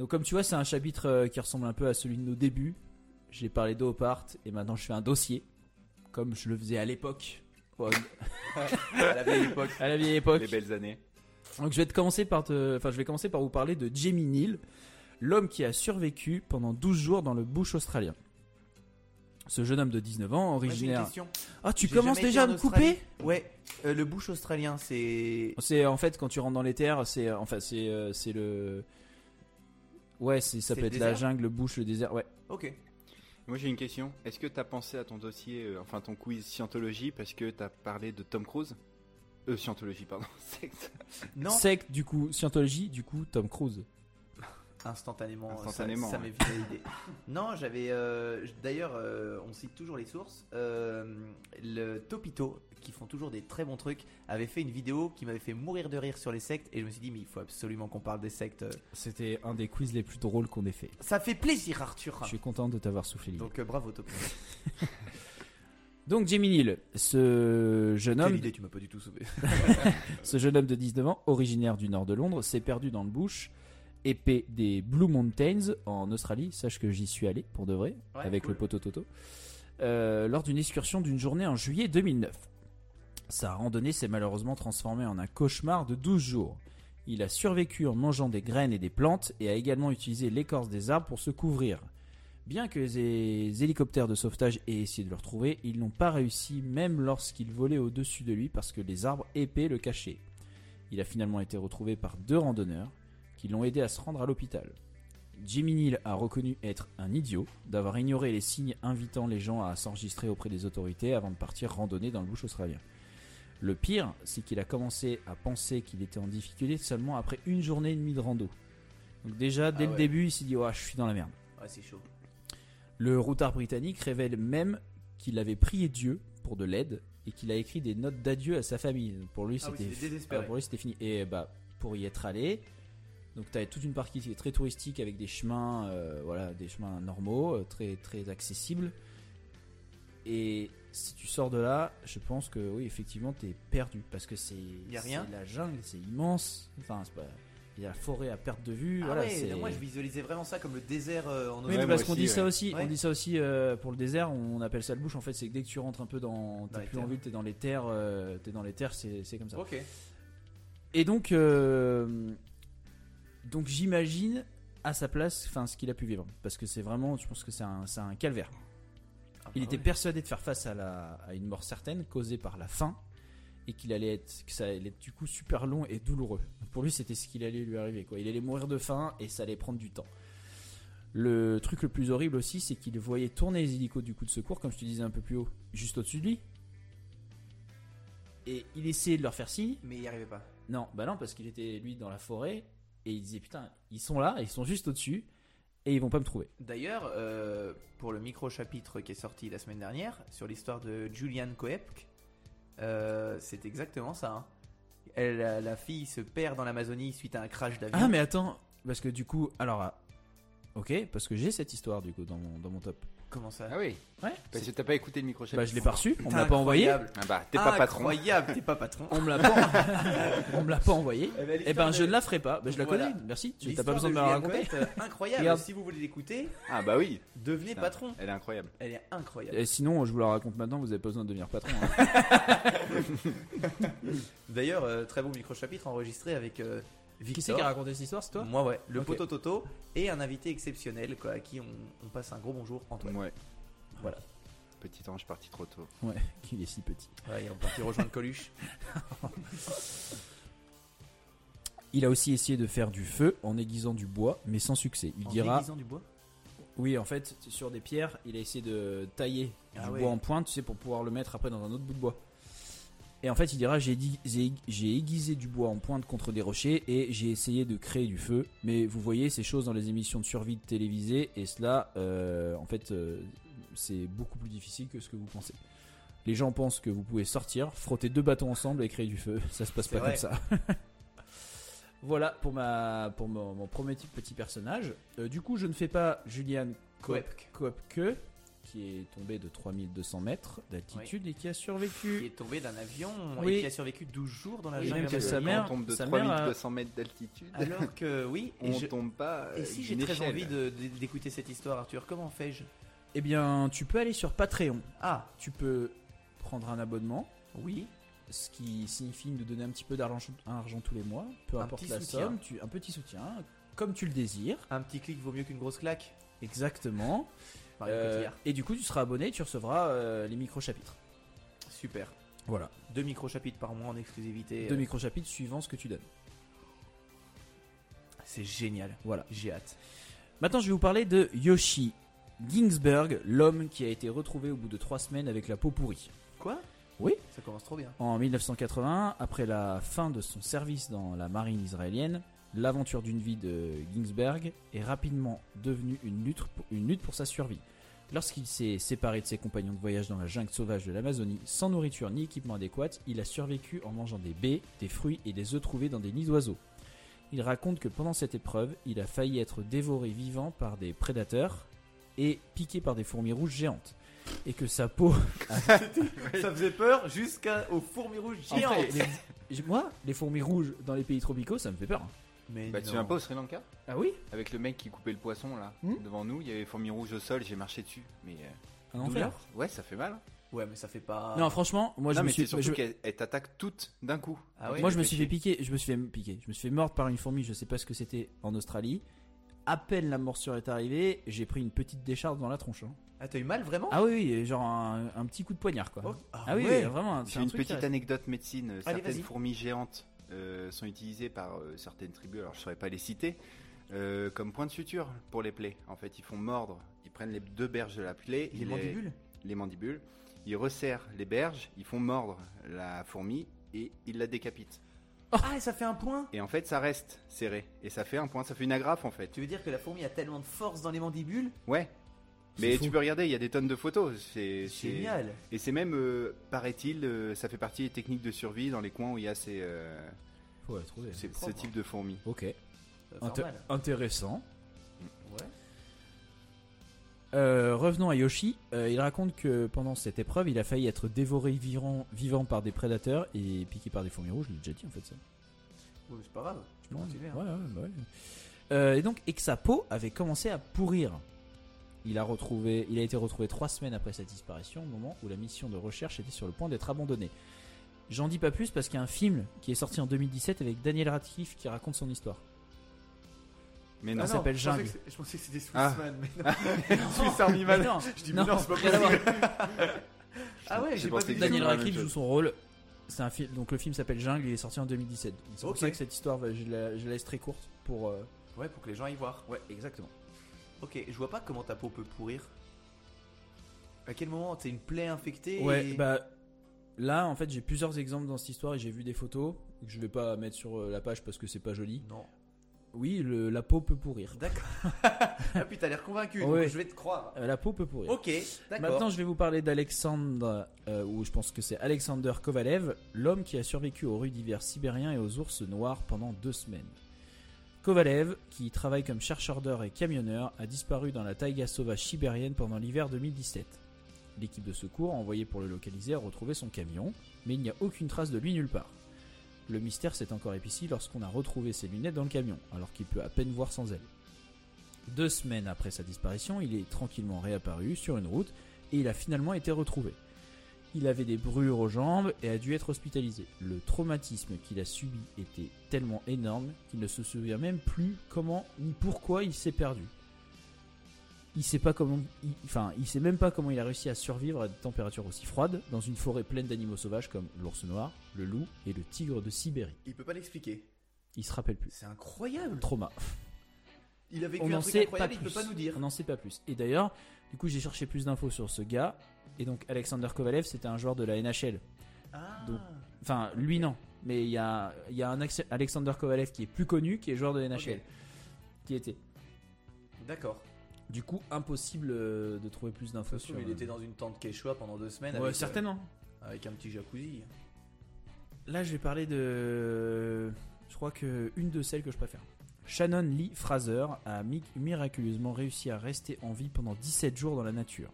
Donc comme tu vois, c'est un chapitre euh, qui ressemble un peu à celui de nos débuts. J'ai parlé d'Opart et maintenant je fais un dossier, comme je le faisais à l'époque. Ouais, À la vieille époque. à la vieille époque. Les belles années. Donc je vais te commencer par te... enfin je vais commencer par vous parler de Jamie Neal, l'homme qui a survécu pendant 12 jours dans le bush australien. Ce jeune homme de 19 ans, Moi, j'ai une originaire. question. Ah, tu commences déjà à me couper? Ouais. Euh, le bush australien, c'est. C'est en fait quand tu rentres dans les terres, c'est enfin c'est euh, c'est le Ouais, c'est ça C'est peut être la jungle, le bush, le désert. Ouais. Ok. Moi j'ai une question. Est-ce que tu as pensé à ton dossier, euh, enfin ton quiz scientologie, parce que tu as parlé de Tom Cruise? Euh, scientologie, pardon. Sexe. Non. Sec du coup, scientologie du coup Tom Cruise. Instantanément, Instantanément, ça, ça m'est venu à l'idée. non, j'avais. euh, D'ailleurs, euh, on cite toujours les sources. euh, le Topito, qui font toujours des très bons trucs, avait fait une vidéo qui m'avait fait mourir de rire sur les sectes. Et je me suis dit, mais il faut absolument qu'on parle des sectes. C'était un des quiz les plus drôles qu'on ait fait. Ça fait plaisir, Arthur. Je suis content de t'avoir soufflé l'idée. Donc, euh, bravo, Topito. Donc Jamie Neal, ce jeune homme idée, tu m'as pas du tout sauvé. Ce jeune homme de 19 ans, originaire du nord de Londres, s'est perdu dans le bush, épais des Blue Mountains en Australie. Sache que j'y suis allé pour de vrai, Ouais, avec cool. le poteau Toto, euh, lors d'une excursion d'une journée en juillet 2009. Sa randonnée s'est malheureusement transformée en un cauchemar de 12 jours. Il a survécu en mangeant des graines et des plantes et a également utilisé l'écorce des arbres pour se couvrir. Bien que les hélicoptères de sauvetage aient essayé de le retrouver, ils n'ont pas réussi même lorsqu'ils volaient au-dessus de lui parce que les arbres épais le cachaient. Il a finalement été retrouvé par deux randonneurs qui l'ont aidé à se rendre à l'hôpital. Jimmy Neal a reconnu être un idiot, d'avoir ignoré les signes invitant les gens à s'enregistrer auprès des autorités avant de partir randonner dans le bush australien. Le pire, c'est qu'il a commencé à penser qu'il était en difficulté seulement après une journée et demie de rando. Donc déjà, dès Ah le début, il s'est dit, ouais, je suis dans la merde. Ouais, c'est chaud. Le routard britannique révèle même qu'il avait prié Dieu pour de l'aide et qu'il a écrit des notes d'adieu à sa famille. Pour lui, Ah oui, c'était ah, pour lui, c'était fini. Et bah, pour y être allé, donc tu as toute une partie qui est très touristique avec des chemins, euh, voilà, des chemins normaux, euh, très très accessibles. Et si tu sors de là, je pense que oui, effectivement, tu es perdu parce que c'est la jungle, c'est immense. Enfin, c'est pas- il y a la forêt à perte de vue. Ah voilà, ouais, moi je visualisais vraiment ça comme le désert euh, en Oui, Australie. mais parce qu'on dit ça aussi, on dit ça aussi pour le désert, on appelle ça le bush. En fait, c'est que dès que tu rentres un peu dans, t'es plus en terres. ville, t'es dans les terres, euh, t'es dans les terres, c'est c'est comme ça. Ok. Et donc, euh, donc j'imagine à sa place, enfin, ce qu'il a pu vivre, parce que c'est vraiment, je pense que c'est un, calvaire. Ah Il bah était ouais. persuadé de faire face à, la, à une mort certaine causée par la faim et qu'il allait être, que ça allait être du coup super long et douloureux. Pour lui, c'était ce qu'il allait lui arriver. Quoi. Il allait mourir de faim et ça allait prendre du temps. Le truc le plus horrible aussi, c'est qu'il voyait tourner les hélicos du coup de secours, comme je te disais un peu plus haut, juste au-dessus de lui. Et il essayait de leur faire signe. Mais il y arrivait pas. Non, bah non, parce qu'il était lui dans la forêt et il disait putain, ils sont là, ils sont juste au-dessus et ils vont pas me trouver. D'ailleurs, euh, pour le micro-chapitre qui est sorti la semaine dernière, sur l'histoire de Julian Koepke, euh, c'est exactement ça. hein. Elle, la, la fille se perd dans l'Amazonie suite à un crash d'avion. Ah mais attends, parce que du coup, alors, ah, ok, parce que j'ai cette histoire du coup dans mon, dans mon top. Comment ça Ah oui Ouais. Parce que t'as pas écouté le micro Bah je l'ai pas reçu, on me l'a pas envoyé. Incroyable. Ah bah, t'es pas patron. Incroyable, t'es pas patron. On me l'a pas, on me l'a pas envoyé. Eh ben, Eh l'histoire ben de- je ne la ferai pas. Ben, je la Voilà. connais. Merci. Tu t'as l'histoire pas besoin de me la raconter. Euh, incroyable. Regarde. Si vous voulez l'écouter, Ah bah oui. devenez Putain, patron. Elle est incroyable. Elle est incroyable. Et sinon, je vous la raconte maintenant. Vous avez pas besoin de devenir patron. hein. D'ailleurs, euh, très beau micro-chapitre enregistré avec euh, Victor. Qui c'est qui a raconté cette histoire C'est toi Moi, ouais. Le poteau Toto et un invité exceptionnel quoi, à qui on, on passe un gros bonjour, Antoine. Ouais. Voilà. Petit ange parti trop tôt. Ouais. Qu'il est si petit. Ouais, et on parti rejoindre Coluche. Il a aussi essayé de faire du feu en aiguisant du bois, mais sans succès. Il En dira. déguisant du bois? Oui, en fait, sur des pierres, il a essayé de tailler Ah du ouais. bois en pointe, tu sais, pour pouvoir le mettre après dans un autre bout de bois. Et en fait, il dira j'ai aiguisé du bois en pointe contre des rochers et j'ai essayé de créer du feu. Mais vous voyez ces choses dans les émissions de survie télévisées et cela, euh, en fait, euh, c'est beaucoup plus difficile que ce que vous pensez. Les gens pensent que vous pouvez sortir, frotter deux bâtons ensemble et créer du feu. Ça se passe pas vrai. comme ça. voilà pour ma pour mon, mon premier petit personnage. Euh, du coup, je ne fais pas Julian Koepke. Qui est tombé de 3200 mètres d'altitude et qui a Qui survécu. est tombé d'un avion Oui. et qui a survécu 12 jours dans la jungle. même que sa mère- on tombe de sa mère a- 3200 mètres d'altitude. Alors que oui, et, on je- tombe pas. et si j'ai très envie de- de- d'écouter cette histoire, Arthur, comment fais-je? Eh bien, tu peux aller sur Patreon. Ah, Tu peux prendre un abonnement, oui, ce qui signifie de donner un petit peu d'argent un argent tous les mois, peu Un importe la soutien. somme, tu, un petit soutien, comme tu le désires. un petit clic vaut mieux qu'une grosse claque. Exactement. Mario Euh, Cotillard. et du coup, tu seras abonné, tu recevras euh, les micro-chapitres. Super. Voilà. Deux micro-chapitres par mois en exclusivité. Deux euh, micro-chapitres suivant ce que tu donnes. C'est génial. Voilà. J'ai hâte. Maintenant, je vais vous parler de Yoshi Ginsberg, l'homme qui a été retrouvé au bout de trois semaines avec la peau pourrie. Quoi? Oui. Ça commence trop bien. En 1980, après la fin de son service dans la marine israélienne, l'aventure d'une vie de Ginsberg est rapidement devenue une lutte pour, une lutte pour sa survie. Lorsqu'il s'est séparé de ses compagnons de voyage dans la jungle sauvage de l'Amazonie, sans nourriture ni équipement adéquat, il a survécu en mangeant des baies, des fruits et des œufs trouvés dans des nids d'oiseaux. Il raconte que pendant cette épreuve, il a failli être dévoré vivant par des prédateurs et piqué par des fourmis rouges géantes. Et que sa peau Ça faisait peur jusqu'aux fourmis rouges géantes. Après, les- moi, les fourmis rouges dans les pays tropicaux, ça me fait peur. Mais Bah, tu viens pas au Sri Lanka Ah oui Avec le mec qui coupait le poisson là, Hmm devant nous, il y avait fourmis rouges au sol, j'ai marché dessus. Mais euh, Un Douleur enfer. ouais, ça fait mal. Ouais, mais ça fait pas. Non, franchement, moi je non, me mais suis, surtout je- qu'elle elle t'attaque toutes d'un coup. Ah ouais, moi je me fait suis fait piquer, je me suis fait piquer, je me suis fait mordre par une fourmi, je sais pas ce que c'était en Australie. À peine la morsure est arrivée, j'ai pris une petite décharge dans la tronche. hein. Ah, t'as eu mal vraiment Ah oui, oui, genre un, un petit coup de poignard quoi. Oh, ah oui, ouais. oui, vraiment. c'est J'ai un une petite anecdote médecine. Allez, Certaines fourmis géantes euh, sont utilisées par euh, certaines tribus, alors je saurais pas les citer, euh, comme point de suture pour les plaies. En fait, ils font mordre, ils prennent les deux berges de la plaie, Les mandibules? les mandibules, ils resserrent les berges, ils font mordre la fourmi et ils la décapitent. Ah, et ça fait un point? Et en fait, ça reste serré et ça fait un point, ça fait une agrafe en fait. Tu veux dire que la fourmi a tellement de force dans les mandibules? Ouais. Mais fou. tu peux regarder, il y a des tonnes de photos. C'est Génial Et c'est même, euh, paraît-il, euh, ça fait partie des techniques de survie dans les coins où il y a ces, euh, Faut la trouver. ces- propre, ce hein. type de fourmis. Ok. Inté- faire mal. intéressant. Ouais. Euh, revenons à Yoshi. Euh, il raconte que pendant cette épreuve, il a failli être dévoré vivant, vivant par des prédateurs et piqué par des fourmis rouges. Je l'ai déjà dit en fait ça. Ouais, mais c'est pas grave. Je peux Ouais, continuer. hein. ouais, ouais, bah ouais. Euh, et donc, et que sa peau avait commencé à pourrir. Il a, retrouvé, il a été retrouvé trois semaines après sa disparition, au moment où la mission de recherche était sur le point d'être abandonnée. J'en dis pas plus parce qu'il y a un film qui est sorti en 2017 avec Daniel Radcliffe qui raconte son histoire. Mais Ah non. ça s'appelle je pensais Jungle. Je pensais que c'était Ah. Swissman, mais non. Swiss Army Man. Mais non, Je dis, non, mais non, c'est pas possible. Ah ouais, Je j'ai pas vu. Daniel Radcliffe joue son rôle. C'est un film, donc le film s'appelle Jungle, il est sorti en 2017. C'est pour ça que cette histoire, je la, je la laisse très courte pour. euh, Ouais, pour que les gens aillent voir. Ouais, exactement. Ok, je vois pas comment ta peau peut pourrir. À quel moment C'est une plaie infectée Ouais, et- bah là en fait j'ai plusieurs exemples dans cette histoire et j'ai vu des photos que je vais pas mettre sur euh, la page parce que c'est pas joli. Non. Oui, le- la peau peut pourrir. D'accord. ah puis t'as l'air convaincu, donc Ouais. je vais te croire. Euh, la peau peut pourrir. Ok, d'accord. Maintenant, je vais vous parler d'Alexandre, euh, ou je pense que c'est Alexander Kovalev, l'homme qui a survécu aux rues d'hiver sibériens et aux ours noirs pendant deux semaines. Kovalev, qui travaille comme chercheur d'or et camionneur, a disparu dans la taïga sauvage sibérienne pendant l'hiver 2017. L'équipe de secours envoyée pour le localiser a retrouvé son camion, mais il n'y a aucune trace de lui nulle part. Le mystère s'est encore épici lorsqu'on a retrouvé ses lunettes dans le camion, alors qu'il peut à peine voir sans elles. Deux semaines après sa disparition, il est tranquillement réapparu sur une route et il a finalement été retrouvé. Il avait des brûlures aux jambes et a dû être hospitalisé. Le traumatisme qu'il a subi était tellement énorme qu'il ne se souvient même plus comment ni pourquoi il s'est perdu. Il sait pas comment, il- enfin, il sait même pas comment il a réussi à survivre à des températures aussi froides dans une forêt pleine d'animaux sauvages comme l'ours noir, le loup et le tigre de Sibérie. Il peut pas l'expliquer. Il se rappelle plus. C'est incroyable. Trauma. Il a vécu On un n'en truc sait pas incroyable, il plus. peut pas nous dire. On n'en sait pas plus. Et d'ailleurs, du coup, j'ai cherché plus d'infos sur ce gars. Et donc, Alexander Kovalev, c'était un joueur de la NHL. Ah. Donc, Enfin, lui, non. Mais il y a, y a un Alexander Kovalev qui est plus connu, qui est joueur de NHL. Ok. Qui était. D'accord. Du coup, impossible euh, de trouver plus d'infos sur. il était dans une tente Quechua pendant deux semaines. Ouais, avec, euh, certainement. avec un petit jacuzzi. Là, je vais parler de. Je crois que une de celles que je préfère. Shannon Lee Fraser a mi- miraculeusement réussi à rester en vie pendant 17 jours dans la nature.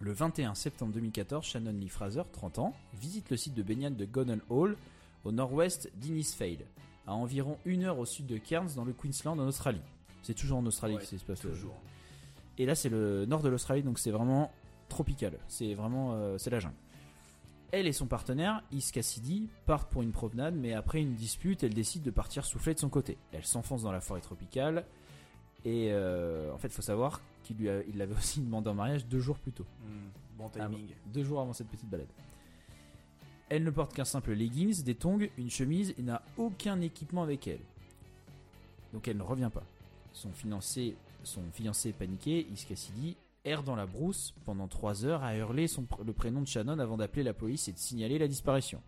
Le 21 septembre 2014, Shannon Lee Fraser, 30 ans, visite le site de baignade de Gonnell Hall, au nord-ouest d'Innisfail, à environ une heure au sud de Cairns, dans le Queensland, en Australie. C'est toujours en Australie Ouais, que ça se passe. Toujours. et là, c'est le nord de l'Australie, donc c'est vraiment tropical. C'est vraiment, euh, c'est la jungle. Elle et son partenaire, Is Cassidy, partent pour une promenade, mais après une dispute, elle décide de partir souffler de son côté. Elle s'enfonce dans la forêt tropicale, et euh, en fait, il faut savoir qu'il lui a- il l'avait aussi demandé en mariage deux jours plus tôt. Hmm, bon Ah, timing. deux jours avant cette petite balade. Elle ne porte qu'un simple leggings, des tongs, une chemise et n'a aucun équipement avec elle. Donc elle ne revient pas. Son fiancé, son fiancé paniqué, Is Cassidy, erre dans la brousse pendant trois heures à hurler son pr- le prénom de Shannon avant d'appeler la police et de signaler la disparition.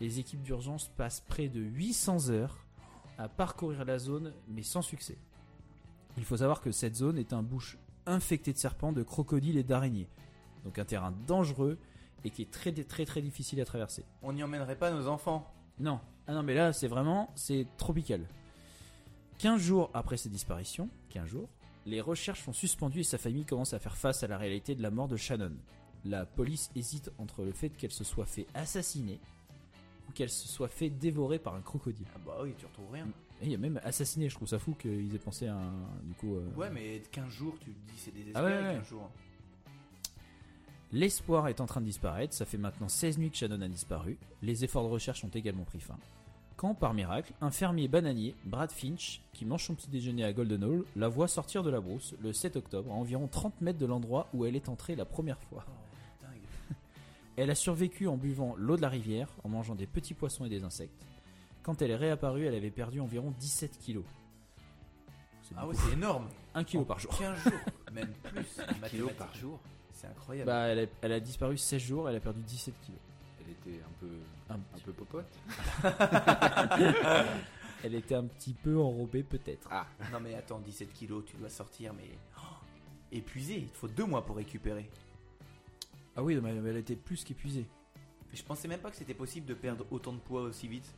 Les équipes d'urgence passent près de 800 heures à parcourir la zone, mais sans succès. Il faut savoir que cette zone est un bush infecté de serpents, de crocodiles et d'araignées. Donc un terrain dangereux et qui est très très très difficile à traverser. On n'y emmènerait pas nos enfants. Non, ah non mais là c'est vraiment c'est tropical. 15 jours après ses disparitions, 15 jours, les recherches sont suspendues et sa famille commence à faire face à la réalité de la mort de Shannon. La police hésite entre le fait qu'elle se soit fait assassiner ou qu'elle se soit fait dévorer par un crocodile. Ah bah oui, tu retrouves rien. Et il y a même assassiné, je trouve ça fou qu'ils aient pensé à un du coup euh, Ouais, mais 15 jours, tu te dis c'est désespéré Ah ouais, ouais. 15 jours. L'espoir est en train de disparaître, ça fait maintenant 16 nuits que Shannon a disparu, les efforts de recherche ont également pris fin. Quand, par miracle, un fermier bananier, Brad Finch, qui mange son petit déjeuner à Golden Hall, la voit sortir de la brousse le 7 octobre, à environ 30 mètres de l'endroit où elle est entrée la première fois. Oh. Elle a survécu en buvant l'eau de la rivière, en mangeant des petits poissons et des insectes. Quand elle est réapparue, elle avait perdu environ 17 kilos. C'est Ah ouais, c'est énorme. 1 kilo par jour. 15 jours, même plus. Kilo Mathématiques. par jour. C'est incroyable. Bah, elle, a, elle a disparu 16 jours, elle a perdu 17 kilos. Elle était un peu, Un peu popote. Elle était un petit peu enrobée peut-être. Ah, Non mais attends, 17 kilos, tu dois sortir, mais oh, épuisé. Il te faut deux mois pour récupérer. Ah oui, mais elle était plus qu'épuisée. Je pensais même pas que c'était possible de perdre autant de poids aussi vite.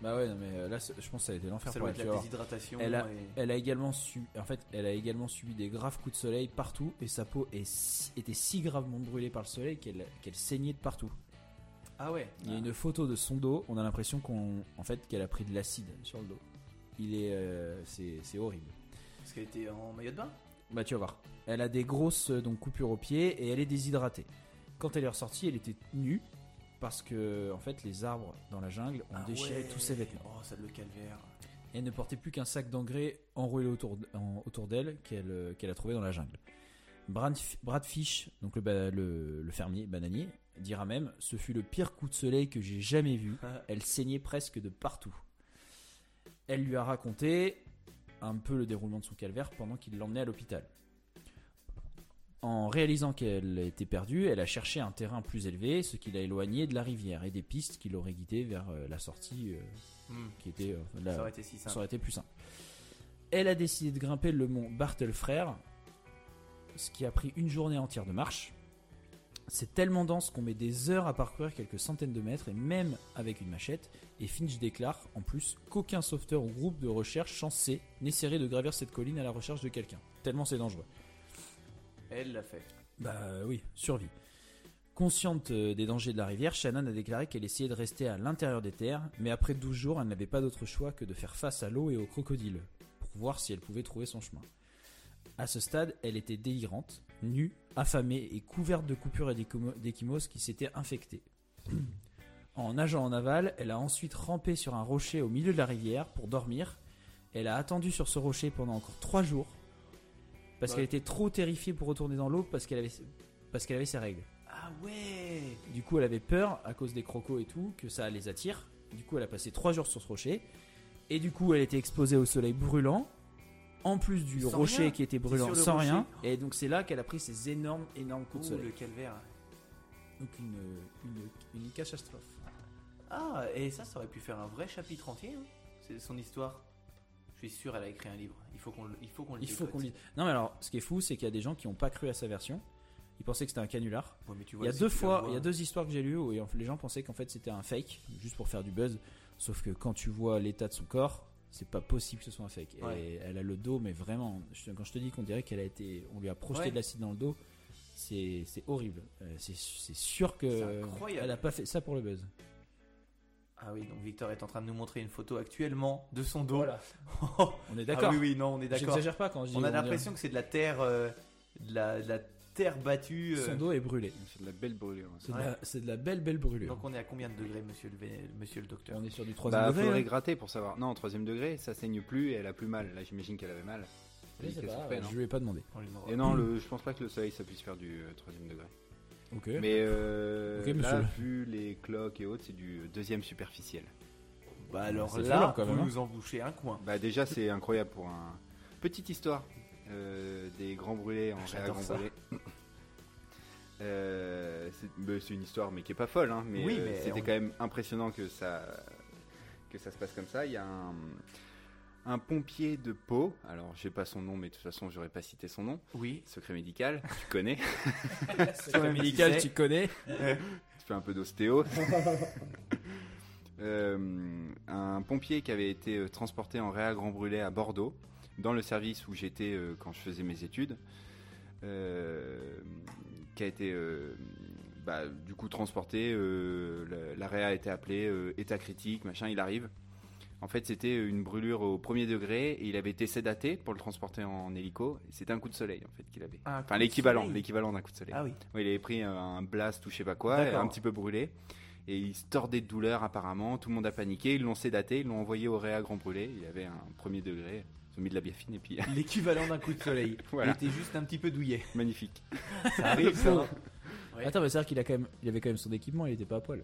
Bah ouais, non, mais euh, là, je pense que ça a été l'enfer Ça pour elle. la déshydratation. Elle a, et- elle a également su, en fait, elle a également subi des graves coups de soleil partout et sa peau est était si gravement brûlée par le soleil qu'elle qu'elle saignait de partout. Ah ouais. Il y a une photo de son dos, on a l'impression qu'on, en fait, qu'elle a pris de l'acide sur le dos. Il est, euh, c'est c'est horrible. Parce qu'elle était en maillot de bain? Bah tu vas voir. Elle a des grosses euh, donc coupures aux pieds et elle est déshydratée. Quand elle est ressortie, elle était nue parce que en fait les arbres dans la jungle ont Ah déchiré ouais. tous ses vêtements. Oh, ça le calvaire. Et elle ne portait plus qu'un sac d'engrais enroulé autour, d- en- autour d'elle qu'elle euh, qu'elle a trouvé dans la jungle. Brad, Brad Fish, donc le, ba- le, le fermier bananier, dira même Ce fut le pire coup de soleil que j'ai jamais vu. Elle saignait presque de partout. Elle lui a raconté un peu le déroulement de son calvaire pendant qu'il l'emmenait à l'hôpital. En réalisant qu'elle était perdue, elle a cherché un terrain plus élevé, ce qui l'a éloigné de la rivière et des pistes qui l'auraient guidé vers euh, la sortie euh, Hmm. qui était euh, la- Ça aurait été si ça simple. aurait été plus simple. Elle a décidé de grimper le mont Bartelfrère, ce qui a pris une journée entière de marche. C'est tellement dense qu'on met des heures à parcourir quelques centaines de mètres, et même avec une machette. Et Finch déclare en plus qu'aucun sauveteur ou groupe de recherche chancé n'essaierait de gravir cette colline à la recherche de quelqu'un. Tellement c'est dangereux. Elle l'a fait. Bah oui, survie. Consciente euh, des dangers de la rivière, Shannon a déclaré qu'elle essayait de rester à l'intérieur des terres, mais après 12 jours, elle n'avait pas d'autre choix que de faire face à l'eau et aux crocodiles, pour voir si elle pouvait trouver son chemin. À ce stade, elle était délirante, nue, affamée et couverte de coupures et d'échymoses qui s'étaient infectées. En nageant en aval, elle a ensuite rampé sur un rocher au milieu de la rivière pour dormir. Elle a attendu sur ce rocher pendant encore 3 jours, parce Ouais. qu'elle était trop terrifiée pour retourner dans l'eau parce qu'elle avait, parce qu'elle avait ses règles. Ah ouais Du coup, elle avait peur à cause des crocos et tout, que ça les attire. Du coup, elle a passé trois jours sur ce rocher. Et du coup, elle était exposée au soleil brûlant. En plus du Sans rocher rien. qui était brûlant sans rocher. rien. Et donc, c'est là qu'elle a pris ces énormes, énormes coups de soleil. le calvaire. Donc, une, une, une catastrophe. Ah, et ça, ça aurait pu faire un vrai chapitre entier. hein. C'est son histoire. Je suis sûr, elle a écrit un livre. Il faut qu'on le, il faut qu'on le Il faut qu'on lise. Non, mais alors, ce qui est fou, c'est qu'il y a des gens qui n'ont pas cru à sa version. Ils pensaient que c'était un canular. Ouais, mais tu Il y a deux fois, vois- il y a deux histoires que j'ai lues où les gens pensaient qu'en fait c'était un fake, juste pour faire du buzz. Sauf que quand tu vois l'état de son corps, c'est pas possible que ce soit un fake. Ouais. Et elle a le dos, mais vraiment, je- quand je te dis qu'on dirait qu'elle a été, on lui a projeté Ouais. de l'acide dans le dos, c'est horrible. Euh, c'est sûr que elle a pas fait ça pour le buzz. Ah oui, donc Victor est en train de nous montrer une photo actuellement de son dos. Voilà. On est ah d'accord. oui, oui, non, on est d'accord. J'exagère pas quand je dis. On a l'impression que c'est de la terre, euh, de, la, de la terre battue. euh. son dos est brûlé. C'est de la belle brûlure. C'est de, Ouais. la- c'est de la belle belle brûlure. Donc on est à combien de degrés, monsieur le, vé- monsieur le docteur? On est sur du troisième Bah, degré. faudrait hein. gratter pour savoir. Non, en troisième degré, ça saigne plus et elle a plus mal. Là, j'imagine qu'elle avait mal. Je sais pas, non je lui ai pas demandé. On lui demandera. Et non, le, je pense pas que le soleil ça puisse faire du euh, troisième degré. Ok. Mais euh, Ok, monsieur. là, vu les cloques et autres, c'est du deuxième superficiel. Bah alors C'est là, violent, quand même, vous hein. nous en bouchez un coin. Bah déjà, c'est incroyable pour un petite histoire euh, des grands brûlés en réa J'adore grands ça. brûlés. Euh, c'est bah, c'est une histoire, mais qui est pas folle, hein, mais, Oui, euh, mais c'était on- quand même impressionnant que ça que ça se passe comme ça. Il y a un un pompier de Pau, alors j'ai pas son nom, mais de toute façon j'aurais pas cité son nom. Oui. Secret médical, tu connais. Secret médical, tu sais. tu connais. tu fais un peu d'ostéo. Euh, un pompier qui avait été euh, transporté en réa grand brûlé à Bordeaux, dans le service où j'étais euh, quand je faisais mes études, euh, qui a été euh, bah, du coup transporté. euh, la, la réa a été appelée, euh, état critique, machin, il arrive. En fait, c'était une brûlure au premier degré et il avait été sédaté pour le transporter en hélico. C'était un coup de soleil en fait qu'il avait. Un Enfin, l'équivalent, l'équivalent d'un coup de soleil. Ah oui. Ouais, il avait pris un, blast ou je sais pas quoi, un petit peu brûlé. Et il se tordait de douleur apparemment. Tout le monde a paniqué. Ils l'ont sédaté, ils l'ont envoyé au réa grand brûlé. Il y avait un premier degré. Ils ont mis de la biafine et puis L'équivalent d'un coup de soleil. Voilà. Il était juste un petit peu douillet. magnifique. Ça arrive, ça. hein. Ouais. Attends, mais c'est-à-dire qu'il a quand même, il avait quand même son équipement, il était pas à poil.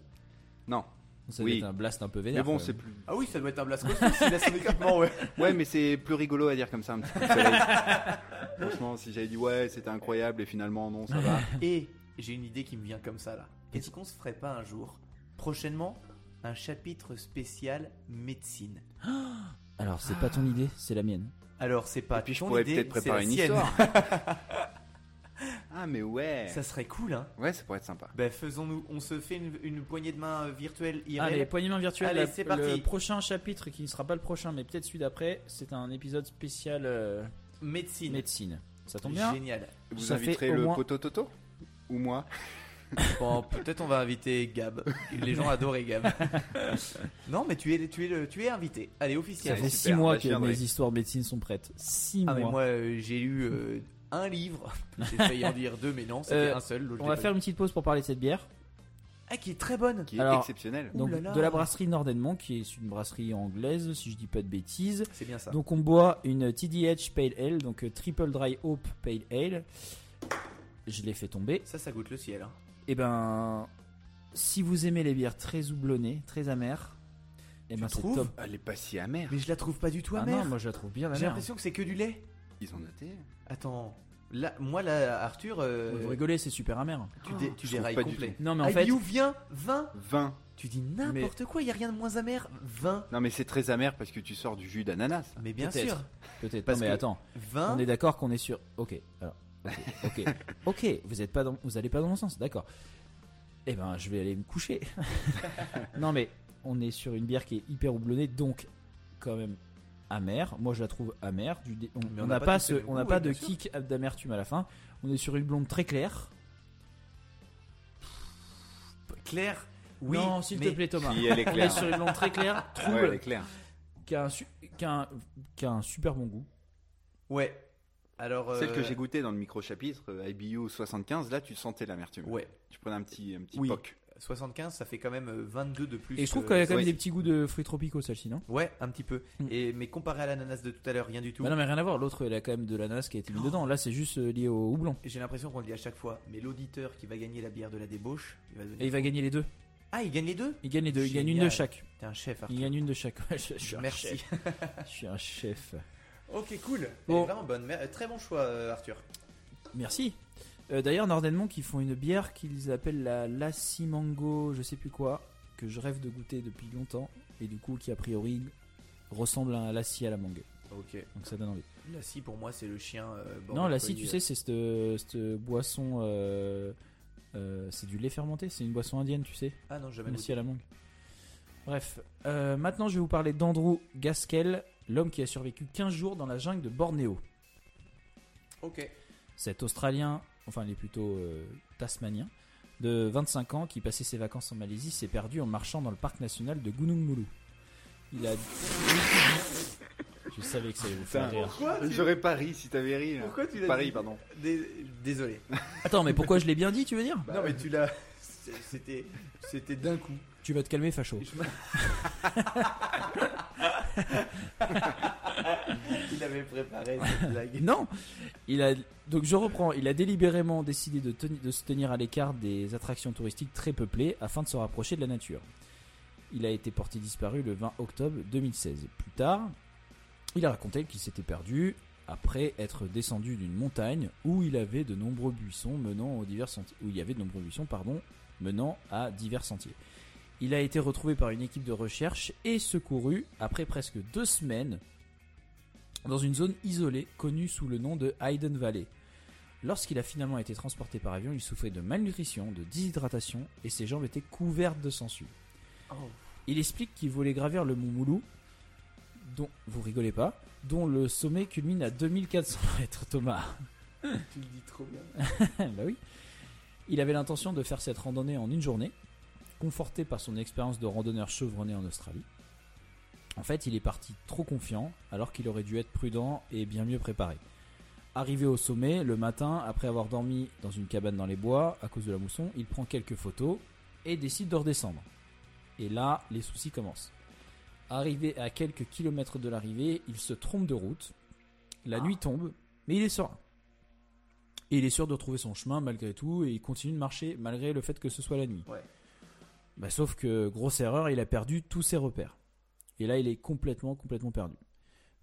Non. Ça Oui. oui. un blast un peu vénère. Mais bon, c'est plus. Ah oui, ça doit être un blast costaud s'il a son équipement, ouais. Ouais, mais c'est plus rigolo à dire comme ça un petit coup de soleil. Franchement, si j'avais dit ouais, c'était incroyable et finalement non, ça va. Et j'ai une idée qui me vient comme ça là. Est-ce qu'on se ferait pas un jour, prochainement, un chapitre spécial médecine? Alors, c'est pas ton idée, c'est la mienne. Alors c'est pas Et puis je ton pourrais idée, peut-être préparer c'est une histoire. ah mais ouais. Ça serait cool, hein. Ouais, ça pourrait être sympa. Ben faisons-nous, on se fait une, une poignée de main euh, virtuelle IRL. Allez, poignée main virtuelle. Allez, la- c'est Le parti. prochain chapitre, qui ne sera pas le prochain, mais peut-être celui d'après, c'est un épisode spécial euh, médecine. médecine. Ça tombe bien Génial. Vous Ça fait inviterez au le moins- poteau Toto ou moi? Bon, peut-être on va inviter Gab. Les gens adoraient Gab. non, mais tu es, tu es, le- tu es invité. Allez, Ça officiel. fait super, 6 mois bah, que mes histoires de médecine sont prêtes. 6 Ah, mais mois. moi, euh, j'ai lu euh, un livre. J'ai failli en dire deux, mais non, c'était Euh, un seul. On va faire une petite pause pour parler de cette bière. Ah, qui est très bonne. Qui est Alors, exceptionnel. Donc, de la brasserie Nordenmont, qui est une brasserie anglaise, si je dis pas de bêtises. C'est bien ça. Donc on boit une TDH Pale Ale, donc Triple Dry Hope Pale Ale. Je l'ai fait tomber. Ça, ça goûte le ciel. hein. Et ben, si vous aimez les bières très houblonnées, très amères, et ben c'est trouves top. Elle est pas si amère. Mais je la trouve pas du tout Ah amère. non, moi je la trouve bien J'ai amère. l'impression que c'est que du lait. Ils ont noté. Attends. Là, moi, là, Arthur, euh, Vous rigolez, c'est super amer. tu, dé- tu je trouve dérailles pas du complet. Non mais en Ah, fait, IBU vient 20. 20. Tu dis n'importe quoi, il y a rien de moins amer. 20. Non, mais c'est très amer parce que tu sors du jus d'ananas. Mais bien Peut-être. sûr. peut-être. Parce Non, mais que- attends, 20. on est d'accord qu'on est sur. Ok, alors, ok, ok. Vous êtes pas dans, vous allez pas dans mon sens, d'accord. Eh ben, je vais aller me coucher. non mais on est sur une bière qui est hyper houblonnée, donc quand même amère. Moi, je la trouve amère. Du dé- On n'a pas, ce, on n'a pas de kick d'amertume à la fin. On est sur une blonde très claire. Claire. Oui. non, s'il te plaît, Thomas. Si, elle est On est claire. sur une blonde très claire, trouble, Ouais, elle est claire. qui, a un, su- qui a un- qui a un super bon goût. Ouais. Alors. Celle que euh, j'ai goûtée dans le micro-chapitre, euh, IBU 75, là tu sentais l'amertume. Ouais. Tu prenais un petit, un petit Oui. poc. 75, ça fait quand même euh, 22 de plus. Et je trouve que- qu'elle a quand même des petits goûts de fruits tropicaux, celle-ci, non? Ouais, un petit peu. Mm. Et mais comparé à l'ananas de tout à l'heure, rien du tout. Bah non mais rien à voir, l'autre elle a quand même de l'ananas qui a été mis dedans, là c'est juste euh, lié au houblon. J'ai l'impression qu'on le dit à chaque fois, mais l'auditeur qui va gagner la bière de la débauche, il va devenir. Et il va gagner les deux. Ah, il gagne les deux? Il gagne les deux, il gagne une de chaque. T'es un chef, Arthur. Il gagne une de chaque. Je, je suis un Merci. chef. Je suis un chef. Ok, cool. Bon. Vraiment bonne. Mais, euh, Très bon choix, euh, Arthur. Merci. Euh, D'ailleurs Nordenmont qui font une bière qu'ils appellent la Lassi Mango, je sais plus quoi, que je rêve de goûter depuis longtemps, et du coup qui a priori ressemble à un lassi à la mangue. Ok. Donc ça donne envie. La scie, pour moi, c'est le chien. Non, lassi tu sais c'est cette, boisson, c'est du lait fermenté, c'est une boisson indienne tu sais. Ah non, jamais goûté. à la mangue. Bref, maintenant je vais vous parler d'Andrew Gaskell, l'homme qui a survécu 15 jours dans la jungle de Bornéo. Ok. Cet Australien, enfin il est plutôt euh, tasmanien, de 25 ans qui passait ses vacances en Malaisie s'est perdu en marchant dans le parc national de Gunung Mulu. Il a... Je savais que ça allait vous faire rire. Tu- J'aurais pas ri si t'avais ri. là. Pourquoi tu l'as Paris, dit pardon. Dé- Désolé. Attends, mais pourquoi je l'ai bien dit, tu veux dire? Non, mais tu l'as. C'était, c'était d'un coup. Tu vas te calmer, facho. Il avait préparé cette blague. Non, il a donc je reprends. Il a délibérément décidé de, teni- de se tenir à l'écart des attractions touristiques très peuplées afin de se rapprocher de la nature. Il a été porté disparu le 20 octobre 2016. Plus tard, il a raconté qu'il s'était perdu après être descendu d'une montagne où il avait de nombreux buissons menant aux divers sentiers. Où il y avait de nombreux buissons, pardon, menant à divers sentiers. Il a été retrouvé par une équipe de recherche et secouru après presque deux semaines dans une zone isolée connue sous le nom de Hayden Valley. Lorsqu'il a finalement été transporté par avion, il souffrait de malnutrition, de déshydratation et ses jambes étaient couvertes de sangsues. Oh. Il explique qu'il voulait gravir le Mont Moulou, dont vous rigolez pas, dont le sommet culmine à 2400 mètres, Thomas. Tu le dis trop bien. bah oui. Il avait l'intention de faire cette randonnée en une journée, conforté par son expérience de randonneur chevronné en Australie. En fait, il est parti trop confiant, alors qu'il aurait dû être prudent et bien mieux préparé. Arrivé au sommet, le matin, après avoir dormi dans une cabane dans les bois, à cause de la mousson, il prend quelques photos et décide de redescendre. Et là, les soucis commencent. Arrivé à quelques kilomètres de l'arrivée, il se trompe de route. La nuit tombe, mais il est serein. Et il est sûr de retrouver son chemin malgré tout et il continue de marcher malgré le fait que ce soit la nuit. Ouais. Bah, sauf que, grosse erreur, il a perdu tous ses repères. Et là, il est complètement, complètement perdu.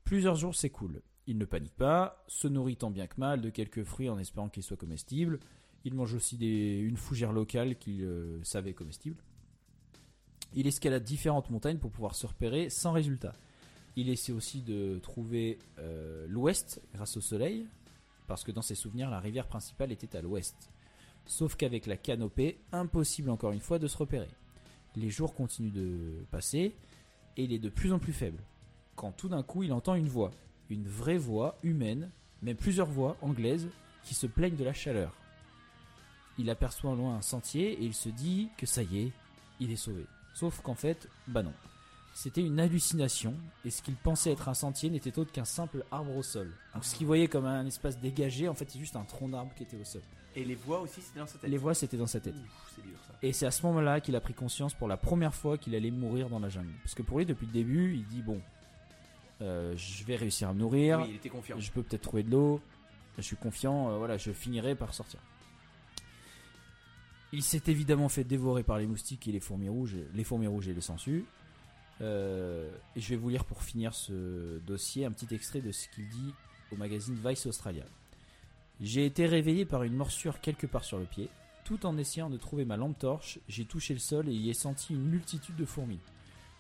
Plusieurs jours s'écoulent. Il ne panique pas, se nourrit tant bien que mal de quelques fruits en espérant qu'ils soient comestibles. Il mange aussi des, une fougère locale qu'il euh, savait comestible. Il escalade différentes montagnes pour pouvoir se repérer sans résultat. Il essaie aussi de trouver euh, l'ouest grâce au soleil, parce que dans ses souvenirs, la rivière principale était à l'ouest. Sauf qu'avec la canopée, impossible encore une fois de se repérer. Les jours continuent de passer et il est de plus en plus faible. Quand tout d'un coup il entend une voix, une vraie voix humaine, même plusieurs voix anglaises qui se plaignent de la chaleur. il aperçoit au loin un sentier et il se dit que ça y est, il est sauvé. Sauf qu'en fait, bah non. C'était une hallucination et ce qu'il pensait être un sentier n'était autre qu'un simple arbre au sol. Donc ce qu'il voyait comme un espace dégagé, en fait, c'est juste un tronc d'arbre qui était au sol. Et les voix aussi, c'était dans sa tête. Les voix, c'était dans sa tête. Ouf, c'est dur ça. Et c'est à ce moment-là qu'il a pris conscience pour la première fois qu'il allait mourir dans la jungle. Parce que pour lui, depuis le début, il dit bon, euh, je vais réussir à me nourrir, Oui, il était confiant. je peux peut-être trouver de l'eau, je suis confiant, euh, voilà, je finirai par sortir. Il s'est évidemment fait dévorer par les moustiques et les fourmis rouges, les fourmis rouges et les sangsues. Euh, et je vais vous lire pour finir ce dossier un petit extrait de ce qu'il dit au magazine Vice Australia. J'ai été réveillé par une morsure quelque part sur le pied. Tout en essayant de trouver ma lampe torche, j'ai touché le sol et y ai senti une multitude de fourmis.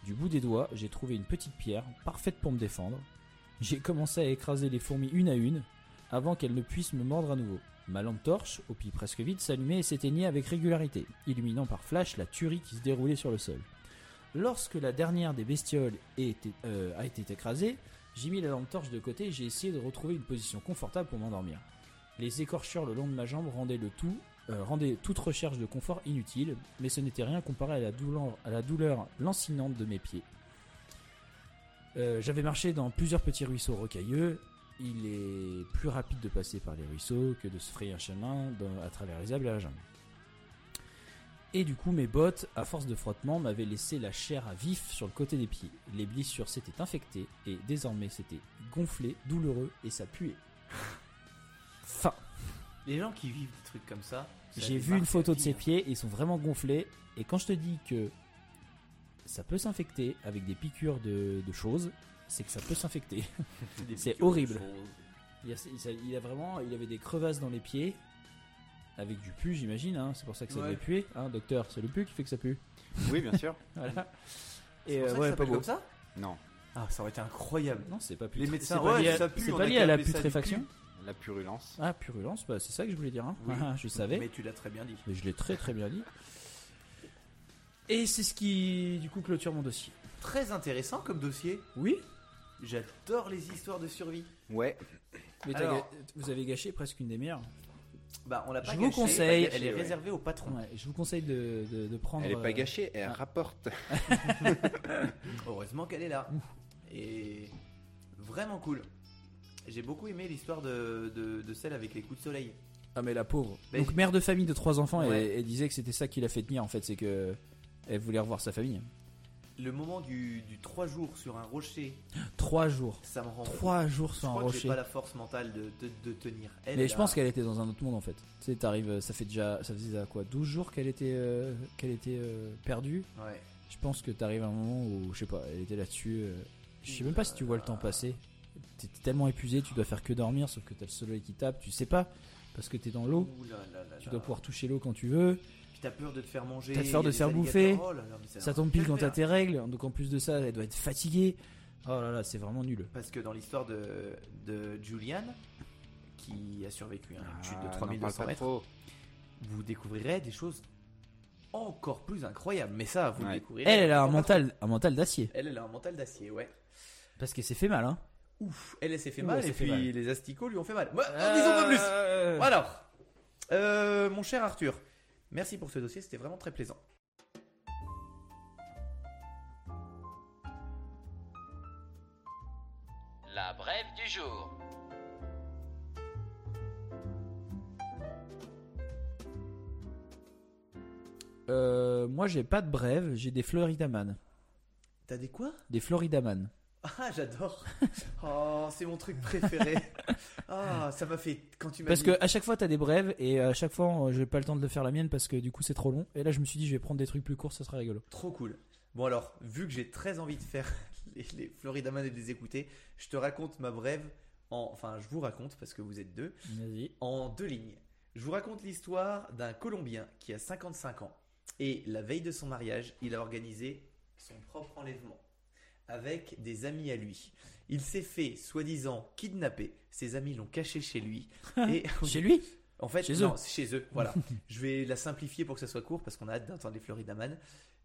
Du bout des doigts, j'ai trouvé une petite pierre, parfaite pour me défendre. J'ai commencé à écraser les fourmis une à une, avant qu'elles ne puissent me mordre à nouveau. Ma lampe torche, au pied presque vide, s'allumait et s'éteignait avec régularité, illuminant par flash la tuerie qui se déroulait sur le sol. Lorsque la dernière des bestioles a été, euh, a été écrasée, j'ai mis la lampe torche de côté et j'ai essayé de retrouver une position confortable pour m'endormir. Les écorchures le long de ma jambe rendaient euh, toute recherche de confort inutile, mais ce n'était rien comparé à la douleur, lancinante de mes pieds. Euh, J'avais marché dans plusieurs petits ruisseaux rocailleux. Il est plus rapide de passer par les ruisseaux que de se frayer un chemin dans- à travers les arbres. Et du coup, mes bottes, à force de frottement, m'avaient laissé la chair à vif sur le côté des pieds. Les blessures s'étaient infectées et désormais c'était gonflé, douloureux et ça puait. Fin. Les gens qui vivent des trucs comme ça. ça J'ai vu une photo de ses hein. pieds, ils sont vraiment gonflés. Et quand je te dis que ça peut s'infecter avec des piqûres de, de choses, c'est que ça peut s'infecter. C'est horrible. il a- il a vraiment, il avait des crevasses dans les pieds, avec du pu, j'imagine. hein. C'est pour ça que ça Ouais. devait puer, hein, docteur. C'est le pu qui fait que ça pue. Oui, bien sûr. Voilà. C'est Et pour euh, que ouais, ça pas beau. comme ça Non, Ah, ça aurait été incroyable. Non, c'est pas Les putri- médecins, c'est pas ouais, lié à- ça pue, C'est on pas a lié qu'à à la putréfaction. la purulence. Ah, purulence, bah, c'est ça que je voulais dire. hein. Oui. Ah, je savais. Mais tu l'as très bien dit. Mais je l'ai très très bien dit. Et c'est ce qui, du coup, clôture mon dossier. Très intéressant comme dossier. Oui J'adore les histoires de survie. Ouais, Mais t'as Alors- vous avez gâché presque une des meilleures. Bah, on l'a pas Je vous conseille- Elle est ouais. réservée au patron. Ouais, je vous conseille de, de, de prendre. elle est pas euh, gâchée, elle ah. rapporte. Heureusement qu'elle est là. Et vraiment cool. J'ai beaucoup aimé l'histoire de, de, de celle avec les coups de soleil. Ah mais la pauvre. Mais- Donc mère de famille de trois enfants, Ouais. elle, disait que c'était ça qui l'a fait tenir en fait, c'est que elle voulait revoir sa famille. Le moment du, du 3 jours sur un rocher, Trois jours. ça me rend fou. Trois jours Je sur un que j'ai rocher. pas la force mentale de, de, de tenir. Elle, Mais je pense qu'elle était dans un autre monde en fait. Tu sais, t'arrives, ça fait déjà, ça faisait quoi, 12 jours qu'elle était, euh, qu'elle était euh, perdue. Ouais. Je pense que t'arrives à un moment où, je sais pas, elle était là-dessus. euh, je sais même pas si tu vois le temps passer. T'es tellement épuisé, tu dois faire que dormir, sauf que t'as le soleil qui tape, tu sais pas, parce que t'es dans l'eau. Tu dois pouvoir toucher l'eau quand tu veux. Puis t'as peur de te faire manger. T'as peur de te faire bouffer. Oh là là, Ça tombe pile quand t'as tes règles, donc en plus de ça, elle doit être fatiguée. Oh là là, c'est vraiment nul. Parce que dans l'histoire de, de Julian, qui a survécu à une chute de Ah, n'en 3200 parle pas mètres, vous découvrirez des choses encore plus incroyables. Mais ça, vous le découvrirez. Elle, elle a un en mental, un mental d'acier. Elle, elle a un mental d'acier, ouais. Parce qu'elle s'est fait mal, hein. Ouf, elle, elle s'est fait Ouh, mal et puis mal. les asticots lui ont fait mal. Moi, n'en disons pas plus. Euh, Alors, euh, mon cher Arthur, merci pour ce dossier, c'était vraiment très plaisant. La brève du jour. Euh, moi, j'ai pas de brève, j'ai des Floridaman. T'as des quoi? Des Floridaman. Ah, j'adore. Oh, c'est mon truc préféré. Ah, ça m'a fait quand tu m'as Parce dit- que à chaque fois, t'as des brèves, et à chaque fois, euh, j'ai pas le temps de le faire la mienne parce que du coup, c'est trop long. Et là, je me suis dit, je vais prendre des trucs plus courts, ça sera rigolo. Trop cool. Bon alors, vu que j'ai très envie de faire les, les Florida Man et de les écouter, je te raconte ma brève en... Enfin, je vous raconte parce que vous êtes deux. Vas-y. En deux lignes. Je vous raconte l'histoire d'un Colombien qui a 55 ans. Et la veille de son mariage, il a organisé son propre enlèvement. Avec des amis à lui. Il s'est fait, soi-disant, kidnapper. Ses amis l'ont caché chez lui. Et Chez lui en fait, Chez non, eux. c'est chez eux. Voilà. je vais la simplifier pour que ça soit court parce qu'on a hâte d'entendre les Florida Man.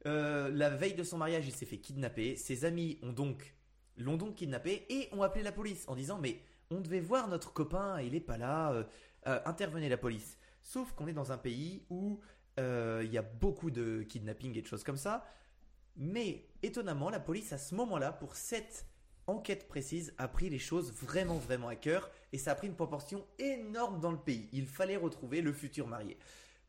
Euh, la veille de son mariage, il s'est fait kidnapper. Ses amis ont donc l'ont donc kidnappé et ont appelé la police en disant mais on devait voir notre copain, il est pas là. euh, euh, intervenez la police. Sauf qu'on est dans un pays où il y a beaucoup de kidnapping et de choses comme ça. Mais étonnamment, la police à ce moment-là, pour cette enquête précise, a pris les choses vraiment, vraiment à cœur. Et ça a pris une proportion énorme dans le pays. Il fallait retrouver le futur marié.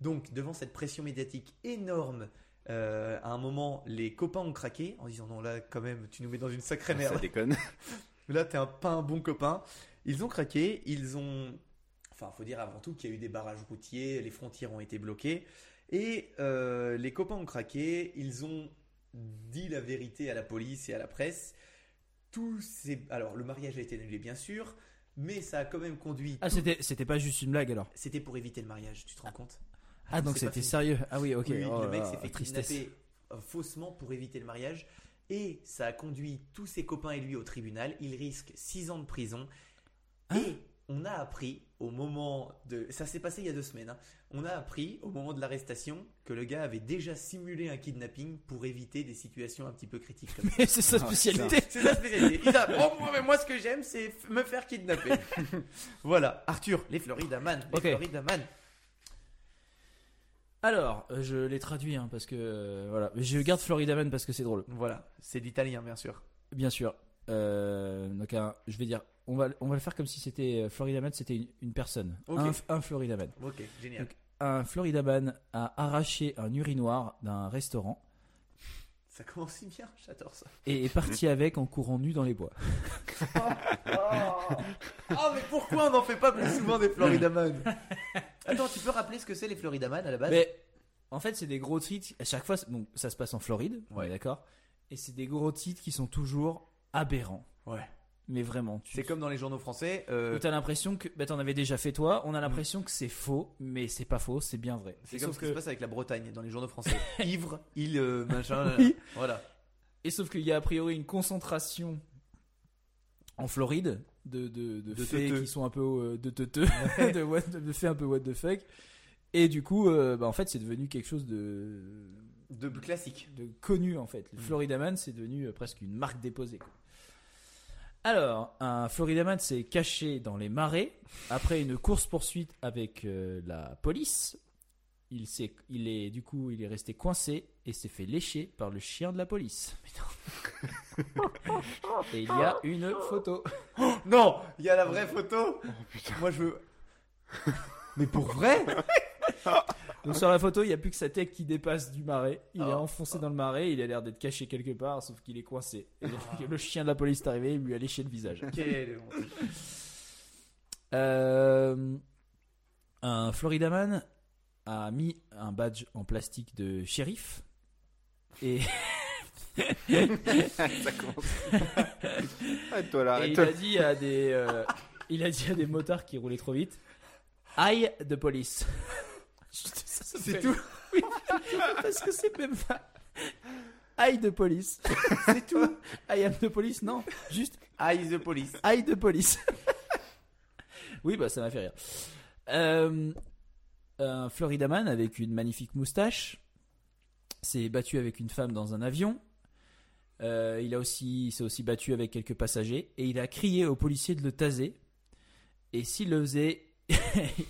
Donc, devant cette pression médiatique énorme, euh, à un moment, les copains ont craqué en disant non, là, quand même, tu nous mets dans une sacrée merde. Ça déconne. Là, t'es un, pas un bon copain. Ils ont craqué, ils ont. Enfin, faut dire avant tout qu'il y a eu des barrages routiers, les frontières ont été bloquées. Et euh, les copains ont craqué, ils ont dit la vérité à la police et à la presse. Tout ces... Alors, le mariage a été annulé, bien sûr, mais ça a quand même conduit. Ah, tout- c'était c'était pas juste une blague alors C'était pour éviter le mariage, tu te rends compte? Ah, donc c'était sérieux Ah oui, ok. Oui, Oh le là mec s'est fait tristesse. kidnapper euh, faussement pour éviter le mariage. Et ça a conduit tous ses copains et lui au tribunal. Il risque 6 ans de prison. Hein? Et on a appris au moment de... Ça s'est passé il y a deux semaines. hein. On a appris au moment de l'arrestation que le gars avait déjà simulé un kidnapping pour éviter des situations un petit peu critiques. Comme ça. Mais c'est sa Ah, spécialité. C'est sa spécialité. Il a, oh, moi, mais moi, ce que j'aime, c'est me faire kidnapper. voilà. Arthur, les Florida Man. Les Ok. Florida Man. Alors, euh, je l'ai traduit hein, parce que euh, voilà, je garde Florida Man parce que c'est drôle. Voilà. C'est l'italien, bien sûr. Bien sûr. Euh, donc un- je vais dire, on va on va le faire comme si c'était euh, Florida Man, c'était une, une personne, un, un Florida Man. Ok, génial. Donc, Un Florida Man a arraché un urinoir d'un restaurant Ça commence si bien, j'adore ça. et est parti avec en courant nu dans les bois. Oh, Oh, mais pourquoi on n'en fait pas plus souvent des Florida Man? Attends, tu peux rappeler ce que c'est les Florida Man à la base? Mais en fait, c'est des gros titres. À chaque fois, bon, ça se passe en Floride, Ouais. d'accord? Et c'est des gros titres qui sont toujours aberrants. Ouais. Mais vraiment, tu C'est comme dans les journaux français. euh, où t'as l'impression que bah, t'en avais déjà fait toi. On a l'impression que c'est faux, mais c'est pas faux, c'est bien vrai. c'est comme ce qui se passe avec la Bretagne dans les journaux français. Ivre, île, euh, machin. Oui. Voilà. et sauf qu'il y a a priori une concentration en Floride de de, de, De faits qui sont un peu euh, de teuteux, de, what- de faits un peu what the fuck. Et du coup, euh, bah, en fait, c'est devenu quelque chose de De classique. de connu en fait. Le Mm. Florida Man, c'est devenu euh, presque une marque déposée. quoi. Alors, un Florida Man s'est caché dans les marais après une course poursuite avec euh, la police. Il s'est, il est du coup, il est resté coincé et s'est fait lécher par le chien de la police. et il y a une photo. Non, il y a la vraie photo. Moi, je veux. Mais pour vrai? Donc sur la photo, il n'y a plus que sa tête qui dépasse du marais. Il est Oh. enfoncé dans le marais. Il a l'air d'être caché quelque part, sauf qu'il est coincé. Et le, chien de la police est arrivé, il lui a léché le visage. Quelle. Euh, un Florida Man a mis un badge en plastique de shérif et, ça commence. Arrête-toi là, et il a dit à des euh, il a dit à des motards qui roulaient trop vite aïe de police C'est tout. parce que c'est même pas aïe de police c'est tout I am de police non juste Eyes the police. aïe de police oui bah ça m'a fait rire Euh, un Florida Man avec une magnifique moustache s'est battu avec une femme dans un avion. Euh, il a aussi, il s'est aussi battu avec quelques passagers et il a crié aux policiers de le taser. Et s'il le faisait,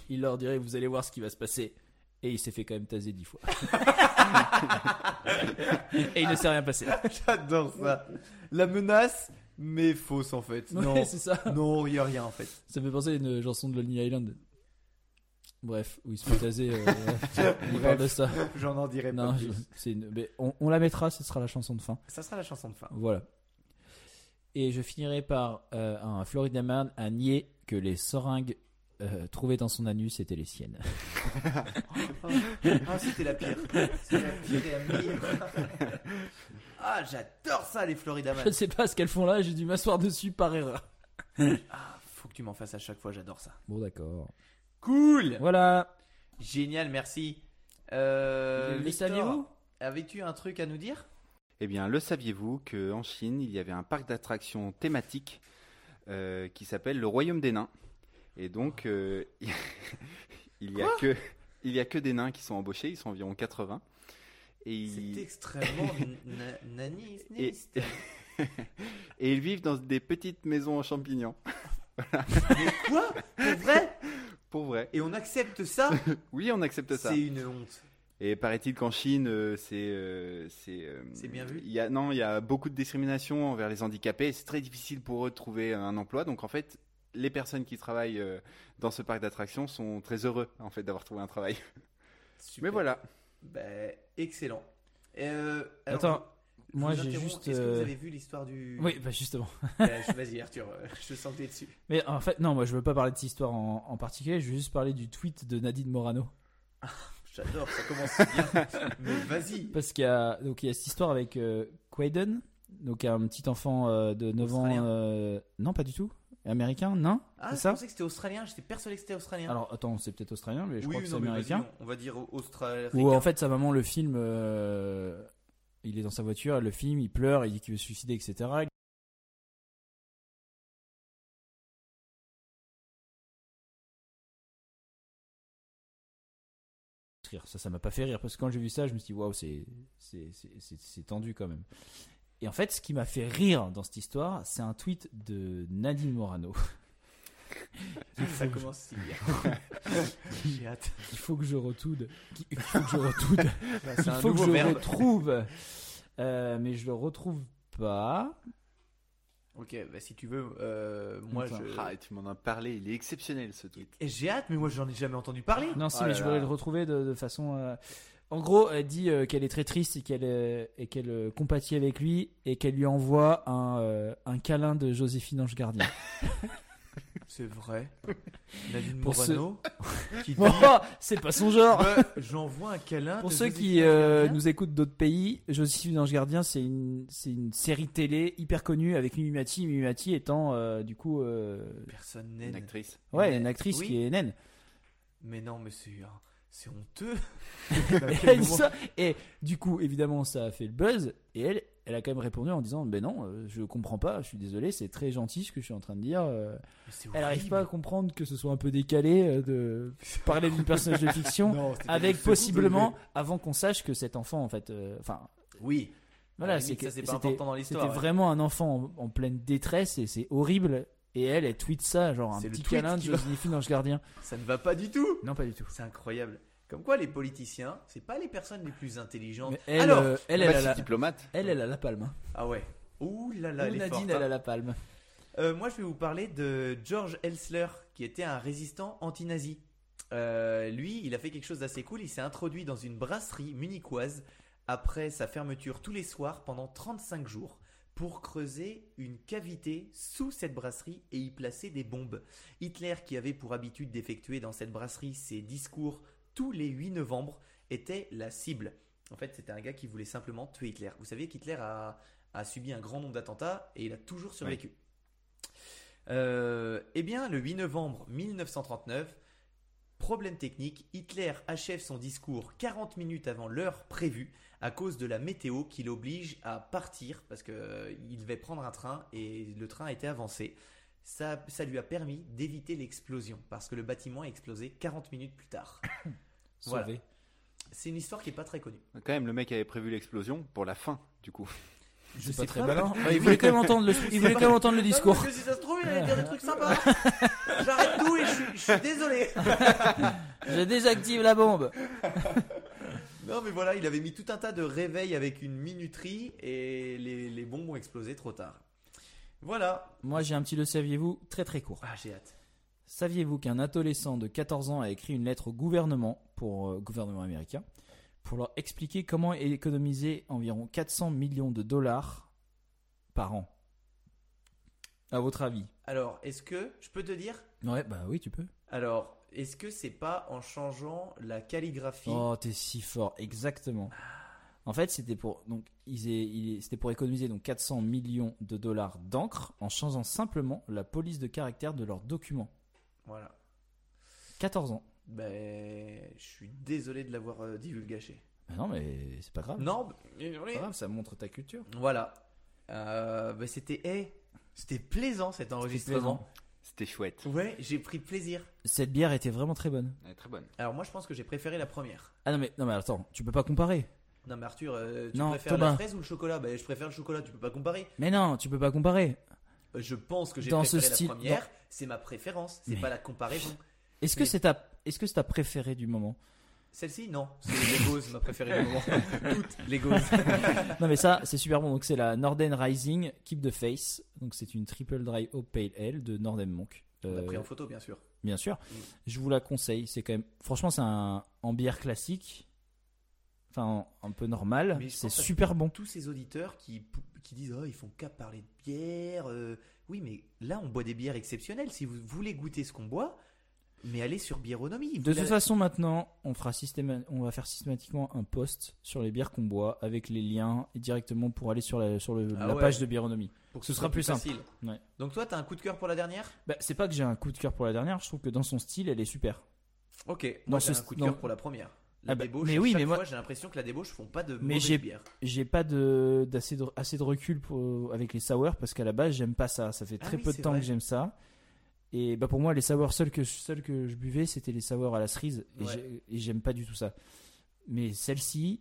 il leur dirait vous allez voir ce qui va se passer. Et il s'est fait quand même taser dix fois. et il ne s'est rien passé. J'adore ça. La menace, mais fausse en fait. Ouais, Non, c'est ça. non, il y a rien en fait. Ça me fait penser à une chanson de Lonely Island. Bref, où il se fait taser. euh, il parle de ça. J'en en dirai Non, pas plus. c'est une- mais on, on la mettra, ce sera la chanson de fin. Ça sera la chanson de fin. Voilà. Et je finirai par euh, un Florida Man à nier que les seringues euh, trouvées dans son anus étaient les siennes. Ah, c'était la pire. C'était la pire et la meilleure. Ah, j'adore ça, les Florida Je Man. ne sais pas ce qu'elles font là, j'ai dû m'asseoir dessus par erreur. Ah, faut que tu m'en fasses à chaque fois, j'adore ça. Bon, d'accord. Cool Voilà. Génial, merci. Euh, Le saviez-vous? Avais-tu un truc à nous dire? Eh bien, le saviez-vous qu'en Chine, il y avait un parc d'attractions thématique euh, qui s'appelle le Royaume des Nains. Et donc, euh, il y a que il y a que des nains qui sont embauchés, ils sont environ 80. Et C'est ils, extrêmement na- naniste. et, et ils vivent dans des petites maisons en champignons. Mais quoi? Pour vrai? Pour vrai. Et on accepte ça? Oui, on accepte ça. C'est une honte. Et paraît-il qu'en Chine, euh, c'est euh, c'est euh, bien vu Il y a non, il y a beaucoup de discrimination envers les handicapés. C'est très difficile pour eux de trouver un emploi. Donc en fait, les personnes qui travaillent euh, dans ce parc d'attractions sont très heureux en fait d'avoir trouvé un travail. Super. Mais voilà. Ben, excellent. Euh, alors, Attends, je moi j'ai juste. Est-ce que vous euh, avez vu l'histoire du. Oui, bah justement. Ben, Vas-y, Arthur, je sens que t'es dessus. Mais en fait, non, moi je veux pas parler de cette histoire en, en particulier, je veux juste parler du tweet de Nadine Morano. J'adore, ça commence bien. Mais vas-y. Parce qu'il y a, donc, il y a cette histoire avec euh, Quaiden, donc un petit enfant euh, de 9 ans. Euh, non, pas du tout. Américain, non Ah, C'est je ça pensais que c'était australien, j'étais persuadé que c'était australien. Alors attends, c'est peut-être australien, mais je oui, crois que c'est non, mais américain. vas-y, on va dire australien. Ou en fait, sa maman le filme, euh, il est dans sa voiture, le filme, il pleure, il dit qu'il veut se suicider, etc. Ça, ça m'a pas fait rire parce que quand j'ai vu ça, je me suis dit waouh, c'est c'est- c'est- c'est- c'est tendu quand même. Et en fait, ce qui m'a fait rire dans cette histoire, c'est un tweet de Nadine Morano. ça commence si bien. J'ai hâte. Il faut que je retoude. Il faut que je retoude. C'est Il faut que je verbe. retrouve. Euh, mais je le retrouve pas. Ok, bah, si tu veux, euh, moi Enfin, je. Ah, et tu m'en as parlé. Il est exceptionnel ce tweet. Et j'ai hâte, mais moi j'en ai jamais entendu parler. Non, si, Oh mais là je là. voulais le retrouver de, de façon. euh, En gros, elle dit euh, qu'elle est très triste et qu'elle euh, et qu'elle euh, compatit avec lui et qu'elle lui envoie un, euh, un câlin de Joséphine Ange Gardien. C'est vrai. Nadine Pour ceux- Morano qui dit Oh, c'est pas son genre. Ouais, J'envoie un câlin. Pour de ceux Joséphine qui euh, Gardien. nous écoutent d'autres pays, Joséphine Ange Gardien, c'est une, c'est une série télé hyper connue avec Mimi Mati. Mimi Mati étant euh, du coup, euh, Personne Une naine. actrice. ouais, une actrice oui. qui est naine. Mais non, mais c'est hein, c'est honteux. Et ça, et du coup, évidemment, ça a fait le buzz. Et elle, elle a quand même répondu en disant Ben non, euh, je comprends pas, je suis désolé, c'est très gentil ce que je suis en train de dire. euh. Elle arrive horrible. pas à comprendre que ce soit un peu décalé euh, de parler d'une personnage de fiction Non, avec possiblement avant qu'on sache que cet enfant, en fait, enfin, Oui. voilà, c'est c'était- vraiment un enfant en, en pleine détresse et c'est horrible. Et elle, elle tweet ça, genre un petit câlin de Joséphine Ange Gardien. Ça ne va pas du tout. Non, pas du tout. C'est incroyable. Comme quoi, les politiciens, c'est pas les personnes les plus intelligentes. Mais elle, Alors, euh, elle, Bah, elle, a c'est la, diplomate. elle, elle a la palme. hein. ah ouais. Ouh là là, Ou elle est Nadine, forte, elle hein. a la palme. Euh, moi, je vais vous parler de George Elsler, qui était un résistant anti-nazi. Euh, lui, il a fait quelque chose d'assez cool. Il s'est introduit dans une brasserie munichoise après sa fermeture tous les soirs pendant 35 jours pour creuser une cavité sous cette brasserie et y placer des bombes. Hitler, qui avait pour habitude d'effectuer dans cette brasserie ses discours tous les 8 novembre, était la cible. En fait, c'était un gars qui voulait simplement tuer Hitler. Vous savez qu'Hitler a, a subi un grand nombre d'attentats et il a toujours survécu. Euh, eh bien, le 8 novembre 1939, problème technique, Hitler achève son discours 40 minutes avant l'heure prévue à cause de la météo qui l'oblige à partir parce qu'il devait prendre un train et le train était avancé. Ça, ça lui a permis d'éviter l'explosion parce que le bâtiment a explosé 40 minutes plus tard. Voilà. Sauvé. C'est une histoire qui est pas très connue. Quand même, le mec avait prévu l'explosion pour la fin, du coup. Je pas très malin. Il voulait quand même entendre le, il voulait quand même entendre le discours. Non, parce que si ça se trouve, il allait dire des trucs sympas. J'arrête tout et je suis, je suis désolé. Je désactive la bombe. Non, mais voilà, il avait mis tout un tas de réveils avec une minuterie et les, les bombes ont explosé trop tard. Voilà. Moi, j'ai un petit le saviez-vous très très court. Ah, j'ai hâte. Saviez-vous qu'un adolescent de 14 ans a écrit une lettre au gouvernement, pour euh, gouvernement américain, pour leur expliquer comment économiser environ 400 millions de dollars par an À votre avis? Alors, est-ce que je peux te dire? Ouais, bah oui, tu peux. Alors, est-ce que c'est pas en changeant la calligraphie? Oh, t'es si fort, exactement. En fait, c'était pour donc c'était pour économiser donc 400 millions de dollars d'encre en changeant simplement la police de caractère de leurs documents. Voilà. 14 ans. Ben, je suis désolé de l'avoir euh, divulgaché. Bah non, mais c'est pas grave. Non, mais-. C'est pas grave, ça montre ta culture. Voilà. Euh, ben, c'était, eh, c'était plaisant cet enregistrement. C'était chouette. Ouais, j'ai pris plaisir. Cette bière était vraiment très bonne. Elle est très bonne. Alors moi, je pense que j'ai préféré la première. Ah non mais non mais attends, tu peux pas comparer. Non mais Arthur, euh, tu Non, préfères Thomas. la fraise ou le chocolat? Ben je préfère le chocolat, tu peux pas comparer. Mais non, tu peux pas comparer. Je pense que j'ai Dans ce préféré style- la première, c'est ma préférence, c'est Mais- pas la comparaison. Est-ce que Mais- c'est ta, est-ce que c'est ta préférée du moment? Celle-ci, non. C'est les Gauze, ma préférée du moment. Toutes les Gauze. Non mais ça, c'est super bon. Donc c'est la Norden Rising Keep the Face. Donc c'est une triple dry hop pale ale de Norden Monk. On l'a Euh, pris en photo, bien sûr. bien sûr. Mm. Je vous la conseille. C'est quand même, franchement, c'est un en bière classique. Enfin, un peu normal. C'est super bon. Tous ces auditeurs qui, qui disent Oh, ils font qu'à parler de bière. euh. Oui, mais là, on boit des bières exceptionnelles. Si vous voulez goûter ce qu'on boit, mais allez sur Biéronomie. De toute façon, maintenant, on fera systéma- on va faire systématiquement un post sur les bières qu'on boit avec les liens et directement pour aller sur la, sur le- Ah la ouais. page de Biéronomie. pour que ce sera plus simple. facile. Ouais. Donc, toi, t'as un coup de cœur pour la dernière? Bah, c'est pas que j'ai un coup de cœur pour la dernière. Je trouve que dans son style, elle est super. Ok, moi, j'ai ce- un coup de dans- cœur pour la première. La Ah bah, débauche, mais oui, chaque mais moi- fois, j'ai l'impression que la débauche font pas de Mais j'ai-. J'ai pas de d'assez de, assez de recul pour, avec les sours parce qu'à la base j'aime pas ça. Ça fait Ah très oui, peu de temps vrai. que j'aime ça. Et bah pour moi les sours seuls que je- seuls que je buvais c'était les sours à la cerise et Ouais. et j'aime pas du tout ça. Mais celle-ci,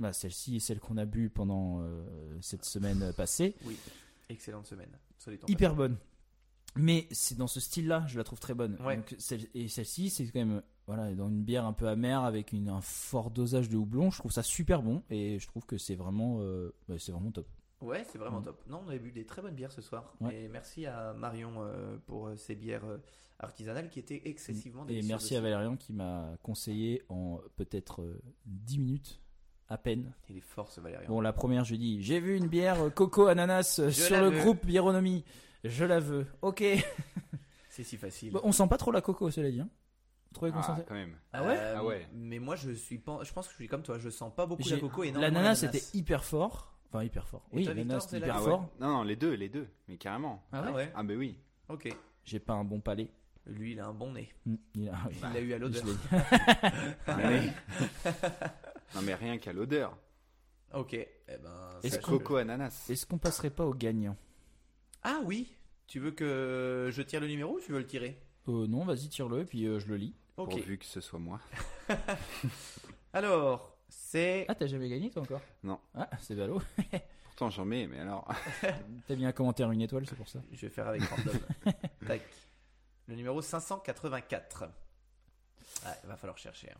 bah celle-ci est celle qu'on a bu pendant euh, cette semaine passée, Oui, excellente semaine. Hyper bonne. Mais c'est dans ce style-là, je la trouve très bonne. Ouais. Donc, celle- et celle-ci, c'est quand même voilà, dans une bière un peu amère avec une- un fort dosage de houblon. Je trouve ça super bon et je trouve que c'est vraiment, euh, bah, c'est vraiment top. Ouais, c'est vraiment Mm. top. Non, on avait bu des très bonnes bières ce soir. Ouais. Et merci à Marion euh, pour euh, ces bières euh, artisanales qui étaient excessivement Et délicieuses. merci à. Valérian qui m'a conseillé en peut-être euh, 10 minutes à peine. Il est fort ce Valérian. Bon, la première, je lui dis j'ai vu une bière coco ananas sur le veux. groupe Biéronomie. Je la veux. Ok. C'est si facile. Bon, on sent pas trop la coco, cela dit. hein. Qu'on Ah, quand même. Ah ouais Euh, Ah ouais. Mais moi, je suis pas. Je pense que je suis comme toi. Je sens pas beaucoup la coco et non. L'ananas c'était hyper fort. Enfin, hyper fort. Et Oui, toi, Victor, c'est la hyper Ah ouais. fort. Non, non, les deux, les deux. Mais carrément. Ah Ah ouais. Ah, bah oui. Ok. J'ai pas un bon palais. Lui, il a un bon nez. Hmm, il a- oui. Il l'a eu à Je l'odeur. Ah oui. non, mais rien qu'à l'odeur. Ok. Eh ben. Est-ce Coco ananas. Est-ce qu'on passerait pas au gagnant? Ah oui. Tu veux que je tire le numéro ou tu veux le tirer? Euh, Non, vas-y, tire-le, puis euh, je le lis. Ok. Pourvu que ce soit moi. Alors, c'est. Ah, t'as jamais gagné toi encore? Non. Ah, c'est ballot. Pourtant, j'en mets, mais alors. T'as mis un commentaire une étoile, c'est pour ça. Je vais faire avec random. Tac. Le numéro 584. Ah, il va falloir chercher. hein.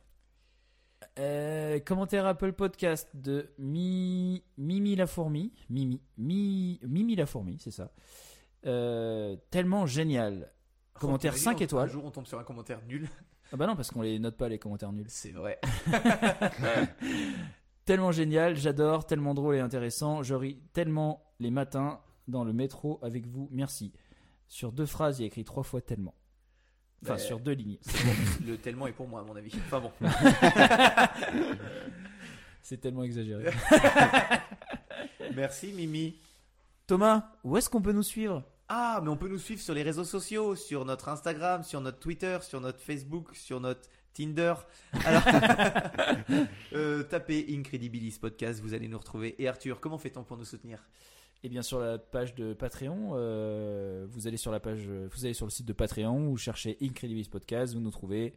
Euh, commentaire Apple Podcast de Mi... Mimi la fourmi. Mimi. Mi... Mimi la fourmi, c'est ça. Euh, tellement génial. Commentaire Oh, 5 t'imagines, étoiles. Un jour, on tombe sur un commentaire nul. Ah bah non, parce qu'on les note pas les commentaires nuls. C'est vrai. Tellement génial, j'adore, tellement drôle et intéressant. Je ris tellement les matins dans le métro avec vous. Merci. Sur deux phrases, il y a écrit trois fois tellement. Enfin, Bah, sur deux lignes. Le tellement est pour moi, à mon avis. Enfin bon. C'est tellement exagéré. Merci, Mimi. Thomas, où est-ce qu'on peut nous suivre? Ah, mais on peut nous suivre sur les réseaux sociaux, sur notre Instagram, sur notre Twitter, sur notre Facebook, sur notre Tinder. Alors, euh, tapez Incredibilis Podcast, vous allez nous retrouver. Et Arthur, comment fait-on pour nous soutenir? Eh bien, sur la page de Patreon, euh, vous allez sur la page, vous allez sur le site de Patreon, vous cherchez Incredibilis Podcast, vous nous trouvez.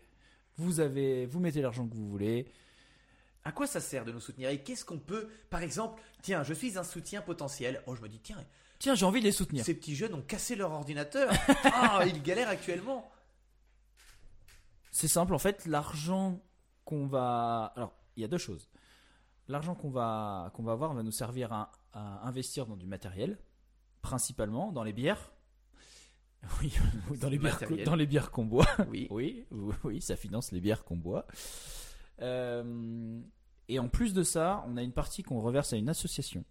Vous avez, vous mettez l'argent que vous voulez. À quoi ça sert de nous soutenir? Et qu'est-ce qu'on peut, par exemple, tiens, je suis un soutien potentiel. Oh, je me dis, tiens, Tiens, j'ai envie de les soutenir. ces petits jeunes ont cassé leur ordinateur. Ah, ils galèrent actuellement. C'est simple, en fait, l'argent qu'on va. Alors, il y a deux choses. L'argent qu'on va, qu'on va avoir va nous servir à, à investir dans du matériel, principalement dans les bières. Oui, dans les bières, dans les bières qu'on boit. Oui. Oui, oui, ça finance les bières qu'on boit. Euh, et en plus de ça, on a une partie qu'on reverse à une association,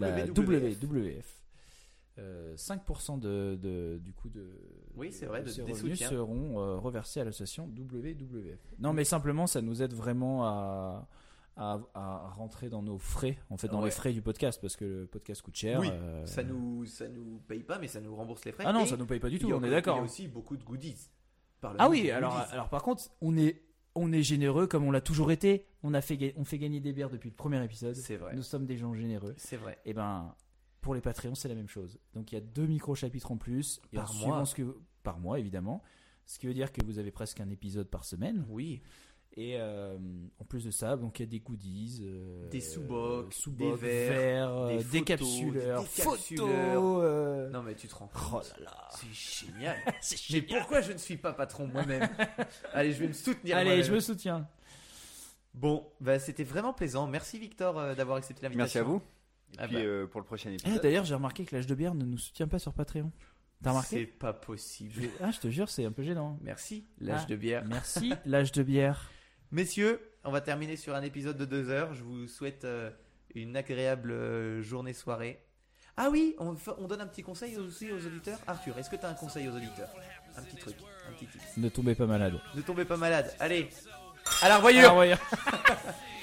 La la WWF. WWF. Euh, 5% de, de- du coup de, Oui, c'est vrai, de- ces des revenus soutiens. seront euh, reversés à l'association WWF. Non, mais simplement, ça nous aide vraiment à, à, à rentrer dans nos frais, en fait, dans Ouais. les frais du podcast, parce que le podcast coûte cher. Oui, euh, Ça nous, ça nous paye pas, mais ça nous rembourse les frais. Ah non, ça nous paye pas du tout, on est d'accord. Il y a aussi beaucoup de goodies. Par Ah oui, alors, goodies. alors par contre, on est, on est généreux comme on l'a toujours été. On, a fait, on fait gagner des bières depuis le premier épisode. C'est vrai. Nous sommes des gens généreux. C'est vrai. Et ben, pour les Patreons, c'est la même chose. Donc il y a deux micro-chapitres en plus. Et Par mois. suivant Ce que, par mois, évidemment. Ce qui veut dire que vous avez presque un épisode par semaine. Oui. Et euh, en plus de ça, donc il y a des goodies, euh, Des sous-bocs, sous-bocs, des verres, euh, des des, photos, capsuleurs, des photos. euh, Non mais tu te rends Oh compte. là là. C'est génial. Mais pourquoi je ne suis pas patron moi-même Allez, je vais me soutenir. Allez, je me soutiens. Bon, bah, c'était vraiment plaisant. Merci Victor euh, d'avoir accepté Merci l'invitation. à vous. Et Ah puis bah. euh, pour le prochain Eh, épisode. D'ailleurs, j'ai remarqué que l'âge de bière ne nous soutient pas sur Patreon. T'as C'est remarqué pas possible. Je- Ah, je te jure, c'est un peu gênant. Merci, l'âge Ah. de bière. Merci, l'âge de bière. Messieurs, on va terminer sur un épisode de deux heures. Je vous souhaite euh, une agréable euh, journée-soirée. Ah oui, on, donne un petit conseil aussi aux auditeurs. Arthur, est-ce que tu as un conseil aux auditeurs? Un petit truc, un petit tips. Ne tombez pas malade. Ne tombez pas malade. Allez, à la revoyure Ah, ouais.